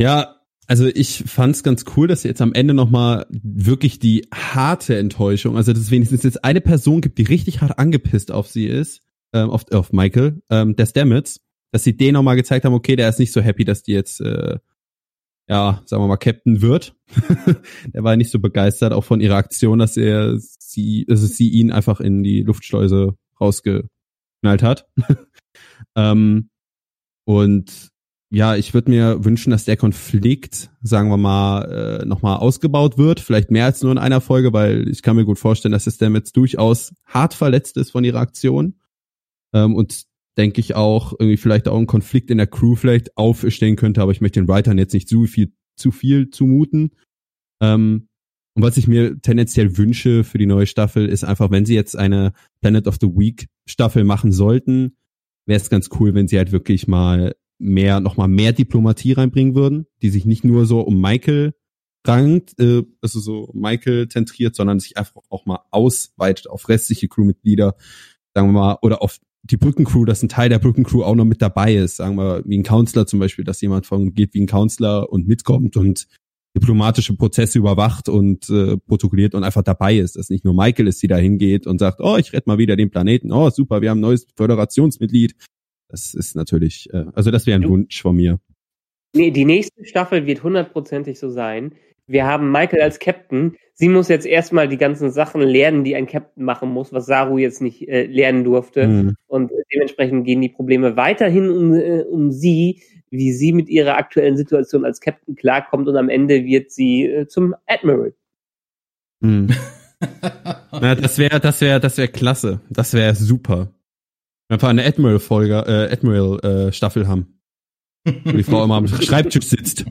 Ja, also ich fand's ganz cool, dass jetzt am Ende nochmal wirklich die harte Enttäuschung, also dass es wenigstens jetzt eine Person gibt, die richtig hart angepisst auf sie ist, ähm, auf, auf Michael, ähm, der Stamets, dass sie den nochmal gezeigt haben, okay, der ist nicht so happy, dass die jetzt, äh, ja, sagen wir mal, Captain wird. der war nicht so begeistert, auch von ihrer Aktion, dass er sie, also sie ihn einfach in die Luftschleuse rausgeknallt hat. ähm, und ja, ich würde mir wünschen, dass der Konflikt, sagen wir mal, äh, nochmal ausgebaut wird. Vielleicht mehr als nur in einer Folge, weil ich kann mir gut vorstellen, dass es Stamets durchaus hart verletzt ist von ihrer Aktion. Ähm, und denke ich auch, irgendwie vielleicht auch einen Konflikt in der Crew vielleicht aufstehen könnte, aber ich möchte den Writern jetzt nicht zu viel, zu viel zumuten. Ähm, und was ich mir tendenziell wünsche für die neue Staffel, ist einfach, wenn sie jetzt eine Planet of the Week Staffel machen sollten, wäre es ganz cool, wenn sie halt wirklich mal mehr, noch mal mehr Diplomatie reinbringen würden, die sich nicht nur so um Michael rankt, äh, also so Michael zentriert, sondern sich einfach auch mal ausweitet auf restliche Crewmitglieder, sagen wir mal, oder auf die Brückencrew, dass ein Teil der Brückencrew auch noch mit dabei ist, sagen wir, wie ein Counselor zum Beispiel, dass jemand von geht wie ein Counselor und mitkommt und diplomatische Prozesse überwacht und äh, protokolliert und einfach dabei ist, dass nicht nur Michael ist, die da hingeht und sagt, oh, ich rette mal wieder den Planeten, oh, super, wir haben ein neues Föderationsmitglied. Das ist natürlich, äh, also das wäre ein Wunsch von mir. Nee, die nächste Staffel wird hundertprozentig so sein. Wir haben Michael als Captain. Sie muss jetzt erstmal die ganzen Sachen lernen, die ein Captain machen muss, was Saru jetzt nicht äh, lernen durfte. Mhm. Und dementsprechend gehen die Probleme weiterhin um, äh, um sie, wie sie mit ihrer aktuellen Situation als Captain klarkommt und am Ende wird sie äh, zum Admiral. Mhm. ja, das wäre, das wäre, das wäre klasse. Das wäre super. Einfach eine Admiral-Folge, äh, Admiral-Staffel äh, haben. Wo die Frau immer am Schreibtisch sitzt.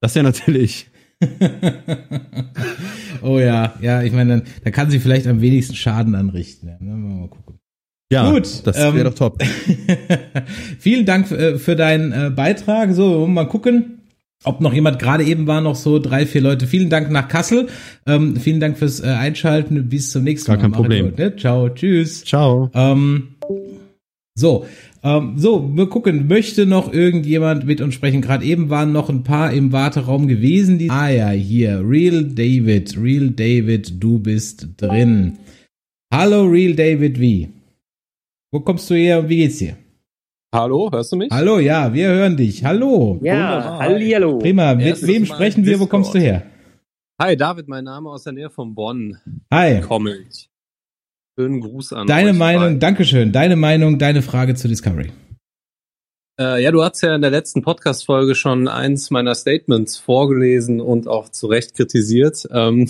Das wäre natürlich. oh ja, ja, ich meine, dann, dann kann sie vielleicht am wenigsten Schaden anrichten. Ja, mal gucken. Ja, Gut, das wäre ähm, doch top. vielen Dank äh, für deinen äh, Beitrag. So, mal gucken, ob noch jemand gerade eben war, noch so drei, vier Leute. Vielen Dank nach Kassel. Ähm, vielen Dank fürs äh, Einschalten. Bis zum nächsten Gar Mal. Gar kein Problem. Gut, ne? Ciao, tschüss. Ciao. Ähm, so, ähm, so, wir gucken, möchte noch irgendjemand mit uns sprechen? Gerade eben waren noch ein paar im Warteraum gewesen. Die ah ja, hier, Real David, Real David, du bist drin. Hallo Real David, wie? Wo kommst du her und wie geht's dir? Hallo, hörst du mich? Hallo, ja, wir hören dich. Hallo. Ja, hallo. Prima, mit wem sprechen wir? Wo kommst du her? Hi, David, mein Name aus der Nähe von Bonn. Hi. Komme ich. Schönen Gruß an Deine Meinung. Dankeschön. Deine Meinung, deine Frage zu Discovery. Äh, ja, du hast ja in der letzten Podcast-Folge schon eins meiner Statements vorgelesen und auch zu Recht kritisiert. Ähm,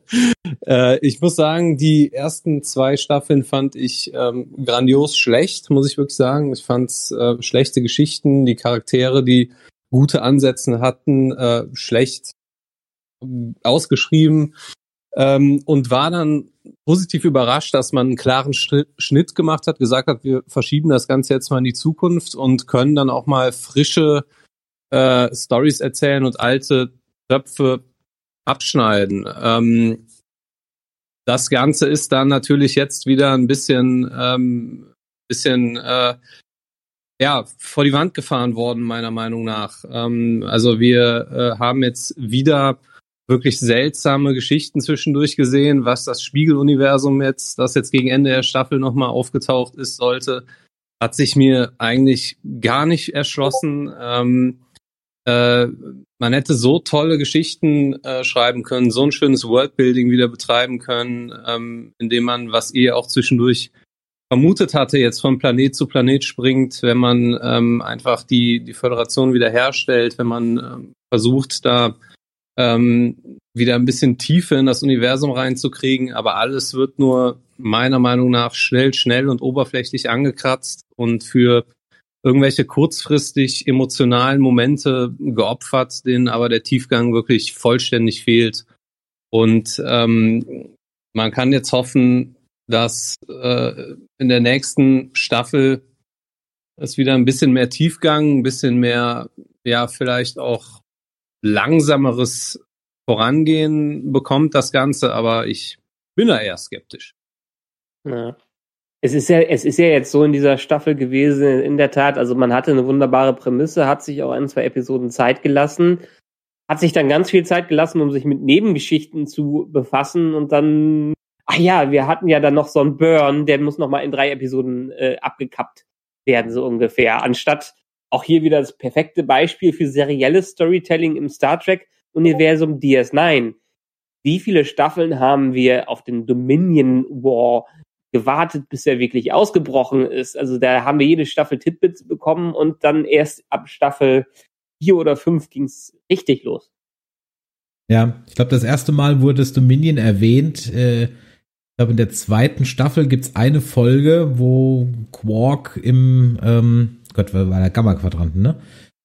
äh, ich muss sagen, die ersten zwei Staffeln fand ich ähm, grandios schlecht, muss ich wirklich sagen. Ich fand äh, schlechte Geschichten, die Charaktere, die gute Ansätze hatten, äh, schlecht ausgeschrieben ähm, und war dann positiv überrascht, dass man einen klaren Schnitt gemacht hat, gesagt hat, wir verschieben das Ganze jetzt mal in die Zukunft und können dann auch mal frische äh, Stories erzählen und alte Töpfe abschneiden. Ähm, das Ganze ist dann natürlich jetzt wieder ein bisschen, ähm, bisschen äh, ja, vor die Wand gefahren worden, meiner Meinung nach. Ähm, also wir äh, haben jetzt wieder wirklich seltsame Geschichten zwischendurch gesehen, was das Spiegeluniversum jetzt, das jetzt gegen Ende der Staffel nochmal aufgetaucht ist, sollte, hat sich mir eigentlich gar nicht erschlossen. Ähm, äh, man hätte so tolle Geschichten äh, schreiben können, so ein schönes Worldbuilding wieder betreiben können, ähm, indem man, was ihr auch zwischendurch vermutet hatte, jetzt von Planet zu Planet springt, wenn man ähm, einfach die, die Föderation wieder herstellt, wenn man ähm, versucht, da ähm, wieder ein bisschen Tiefe in das Universum reinzukriegen, aber alles wird nur meiner Meinung nach schnell, schnell und oberflächlich angekratzt und für irgendwelche kurzfristig emotionalen Momente geopfert, denen aber der Tiefgang wirklich vollständig fehlt. Und ähm, man kann jetzt hoffen, dass äh, in der nächsten Staffel es wieder ein bisschen mehr Tiefgang, ein bisschen mehr, ja, vielleicht auch langsameres Vorangehen bekommt, das Ganze, aber ich bin da eher skeptisch. Ja. Es ist ja, es ist ja jetzt so in dieser Staffel gewesen, in der Tat, also man hatte eine wunderbare Prämisse, hat sich auch ein, zwei Episoden Zeit gelassen, hat sich dann ganz viel Zeit gelassen, um sich mit Nebengeschichten zu befassen und dann, ach ja, wir hatten ja dann noch so einen Burn, der muss noch mal in drei Episoden äh, abgekappt werden, so ungefähr, anstatt auch hier wieder das perfekte Beispiel für serielles Storytelling im Star Trek-Universum DS9. Wie viele Staffeln haben wir auf den Dominion War gewartet, bis er wirklich ausgebrochen ist? Also da haben wir jede Staffel Titbits bekommen und dann erst ab Staffel vier oder fünf ging es richtig los. Ja, ich glaube, das erste Mal wurde das Dominion erwähnt. Äh, ich glaube, in der zweiten Staffel gibt es eine Folge, wo Quark im ähm, Gott, war der Gamma-Quadranten, ne?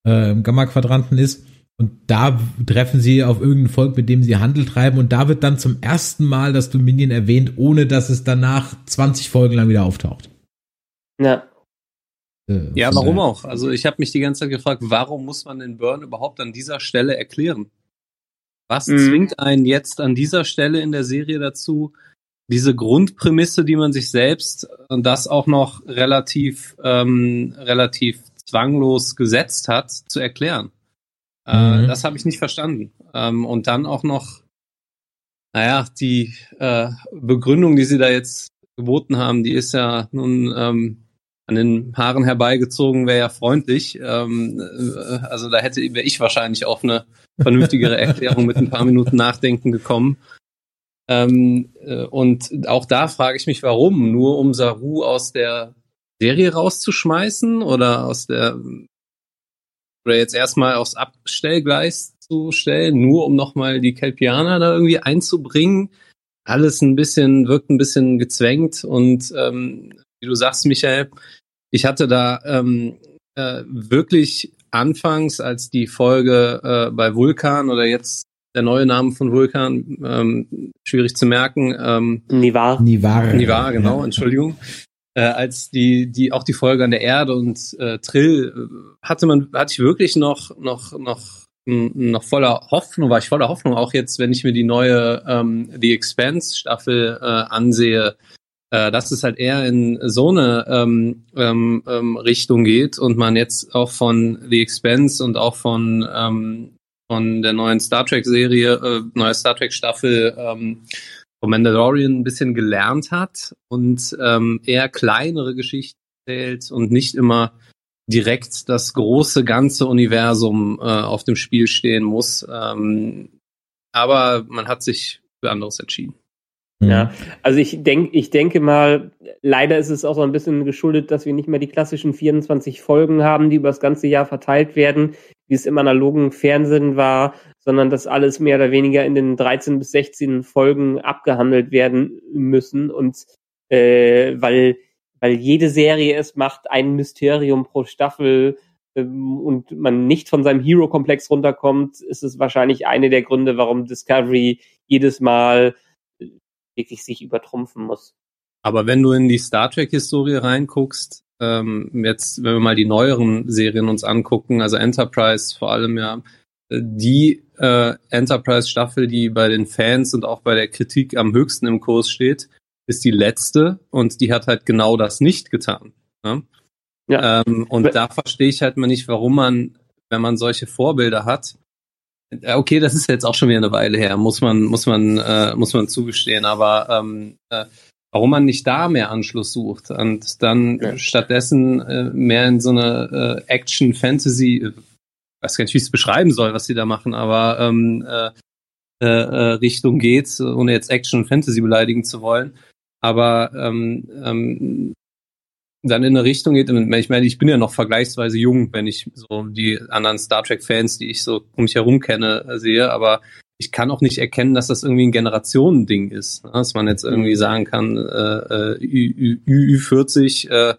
Äh, Im Gamma-Quadranten ist. Und da treffen sie auf irgendein Volk, mit dem sie Handel treiben. Und da wird dann zum ersten Mal das Dominion erwähnt, ohne dass es danach 20 Folgen lang wieder auftaucht. Ja. Äh, ja, warum der, auch? Also ich habe mich die ganze Zeit gefragt, warum muss man den Burn überhaupt an dieser Stelle erklären? Was Mhm. zwingt einen jetzt an dieser Stelle in der Serie dazu, diese Grundprämisse, die man sich selbst und das auch noch relativ, ähm, relativ zwanglos gesetzt hat, zu erklären? Äh, Mhm. das habe ich nicht verstanden. Ähm, und dann auch noch, naja, die äh, Begründung, die sie da jetzt geboten haben, die ist ja nun ähm, an den Haaren herbeigezogen, wäre ja freundlich. Ähm, äh, also da hätte wäre ich wahrscheinlich auf eine vernünftigere Erklärung mit ein paar Minuten Nachdenken gekommen. Ähm, äh, und auch da frage ich mich, warum? Nur um Saru aus der Serie rauszuschmeißen oder aus der oder jetzt erstmal aufs Abstellgleis zu stellen, nur um nochmal die Kelpianer da irgendwie einzubringen. Alles ein bisschen, wirkt ein bisschen gezwängt und ähm, wie du sagst, Michael, ich hatte da ähm, äh, wirklich anfangs, als die Folge äh, bei Vulkan oder jetzt der neue Name von Vulkan, ähm, schwierig zu merken, ähm, Nivar. Nivar. Nivar, genau, Entschuldigung. Äh, als die, die, auch die Folge an der Erde und äh, Trill, äh, hatte man, hatte ich wirklich noch, noch, noch, noch voller Hoffnung, war ich voller Hoffnung, auch jetzt, wenn ich mir die neue ähm, The Expanse Staffel äh, ansehe, äh, dass es halt eher in so eine ähm, ähm, ähm, Richtung geht und man jetzt auch von The Expanse und auch von ähm, von der neuen Star Trek Serie, äh, neue Star Trek Staffel ähm, von Mandalorian ein bisschen gelernt hat und ähm, eher kleinere Geschichten erzählt und nicht immer direkt das große ganze Universum äh, auf dem Spiel stehen muss. Ähm, aber man hat sich für anderes entschieden. Ja, also ich denke, ich denke mal, leider ist es auch so ein bisschen geschuldet, dass wir nicht mehr die klassischen 24 Folgen haben, die über das ganze Jahr verteilt werden, wie es im analogen Fernsehen war, sondern dass alles mehr oder weniger in den 13 bis 16 Folgen abgehandelt werden müssen und äh, weil weil jede Serie es macht, ein Mysterium pro Staffel ähm, und man nicht von seinem Hero-Komplex runterkommt, ist es wahrscheinlich eine der Gründe, warum Discovery jedes Mal wirklich sich übertrumpfen muss. Aber wenn du in die Star Trek-Historie reinguckst, ähm, jetzt, wenn wir mal die neueren Serien uns angucken, also Enterprise vor allem ja, äh, die äh, Enterprise-Staffel, die bei den Fans und auch bei der Kritik am höchsten im Kurs steht, ist die letzte und die hat halt genau das nicht getan. Ne? Ja. Ähm, und da verstehe ich halt mal nicht, warum man, wenn man solche Vorbilder hat, ja, okay, das ist jetzt auch schon wieder eine Weile her, muss man, muss man, äh, muss man zugestehen, aber ähm, äh, warum man nicht da mehr Anschluss sucht und dann Ja. stattdessen äh, mehr in so eine äh, Action-Fantasy, äh, weiß gar nicht, wie ich es beschreiben soll, was die da machen, aber ähm, äh, äh, äh, Richtung geht, ohne jetzt Action und Fantasy beleidigen zu wollen. Aber ähm, ähm, dann in eine Richtung geht, ich meine, ich bin ja noch vergleichsweise jung, wenn ich so die anderen Star Trek-Fans, die ich so um mich herum kenne, sehe, aber ich kann auch nicht erkennen, dass das irgendwie ein Generationending ist. ne? Dass man jetzt irgendwie sagen kann, äh, äh, Ü- Ü- Ü40 äh,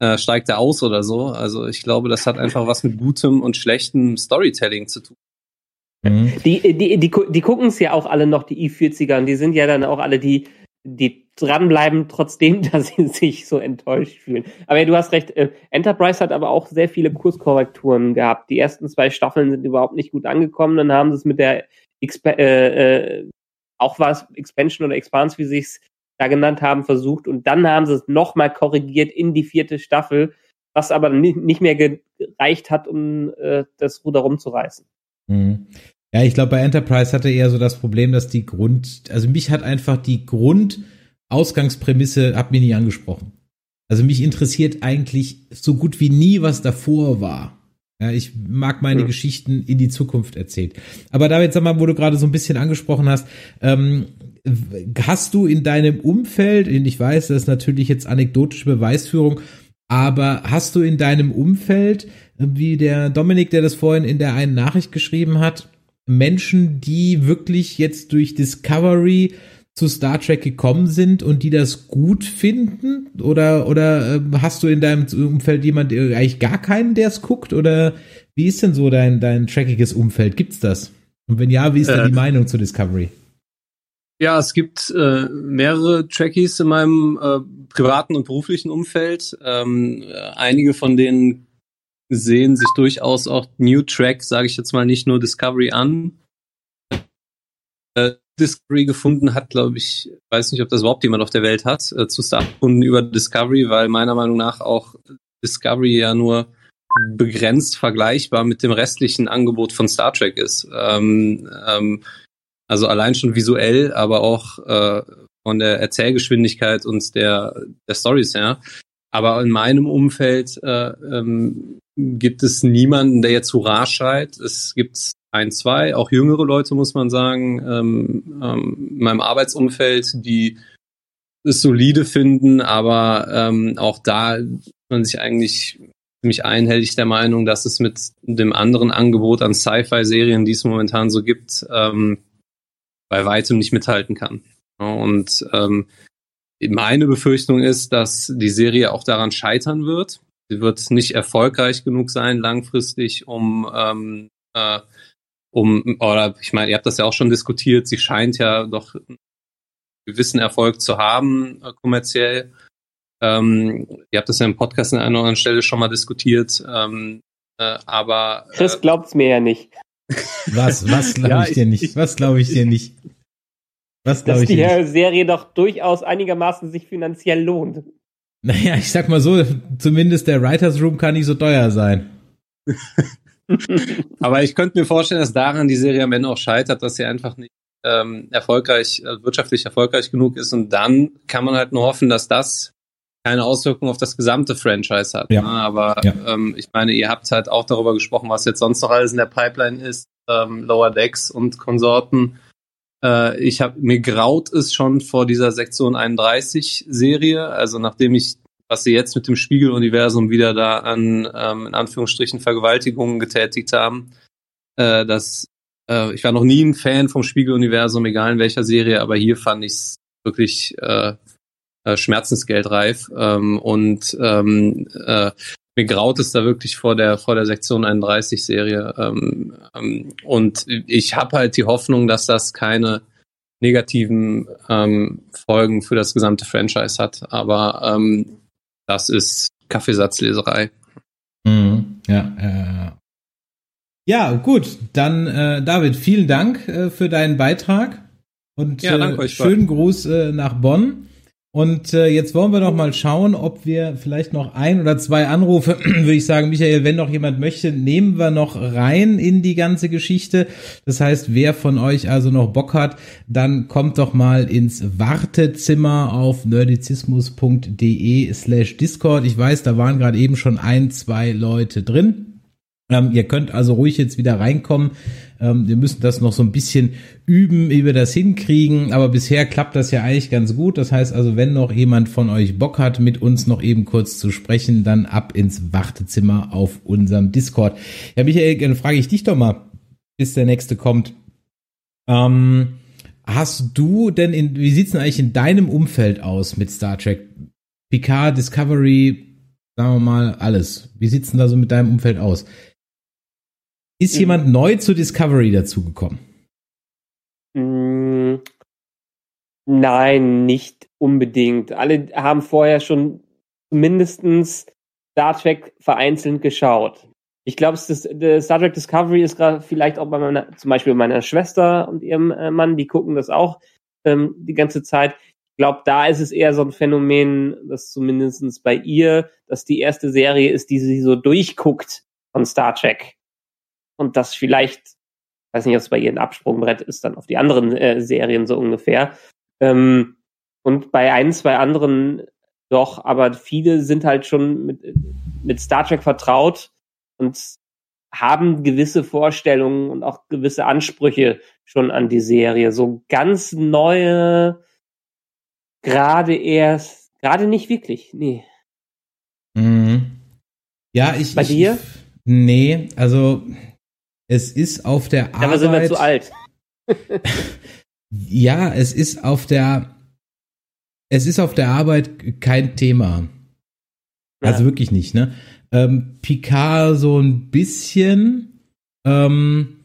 äh, steigt er aus oder so. Also ich glaube, das hat einfach was mit gutem und schlechtem Storytelling zu tun. Mhm. Die, die, die, die gucken es ja auch alle noch, die i40er, und die sind ja dann auch alle die, die dranbleiben, trotzdem, dass sie sich so enttäuscht fühlen. Aber ja, du hast recht, äh, Enterprise hat aber auch sehr viele Kurskorrekturen gehabt. Die ersten zwei Staffeln sind überhaupt nicht gut angekommen, dann haben sie es mit der Exp äh, äh, auch was Expansion oder Expans, wie sie es da genannt haben, versucht und dann haben sie es nochmal korrigiert in die vierte Staffel, was aber ni- nicht mehr gereicht hat, um äh, das Ruder rumzureißen. Mhm. Ja, ich glaube, bei Enterprise hatte eher so das Problem, dass die Grund, also mich hat einfach die Grundausgangsprämisse, hat mir nie angesprochen. Also mich interessiert eigentlich so gut wie nie, was davor war. Ja, ich mag meine Hm. Geschichten in die Zukunft erzählt. Aber David, sag mal, wo du gerade so ein bisschen angesprochen hast, ähm, hast du in deinem Umfeld, und ich weiß, das ist natürlich jetzt anekdotische Beweisführung, aber hast du in deinem Umfeld, wie der Dominik, der das vorhin in der einen Nachricht geschrieben hat, Menschen, die wirklich jetzt durch Discovery zu Star Trek gekommen sind und die das gut finden? Oder, oder ähm, hast du in deinem Umfeld jemand, äh, eigentlich gar keinen, der es guckt? Oder wie ist denn so dein, dein trackiges Umfeld? Gibt's das? Und wenn ja, wie ist Äh, die Meinung zu Discovery? Ja, es gibt äh, mehrere Trekkies in meinem äh, privaten und beruflichen Umfeld. Ähm, äh, einige von denen sehen sich durchaus auch New Track, sage ich jetzt mal, nicht nur Discovery an. äh, Discovery gefunden hat, glaube ich, weiß nicht, ob das überhaupt jemand auf der Welt hat, äh, zu Star gefunden über Discovery, weil meiner Meinung nach auch Discovery ja nur begrenzt vergleichbar mit dem restlichen Angebot von Star Trek ist. Ähm, ähm, also allein schon visuell, aber auch äh, von der Erzählgeschwindigkeit und der, der Stories her. Aber in meinem Umfeld äh, ähm, gibt es niemanden, der jetzt Hurra schreit. Es gibt ein, zwei, auch jüngere Leute, muss man sagen, ähm, ähm, in meinem Arbeitsumfeld, die es solide finden, aber ähm, auch da man sich eigentlich ziemlich einhellig der Meinung, dass es mit dem anderen Angebot an Sci-Fi-Serien, die es momentan so gibt, ähm, bei weitem nicht mithalten kann. Und ähm, meine Befürchtung ist, dass die Serie auch daran scheitern wird. Sie wird nicht erfolgreich genug sein langfristig, um ähm, äh, um oder ich meine, ihr habt das ja auch schon diskutiert. Sie scheint ja doch einen gewissen Erfolg zu haben äh, kommerziell. Ähm, ihr habt das ja im Podcast an einer oder anderen Stelle schon mal diskutiert. Ähm, äh, aber äh, Chris glaubt's mir ja nicht. Was? Was glaube ja, ich dir nicht? Was glaube ich dir nicht? Was glaube ich dir Dass die Serie doch durchaus einigermaßen sich finanziell lohnt. Naja, ich sag mal so, zumindest der Writers Room kann nicht so teuer sein. Aber ich könnte mir vorstellen, dass daran die Serie am Ende auch scheitert, dass sie einfach nicht ähm, erfolgreich, äh, wirtschaftlich erfolgreich genug ist. Und dann kann man halt nur hoffen, dass das keine Auswirkungen auf das gesamte Franchise hat. Ja. Ne? Aber ja. Ähm, ich meine, ihr habt halt auch darüber gesprochen, was jetzt sonst noch alles in der Pipeline ist, ähm, Lower Decks und Konsorten. Äh, ich habe mir graut es schon vor dieser Sektion 31 Serie, also nachdem ich was sie jetzt mit dem Spiegeluniversum wieder da an ähm, in Anführungsstrichen Vergewaltigungen getätigt haben. Äh, das äh, ich war noch nie ein Fan vom Spiegeluniversum, egal in welcher Serie, aber hier fand ich es wirklich äh, äh, schmerzensgeldreif ähm, und ähm, äh, mir graut es da wirklich vor der vor der Sektion 31 Serie ähm, ähm, und ich habe halt die Hoffnung, dass das keine negativen ähm, Folgen für das gesamte Franchise hat. Aber ähm, das ist Kaffeesatzleserei. Mhm. Ja, äh, ja, gut. Dann, äh, David, vielen Dank äh, für deinen Beitrag und ja, äh, schönen Gruß äh, nach Bonn. Und äh, jetzt wollen wir noch mal schauen, ob wir vielleicht noch ein oder zwei Anrufe, würde ich sagen, Michael, wenn noch jemand möchte, nehmen wir noch rein in die ganze Geschichte. Das heißt, wer von euch also noch Bock hat, dann kommt doch mal ins Wartezimmer auf nerdizismus.de slash Discord. Ich weiß, da waren gerade eben schon ein, zwei Leute drin. Ähm, ihr könnt also ruhig jetzt wieder reinkommen. Ähm, wir müssen das noch so ein bisschen üben, wie wir das hinkriegen. Aber bisher klappt das ja eigentlich ganz gut. Das heißt also, wenn noch jemand von euch Bock hat, mit uns noch eben kurz zu sprechen, dann ab ins Wartezimmer auf unserem Discord. Ja, Michael, dann frage ich dich doch mal, bis der nächste kommt. Ähm, hast du denn in, wie sieht's denn eigentlich in deinem Umfeld aus mit Star Trek? Picard, Discovery, sagen wir mal, alles. Wie sieht's denn da so mit deinem Umfeld aus? Ist jemand neu zu Discovery dazugekommen? Mm, nein, nicht unbedingt. Alle haben vorher schon mindestens Star Trek vereinzelt geschaut. Ich glaube, Star Trek Discovery ist gerade vielleicht auch bei meiner, zum Beispiel meiner Schwester und ihrem äh, Mann, die gucken das auch ähm, die ganze Zeit. Ich glaube, da ist es eher so ein Phänomen, dass zumindestens bei ihr, dass die erste Serie ist, die sie so durchguckt von Star Trek und das vielleicht, weiß nicht, ob es bei ihr ein Absprungbrett ist, dann auf die anderen äh, Serien so ungefähr. Ähm, und bei ein, zwei anderen doch, aber viele sind halt schon mit, mit Star Trek vertraut und haben gewisse Vorstellungen und auch gewisse Ansprüche schon an die Serie. So ganz neue, gerade erst, gerade nicht wirklich, nee. Mhm. Ja, ich. Bei ich, dir? Nee, also es ist auf der Arbeit. Aber sind wir zu alt. ja, es ist auf der, es ist auf der Arbeit kein Thema. Ja. Also wirklich nicht, ne? Ähm, Picard so ein bisschen, ähm,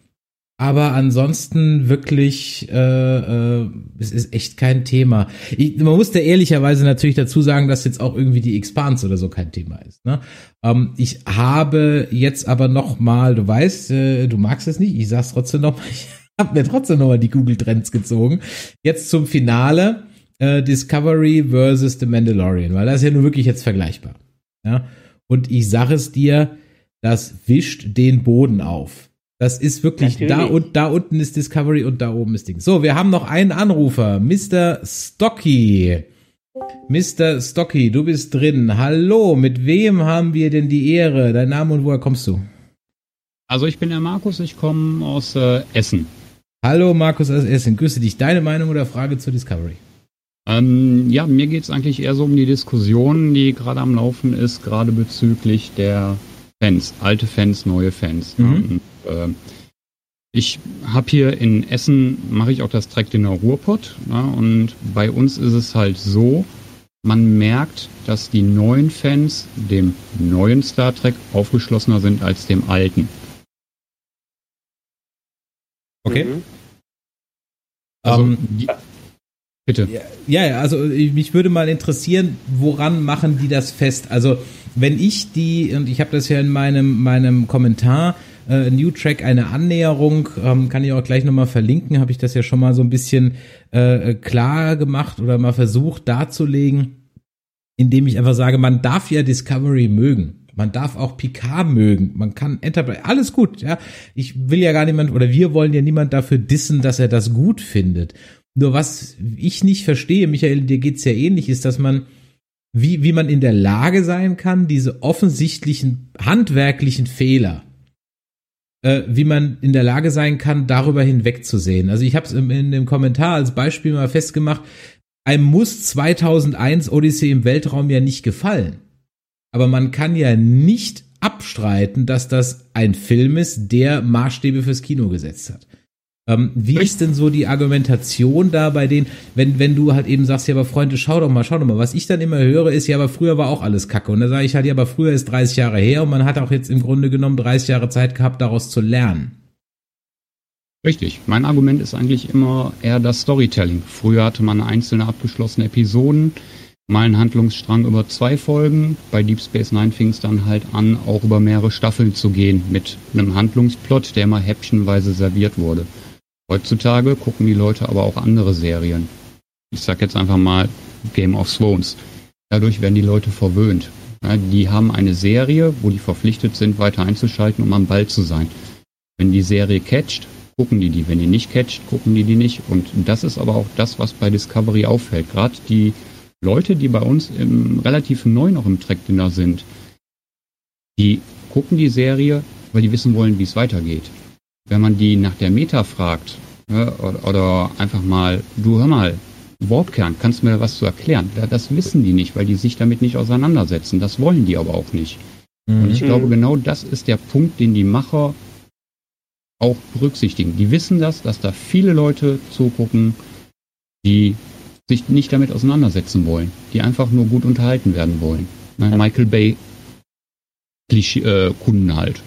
aber ansonsten wirklich, äh, äh, es ist echt kein Thema. Ich, man muss da ehrlicherweise natürlich dazu sagen, dass jetzt auch irgendwie die Expanse oder so kein Thema ist. Ne? Ähm, ich habe jetzt aber noch mal, du weißt, äh, du magst es nicht, ich sag's trotzdem noch mal, ich hab mir trotzdem nochmal die Google Trends gezogen. Jetzt zum Finale äh, Discovery versus The Mandalorian, weil das ist ja nun wirklich jetzt vergleichbar. Ja? Und ich sage es dir, das wischt den Boden auf. Das ist wirklich Natürlich. da und da unten ist Discovery und da oben ist Ding. So, wir haben noch einen Anrufer, Mr. Stocky. Mr. Stocky, du bist drin. Hallo, mit wem haben wir denn die Ehre? Dein Name und woher kommst du? Also ich bin der Markus, ich komme aus äh, Essen. Hallo Markus aus Essen, grüße dich. Deine Meinung oder Frage zur Discovery? Ähm, ja, mir geht's eigentlich eher so um die Diskussion, die gerade am Laufen ist, gerade bezüglich der Fans, alte Fans, neue Fans. Mhm. Und, äh, ich habe hier in Essen, mache ich auch das Trek in der Ruhrpott. Ja, und bei uns ist es halt so, man merkt, dass die neuen Fans dem neuen Star Trek aufgeschlossener sind als dem alten. Okay. Mhm. Also, Ähm, die, bitte. Ja, ja, also mich würde mal interessieren, woran machen die das fest? Also wenn ich die, und ich habe das ja in meinem, meinem Kommentar, äh, New Track eine Annäherung, ähm, kann ich auch gleich nochmal verlinken, habe ich das ja schon mal so ein bisschen äh, klar gemacht oder mal versucht darzulegen, indem ich einfach sage, man darf ja Discovery mögen. Man darf auch Picard mögen. Man kann Enterprise, alles gut, ja. Ich will ja gar niemand, oder wir wollen ja niemand dafür dissen, dass er das gut findet. Nur was ich nicht verstehe, Michael, dir geht's ja ähnlich, ist, dass man, wie, wie man in der Lage sein kann, diese offensichtlichen handwerklichen Fehler, äh, wie man in der Lage sein kann, darüber hinwegzusehen. Also ich habe es in, dem Kommentar als Beispiel mal festgemacht, einem muss 2001 Odyssey im Weltraum ja nicht gefallen. Aber man kann ja nicht abstreiten, dass das ein Film ist, der Maßstäbe fürs Kino gesetzt hat. Ähm, wie ist denn so die Argumentation da bei denen, wenn, wenn du halt eben sagst, ja, aber Freunde, schau doch mal, schau doch mal. Was ich dann immer höre, ist, ja, aber früher war auch alles kacke. Und da sage ich halt, ja, aber früher ist 30 Jahre her und man hat auch jetzt im Grunde genommen 30 Jahre Zeit gehabt, daraus zu lernen. Richtig. Mein Argument ist eigentlich immer eher das Storytelling. Früher hatte man einzelne abgeschlossene Episoden, mal einen Handlungsstrang über zwei Folgen. Bei Deep Space Nine fing es dann halt an, auch über mehrere Staffeln zu gehen mit einem Handlungsplot, der mal häppchenweise serviert wurde. Heutzutage gucken die Leute aber auch andere Serien. Ich sag jetzt einfach mal Game of Thrones. Dadurch werden die Leute verwöhnt. Ja, die haben eine Serie, wo die verpflichtet sind, weiter einzuschalten, um am Ball zu sein. Wenn die Serie catcht, gucken die die. Wenn die nicht catcht, gucken die die nicht. Und das ist aber auch das, was bei Discovery auffällt. Gerade die Leute, die bei uns im, relativ neu noch im Track-Dinner sind, die gucken die Serie, weil die wissen wollen, wie es weitergeht. Wenn man die nach der Meta fragt, ja, oder, einfach mal, du hör mal, Warpkern, kannst du mir da was zu erklären? Das wissen die nicht, weil die sich damit nicht auseinandersetzen. Das wollen die aber auch nicht. Und ich Mhm. glaube, genau das ist der Punkt, den die Macher auch berücksichtigen. Die wissen das, dass da viele Leute zugucken, die sich nicht damit auseinandersetzen wollen, die einfach nur gut unterhalten werden wollen. Ne, Michael Bay Klischee, äh, Kunden halt.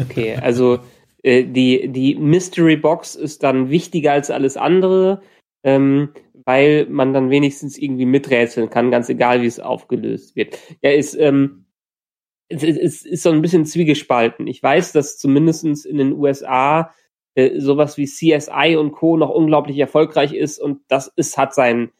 Okay, also äh, die, die Mystery Box ist dann wichtiger als alles andere, ähm, weil man dann wenigstens irgendwie miträtseln kann, ganz egal, wie es aufgelöst wird. Ja, ist, ähm, es, es, es ist so ein bisschen zwiegespalten. Ich weiß, dass zumindestens in den USA äh, sowas wie CSI und Co. noch unglaublich erfolgreich ist und das ist, hat sein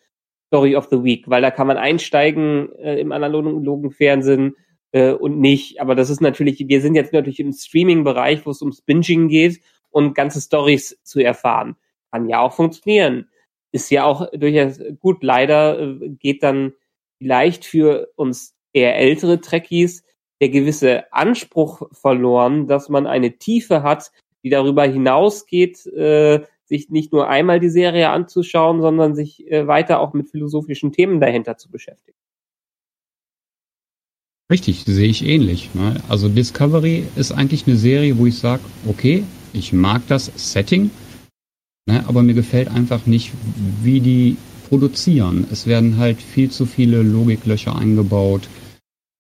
Story of the Week, weil da kann man einsteigen äh, im analogen Fernsehen äh, und nicht. Aber das ist natürlich, wir sind jetzt natürlich im Streaming-Bereich, wo es ums Binging geht und ganze Stories zu erfahren. Kann ja auch funktionieren. Ist ja auch durchaus gut. Leider äh, geht dann vielleicht für uns eher ältere Trekkies der gewisse Anspruch verloren, dass man eine Tiefe hat, die darüber hinausgeht, äh, sich nicht nur einmal die Serie anzuschauen, sondern sich äh, weiter auch mit philosophischen Themen dahinter zu beschäftigen. Richtig, sehe ich ähnlich. Ne? Also Discovery ist eigentlich eine Serie, wo ich sage, okay, ich mag das Setting, ne, aber mir gefällt einfach nicht, wie die produzieren. Es werden halt viel zu viele Logiklöcher eingebaut.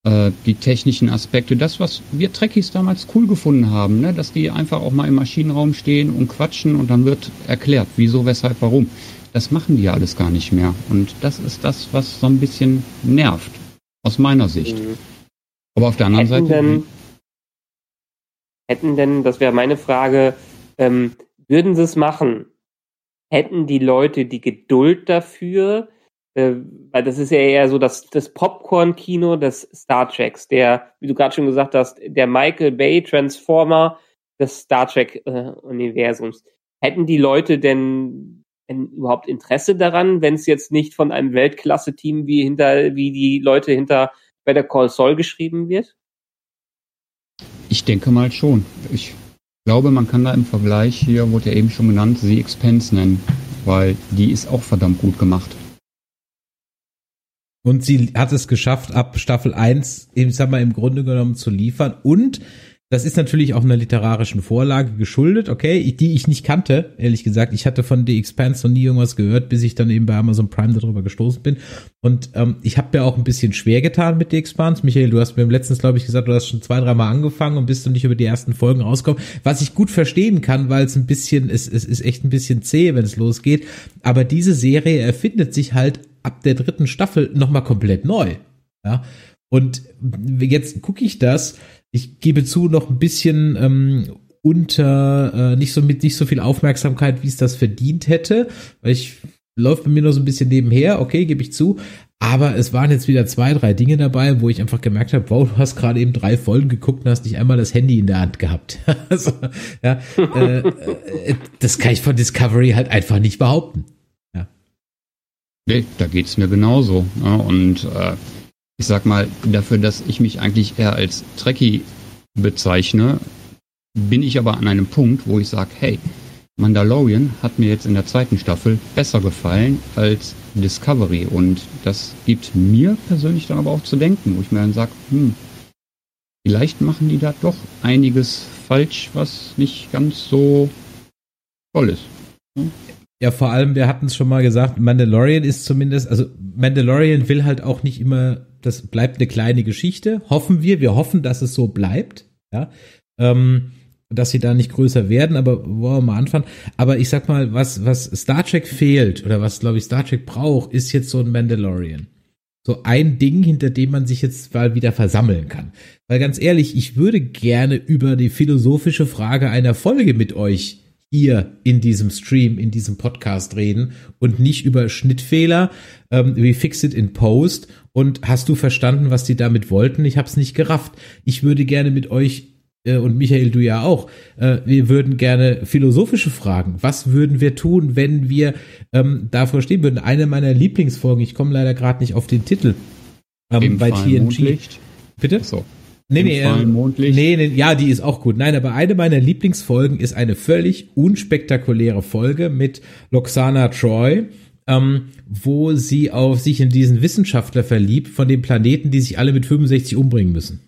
Äh, die technischen Aspekte, das, was wir Trekkies damals cool gefunden haben, ne, dass die einfach auch mal im Maschinenraum stehen und quatschen und dann wird erklärt, wieso, weshalb, warum. Das machen die ja alles gar nicht mehr. Und das ist das, was so ein bisschen nervt, aus meiner Sicht. Mhm. Aber auf der anderen Hätten Seite. denn, hätten denn, das wäre meine Frage, ähm, würden sie es machen, hätten die Leute die Geduld dafür, äh, weil das ist ja eher so das, das Popcorn-Kino des Star Treks, der, wie du gerade schon gesagt hast, der Michael Bay Transformer des Star Trek-Universums. Äh, hätten die Leute denn, denn überhaupt Interesse daran, wenn es jetzt nicht von einem Weltklasse-Team wie hinter, wie die Leute hinter Better Call Saul geschrieben wird? Ich denke mal schon. Ich glaube, man kann da im Vergleich, hier wurde ja eben schon genannt, The Expense nennen, weil die ist auch verdammt gut gemacht. Und sie hat es geschafft, ab Staffel 1, ich sag mal, im Grunde genommen zu liefern und das ist natürlich auch einer literarischen Vorlage geschuldet, okay, die ich nicht kannte, ehrlich gesagt. Ich hatte von The Expanse noch nie irgendwas gehört, bis ich dann eben bei Amazon Prime darüber gestoßen bin. Und ähm, ich habe mir auch ein bisschen schwer getan mit The Expanse. Michael, du hast mir letztens, glaube ich, gesagt, du hast schon zwei, dreimal angefangen und bist du nicht über die ersten Folgen rausgekommen. Was ich gut verstehen kann, weil es ein bisschen, es, es ist echt ein bisschen zäh, wenn es losgeht. Aber diese Serie erfindet sich halt ab der dritten Staffel nochmal komplett neu. Ja. Und jetzt gucke ich das ich gebe zu, noch ein bisschen ähm, unter, äh, nicht so mit nicht so viel Aufmerksamkeit, wie es das verdient hätte, weil ich läuft bei mir noch so ein bisschen nebenher, okay, gebe ich zu. Aber es waren jetzt wieder zwei, drei Dinge dabei, wo ich einfach gemerkt habe, wow, du hast gerade eben drei Folgen geguckt und hast nicht einmal das Handy in der Hand gehabt. also, ja, äh, äh, das kann ich von Discovery halt einfach nicht behaupten. Ja. Nee, da geht's mir genauso. Ja, und äh, ich sag mal, dafür, dass ich mich eigentlich eher als Trekkie bezeichne, bin ich aber an einem Punkt, wo ich sage, hey, Mandalorian hat mir jetzt in der zweiten Staffel besser gefallen als Discovery und das gibt mir persönlich dann aber auch zu denken, wo ich mir dann sage, hm, vielleicht machen die da doch einiges falsch, was nicht ganz so toll ist. Hm? Ja, vor allem, wir hatten es schon mal gesagt, Mandalorian ist zumindest, also Mandalorian will halt auch nicht immer das bleibt eine kleine Geschichte. Hoffen wir. Wir hoffen, dass es so bleibt. Ja. Ähm, dass sie da nicht größer werden, aber wollen wir mal anfangen. Aber ich sag mal, was, was Star Trek fehlt oder was, glaube ich, Star Trek braucht, ist jetzt so ein Mandalorian. So ein Ding, hinter dem man sich jetzt mal wieder versammeln kann. Weil ganz ehrlich, ich würde gerne über die philosophische Frage einer Folge mit euch hier in diesem Stream, in diesem Podcast reden und nicht über Schnittfehler ähm, wie Fix It in Post und hast du verstanden, was die damit wollten? Ich habe es nicht gerafft. Ich würde gerne mit euch äh, und Michael, du ja auch, äh, wir würden gerne philosophische Fragen. Was würden wir tun, wenn wir ähm, davor stehen würden? Eine meiner Lieblingsfolgen, ich komme leider gerade nicht auf den Titel, ähm, bei TNG. Mondlicht. Bitte? So. Nee, nee, äh, nee, nee, ja, die ist auch gut. Nein, aber eine meiner Lieblingsfolgen ist eine völlig unspektakuläre Folge mit Loxana Troy, ähm, wo sie auf sich in diesen Wissenschaftler verliebt von den Planeten, die sich alle mit 65 umbringen müssen.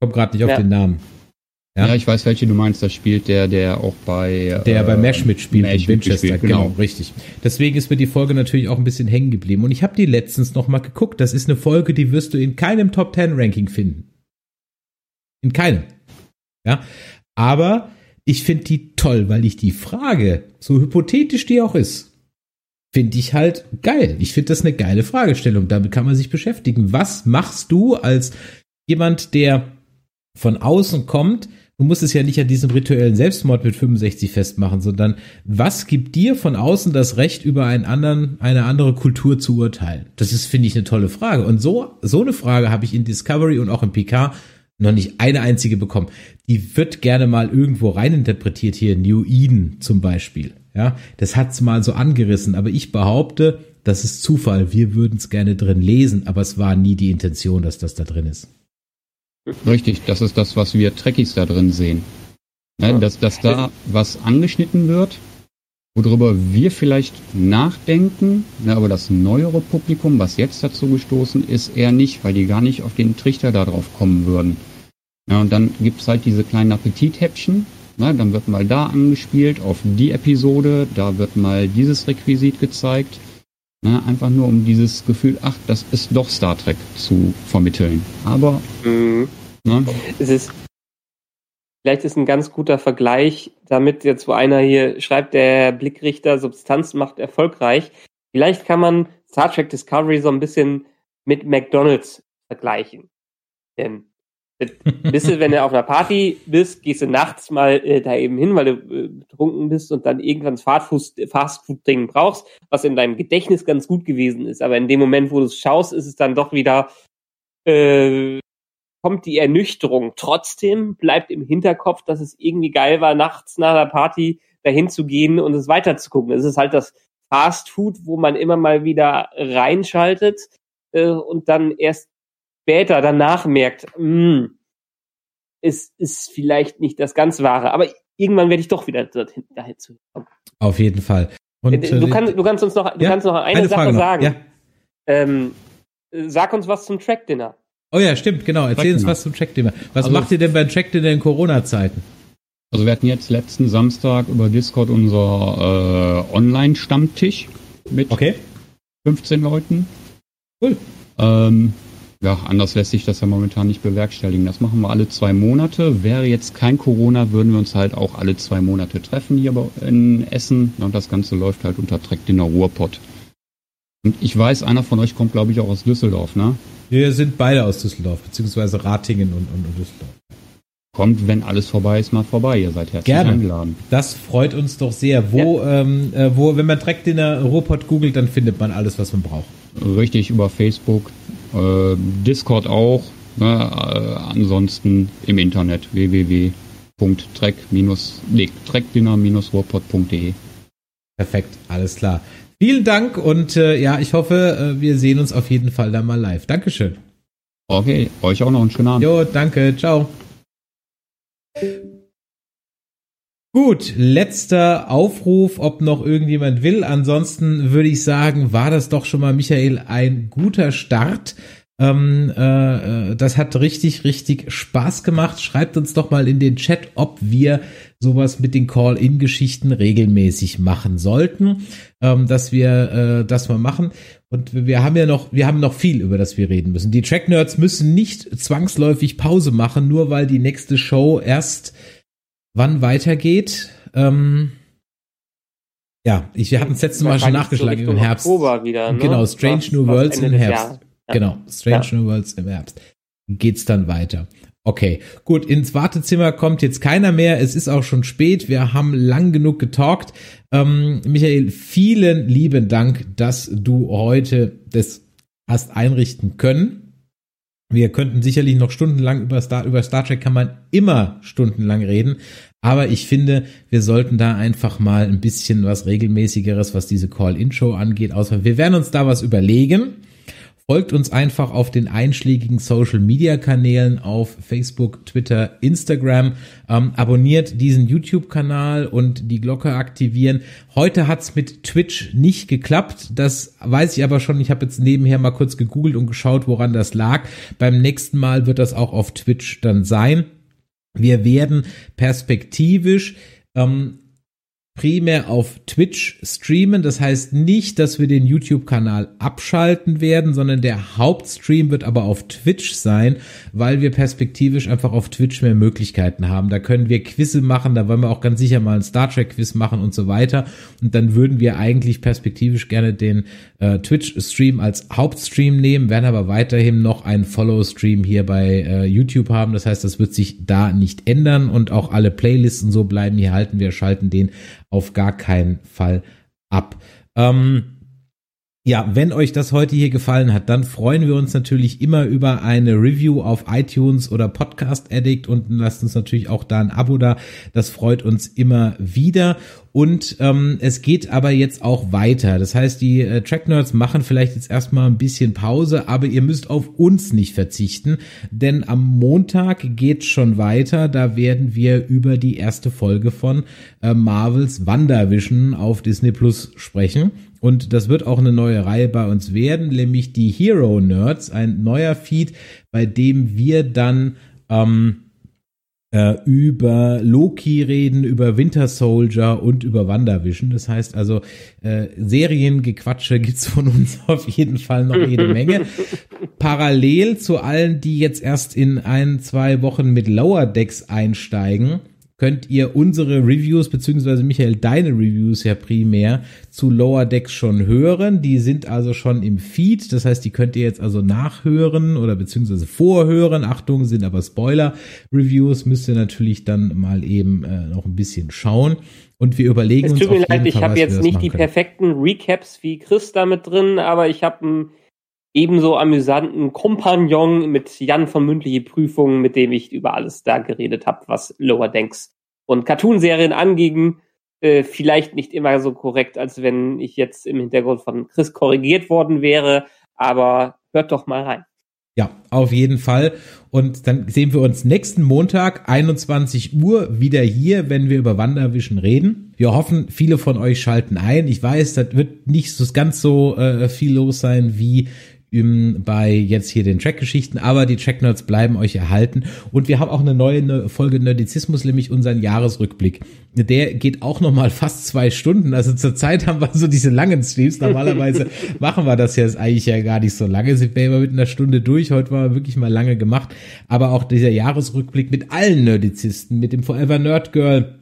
Kommt gerade nicht ja. auf den Namen. Ja? ja? ich weiß, welche du meinst. Da spielt der, der auch bei. Der äh, bei Mesh mitspielt, Mesh Winchester, mitspielt, genau. genau, richtig. Deswegen ist mir die Folge natürlich auch ein bisschen hängen geblieben. Und ich habe die letztens noch mal geguckt. Das ist eine Folge, die wirst du in keinem Top Ten Ranking finden. In keinem. Ja. Aber ich finde die toll, weil ich die Frage, so hypothetisch die auch ist, finde ich halt geil. Ich finde das eine geile Fragestellung. Damit kann man sich beschäftigen. Was machst du als jemand, der von außen kommt, du musst es ja nicht an diesem rituellen Selbstmord mit 65 festmachen, sondern was gibt dir von außen das Recht, über einen anderen, eine andere Kultur zu urteilen? Das ist, finde ich, eine tolle Frage. Und so, so eine Frage habe ich in Discovery und auch in Picard noch nicht eine einzige bekommen. Die wird gerne mal irgendwo reininterpretiert hier, New Eden zum Beispiel. Ja, das hat's mal so angerissen, aber ich behaupte, das ist Zufall. Wir würden es gerne drin lesen, aber es war nie die Intention, dass das da drin ist. Richtig, das ist das, was wir Trekkies da drin sehen. Ne, dass, dass da was angeschnitten wird, worüber wir vielleicht nachdenken, ne, aber das neuere Publikum, was jetzt dazu gestoßen ist, eher nicht, weil die gar nicht auf den Trichter darauf kommen würden. Ja, und dann gibt's halt diese kleinen Appetithäppchen, ne, dann wird mal da angespielt auf die Episode, da wird mal dieses Requisit gezeigt. Ne, einfach nur um dieses Gefühl, ach, das ist doch Star Trek zu vermitteln. Aber mhm. ne? es ist vielleicht ist ein ganz guter Vergleich, damit jetzt wo einer hier schreibt, der Blickrichter Substanz macht erfolgreich. Vielleicht kann man Star Trek Discovery so ein bisschen mit McDonald's vergleichen. Denn Du, wenn du auf einer Party bist, gehst du nachts mal äh, da eben hin, weil du äh, betrunken bist und dann irgendwann Fastfood-Ding brauchst, was in deinem Gedächtnis ganz gut gewesen ist. Aber in dem Moment, wo du es schaust, ist es dann doch wieder, äh, kommt die Ernüchterung. Trotzdem bleibt im Hinterkopf, dass es irgendwie geil war, nachts nach einer Party dahin zu gehen und es weiterzugucken. Es ist halt das Fastfood, wo man immer mal wieder reinschaltet äh, und dann erst später danach merkt, mh, es ist vielleicht nicht das ganz Wahre, aber irgendwann werde ich doch wieder dorthin, dahin zu kommen. Auf jeden Fall. Und, äh, du, kann, du kannst uns noch, du ja, kannst noch eine, eine Sache noch. sagen. Ja. Ähm, sag uns was zum Track Dinner. Oh ja, stimmt, genau. Erzähl uns was zum Track Dinner. Was Also- macht ihr denn beim Track Dinner in Corona-Zeiten? Also wir hatten jetzt letzten Samstag über Discord unser äh, Online-Stammtisch mit Okay. 15 Leuten. Cool. Ähm, ja, anders lässt sich das ja momentan nicht bewerkstelligen. Das machen wir alle zwei Monate. Wäre jetzt kein Corona, würden wir uns halt auch alle zwei Monate treffen hier in Essen. Und das Ganze läuft halt unter Track Dinner Ruhrpott. Und ich weiß, einer von euch kommt, glaube ich, auch aus Düsseldorf, ne? Wir sind beide aus Düsseldorf, beziehungsweise Ratingen und, und, und Düsseldorf. Kommt, wenn alles vorbei ist, mal vorbei. Ihr seid herzlich Gerne. eingeladen. Das freut uns doch sehr. Wo, ähm, äh, wo, wenn man Track Dinner Ruhrpott googelt, dann findet man alles, was man braucht. Richtig über Facebook, Discord auch. Ne? Äh, ansonsten im Internet trackdinner-ruhrpott.de. Perfekt, alles klar. Vielen Dank und äh, ja, ich hoffe, äh, wir sehen uns auf jeden Fall dann mal live. Dankeschön. Okay, euch auch noch einen schönen Abend. Jo, danke, ciao. Gut, letzter Aufruf, ob noch irgendjemand will. Ansonsten würde ich sagen, war das doch schon mal, Michael, ein guter Start. Ähm, äh, äh, das hat richtig, richtig Spaß gemacht. Schreibt uns doch mal in den Chat, ob wir sowas mit den Call-In-Geschichten regelmäßig machen sollten, ähm, dass wir äh, das mal machen. Und wir haben ja noch, wir haben noch viel, über das wir reden müssen. Die Track Nerds müssen nicht zwangsläufig Pause machen, nur weil die nächste Show erst wann weitergeht. Ähm, ja, ich, wir hatten es letzte Mal schon nachgeschlagen so im Herbst. Oktober wieder, ne? Genau, Strange Was- New Worlds im Herbst. Ja. Genau, Strange Ja. New Worlds im Herbst. Geht's dann weiter. Okay, gut, ins Wartezimmer kommt jetzt keiner mehr. Es ist auch schon spät. Wir haben lang genug getalkt. Ähm, Michael, vielen lieben Dank, dass du heute das hast einrichten können. Wir könnten sicherlich noch stundenlang über Star, über Star Trek kann man immer stundenlang reden. Aber ich finde, wir sollten da einfach mal ein bisschen was regelmäßigeres, was diese Call-In-Show angeht, ausmachen. Wir werden uns da was überlegen. Folgt uns einfach auf den einschlägigen Social Media Kanälen auf Facebook, Twitter, Instagram. Ähm, abonniert diesen YouTube-Kanal und die Glocke aktivieren. Heute hat's mit Twitch nicht geklappt. Das weiß ich aber schon. Ich habe jetzt nebenher mal kurz gegoogelt und geschaut, woran das lag. Beim nächsten Mal wird das auch auf Twitch dann sein. Wir werden perspektivisch ähm, primär auf Twitch streamen. Das heißt nicht, dass wir den YouTube-Kanal abschalten werden, sondern der Hauptstream wird aber auf Twitch sein, weil wir perspektivisch einfach auf Twitch mehr Möglichkeiten haben. Da können wir Quizze machen, da wollen wir auch ganz sicher mal ein Star Trek-Quiz machen und so weiter. Und dann würden wir eigentlich perspektivisch gerne den äh, Twitch-Stream als Hauptstream nehmen, werden aber weiterhin noch einen Follow-Stream hier bei äh, YouTube haben. Das heißt, das wird sich da nicht ändern und auch alle Playlists und so bleiben hier halten. Wir schalten den auf gar keinen Fall ab. Ähm, ja, wenn euch das heute hier gefallen hat, dann freuen wir uns natürlich immer über eine Review auf iTunes oder Podcast Addict und lasst uns natürlich auch da ein Abo da. Das freut uns immer wieder. Und ähm, es geht aber jetzt auch weiter. Das heißt, die äh, Track Nerds machen vielleicht jetzt erstmal ein bisschen Pause, aber ihr müsst auf uns nicht verzichten, denn am Montag geht's schon weiter. Da werden wir über die erste Folge von äh, Marvels WandaVision auf Disney Plus sprechen. Und das wird auch eine neue Reihe bei uns werden, nämlich die Hero Nerds, ein neuer Feed, bei dem wir dann ähm, äh, über Loki reden, über Winter Soldier und über WandaVision. Das heißt also, äh, Seriengequatsche gibt's von uns auf jeden Fall noch jede Menge. Parallel zu allen, die jetzt erst in ein, zwei Wochen mit Lower Decks einsteigen, könnt ihr unsere Reviews, beziehungsweise Michael, deine Reviews ja primär zu Lower Decks schon hören. Die sind also schon im Feed. Das heißt, die könnt ihr jetzt also nachhören oder beziehungsweise vorhören. Achtung, sind aber Spoiler-Reviews. Müsst ihr natürlich dann mal eben äh, noch ein bisschen schauen. Und wir überlegen Es uns tut mir auf jeden leid, ich habe jetzt nicht die können. perfekten Recaps wie Chris damit drin, aber ich habe einen ebenso amüsanten Kompagnon mit Jan von mündliche Prüfungen, mit dem ich über alles da geredet habe, was Lower Decks und Cartoonserien anging. Äh, vielleicht nicht immer so korrekt, als wenn ich jetzt im Hintergrund von Chris korrigiert worden wäre, aber hört doch mal rein. Ja, auf jeden Fall. Und dann sehen wir uns nächsten Montag, 21 Uhr, wieder hier, wenn wir über Wanderwischen reden. Wir hoffen, viele von euch schalten ein. Ich weiß, das wird nicht so ganz so äh, viel los sein wie ähm, bei jetzt hier den Trackgeschichten, aber die Tracknerds bleiben euch erhalten. Und wir haben auch eine neue ne- Folge Nerdizismus, nämlich unseren Jahresrückblick. Der geht auch noch mal fast zwei Stunden. Also zurzeit haben wir so diese langen Streams. Normalerweise machen wir das jetzt eigentlich ja gar nicht so lange. Sind wir immer mit einer Stunde durch. Heute war wirklich mal lange gemacht. Aber auch dieser Jahresrückblick mit allen Nerdizisten, mit dem Forever Nerd Girl,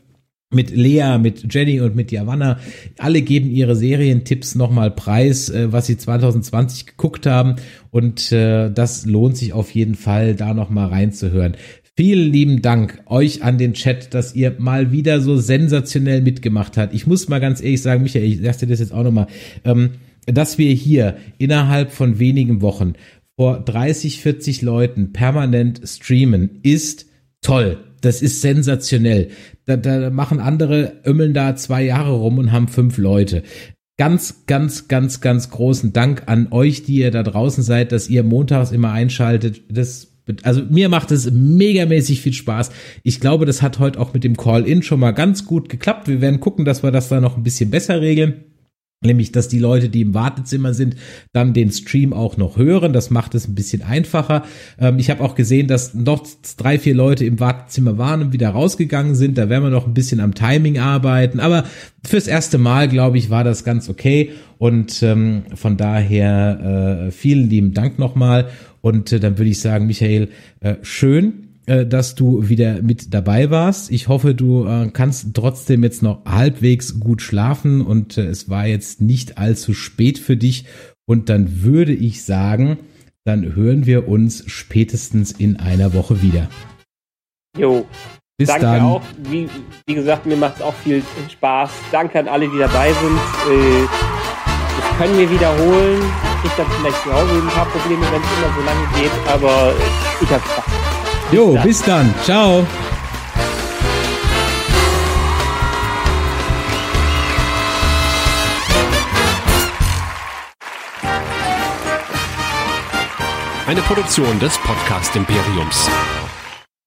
mit Lea, mit Jenny und mit Javanna. Alle geben ihre Serientipps nochmal preis, äh, was sie 2020 geguckt haben. Und äh, das lohnt sich auf jeden Fall, da nochmal reinzuhören. Vielen lieben Dank euch an den Chat, dass ihr mal wieder so sensationell mitgemacht habt. Ich muss mal ganz ehrlich sagen, Michael, ich sag dir das jetzt auch nochmal, ähm, dass wir hier innerhalb von wenigen Wochen vor 30, 40 Leuten permanent streamen, ist toll. Das ist sensationell. Da, da machen andere, ömmeln da zwei Jahre rum und haben fünf Leute. Ganz, ganz, ganz, ganz großen Dank an euch, die ihr da draußen seid, dass ihr montags immer einschaltet. Das also mir macht es megamäßig viel Spaß. Ich glaube, das hat heute auch mit dem Call-In schon mal ganz gut geklappt. Wir werden gucken, dass wir das da noch ein bisschen besser regeln. Nämlich, dass die Leute, die im Wartezimmer sind, dann den Stream auch noch hören. Das macht es ein bisschen einfacher. Ähm, ich habe auch gesehen, dass noch drei, vier Leute im Wartezimmer waren und wieder rausgegangen sind. Da werden wir noch ein bisschen am Timing arbeiten. Aber fürs erste Mal, glaube ich, war das ganz okay. Und ähm, von daher äh, vielen lieben Dank nochmal. Und äh, dann würde ich sagen, Michael, äh, schön, dass du wieder mit dabei warst. Ich hoffe, du äh, kannst trotzdem jetzt noch halbwegs gut schlafen und äh, es war jetzt nicht allzu spät für dich. Und dann würde ich sagen, dann hören wir uns spätestens in einer Woche wieder. Jo, Bis danke dann. auch. Wie, wie gesagt, mir macht es auch viel Spaß. Danke an alle, die dabei sind. Äh, das können wir wiederholen. Ich dann vielleicht zu Hause ein paar Probleme, wenn es immer so lange geht, aber äh, ich habe Spaß. Jo, dann. bis dann. Ciao. Eine Produktion des Podcast Imperiums.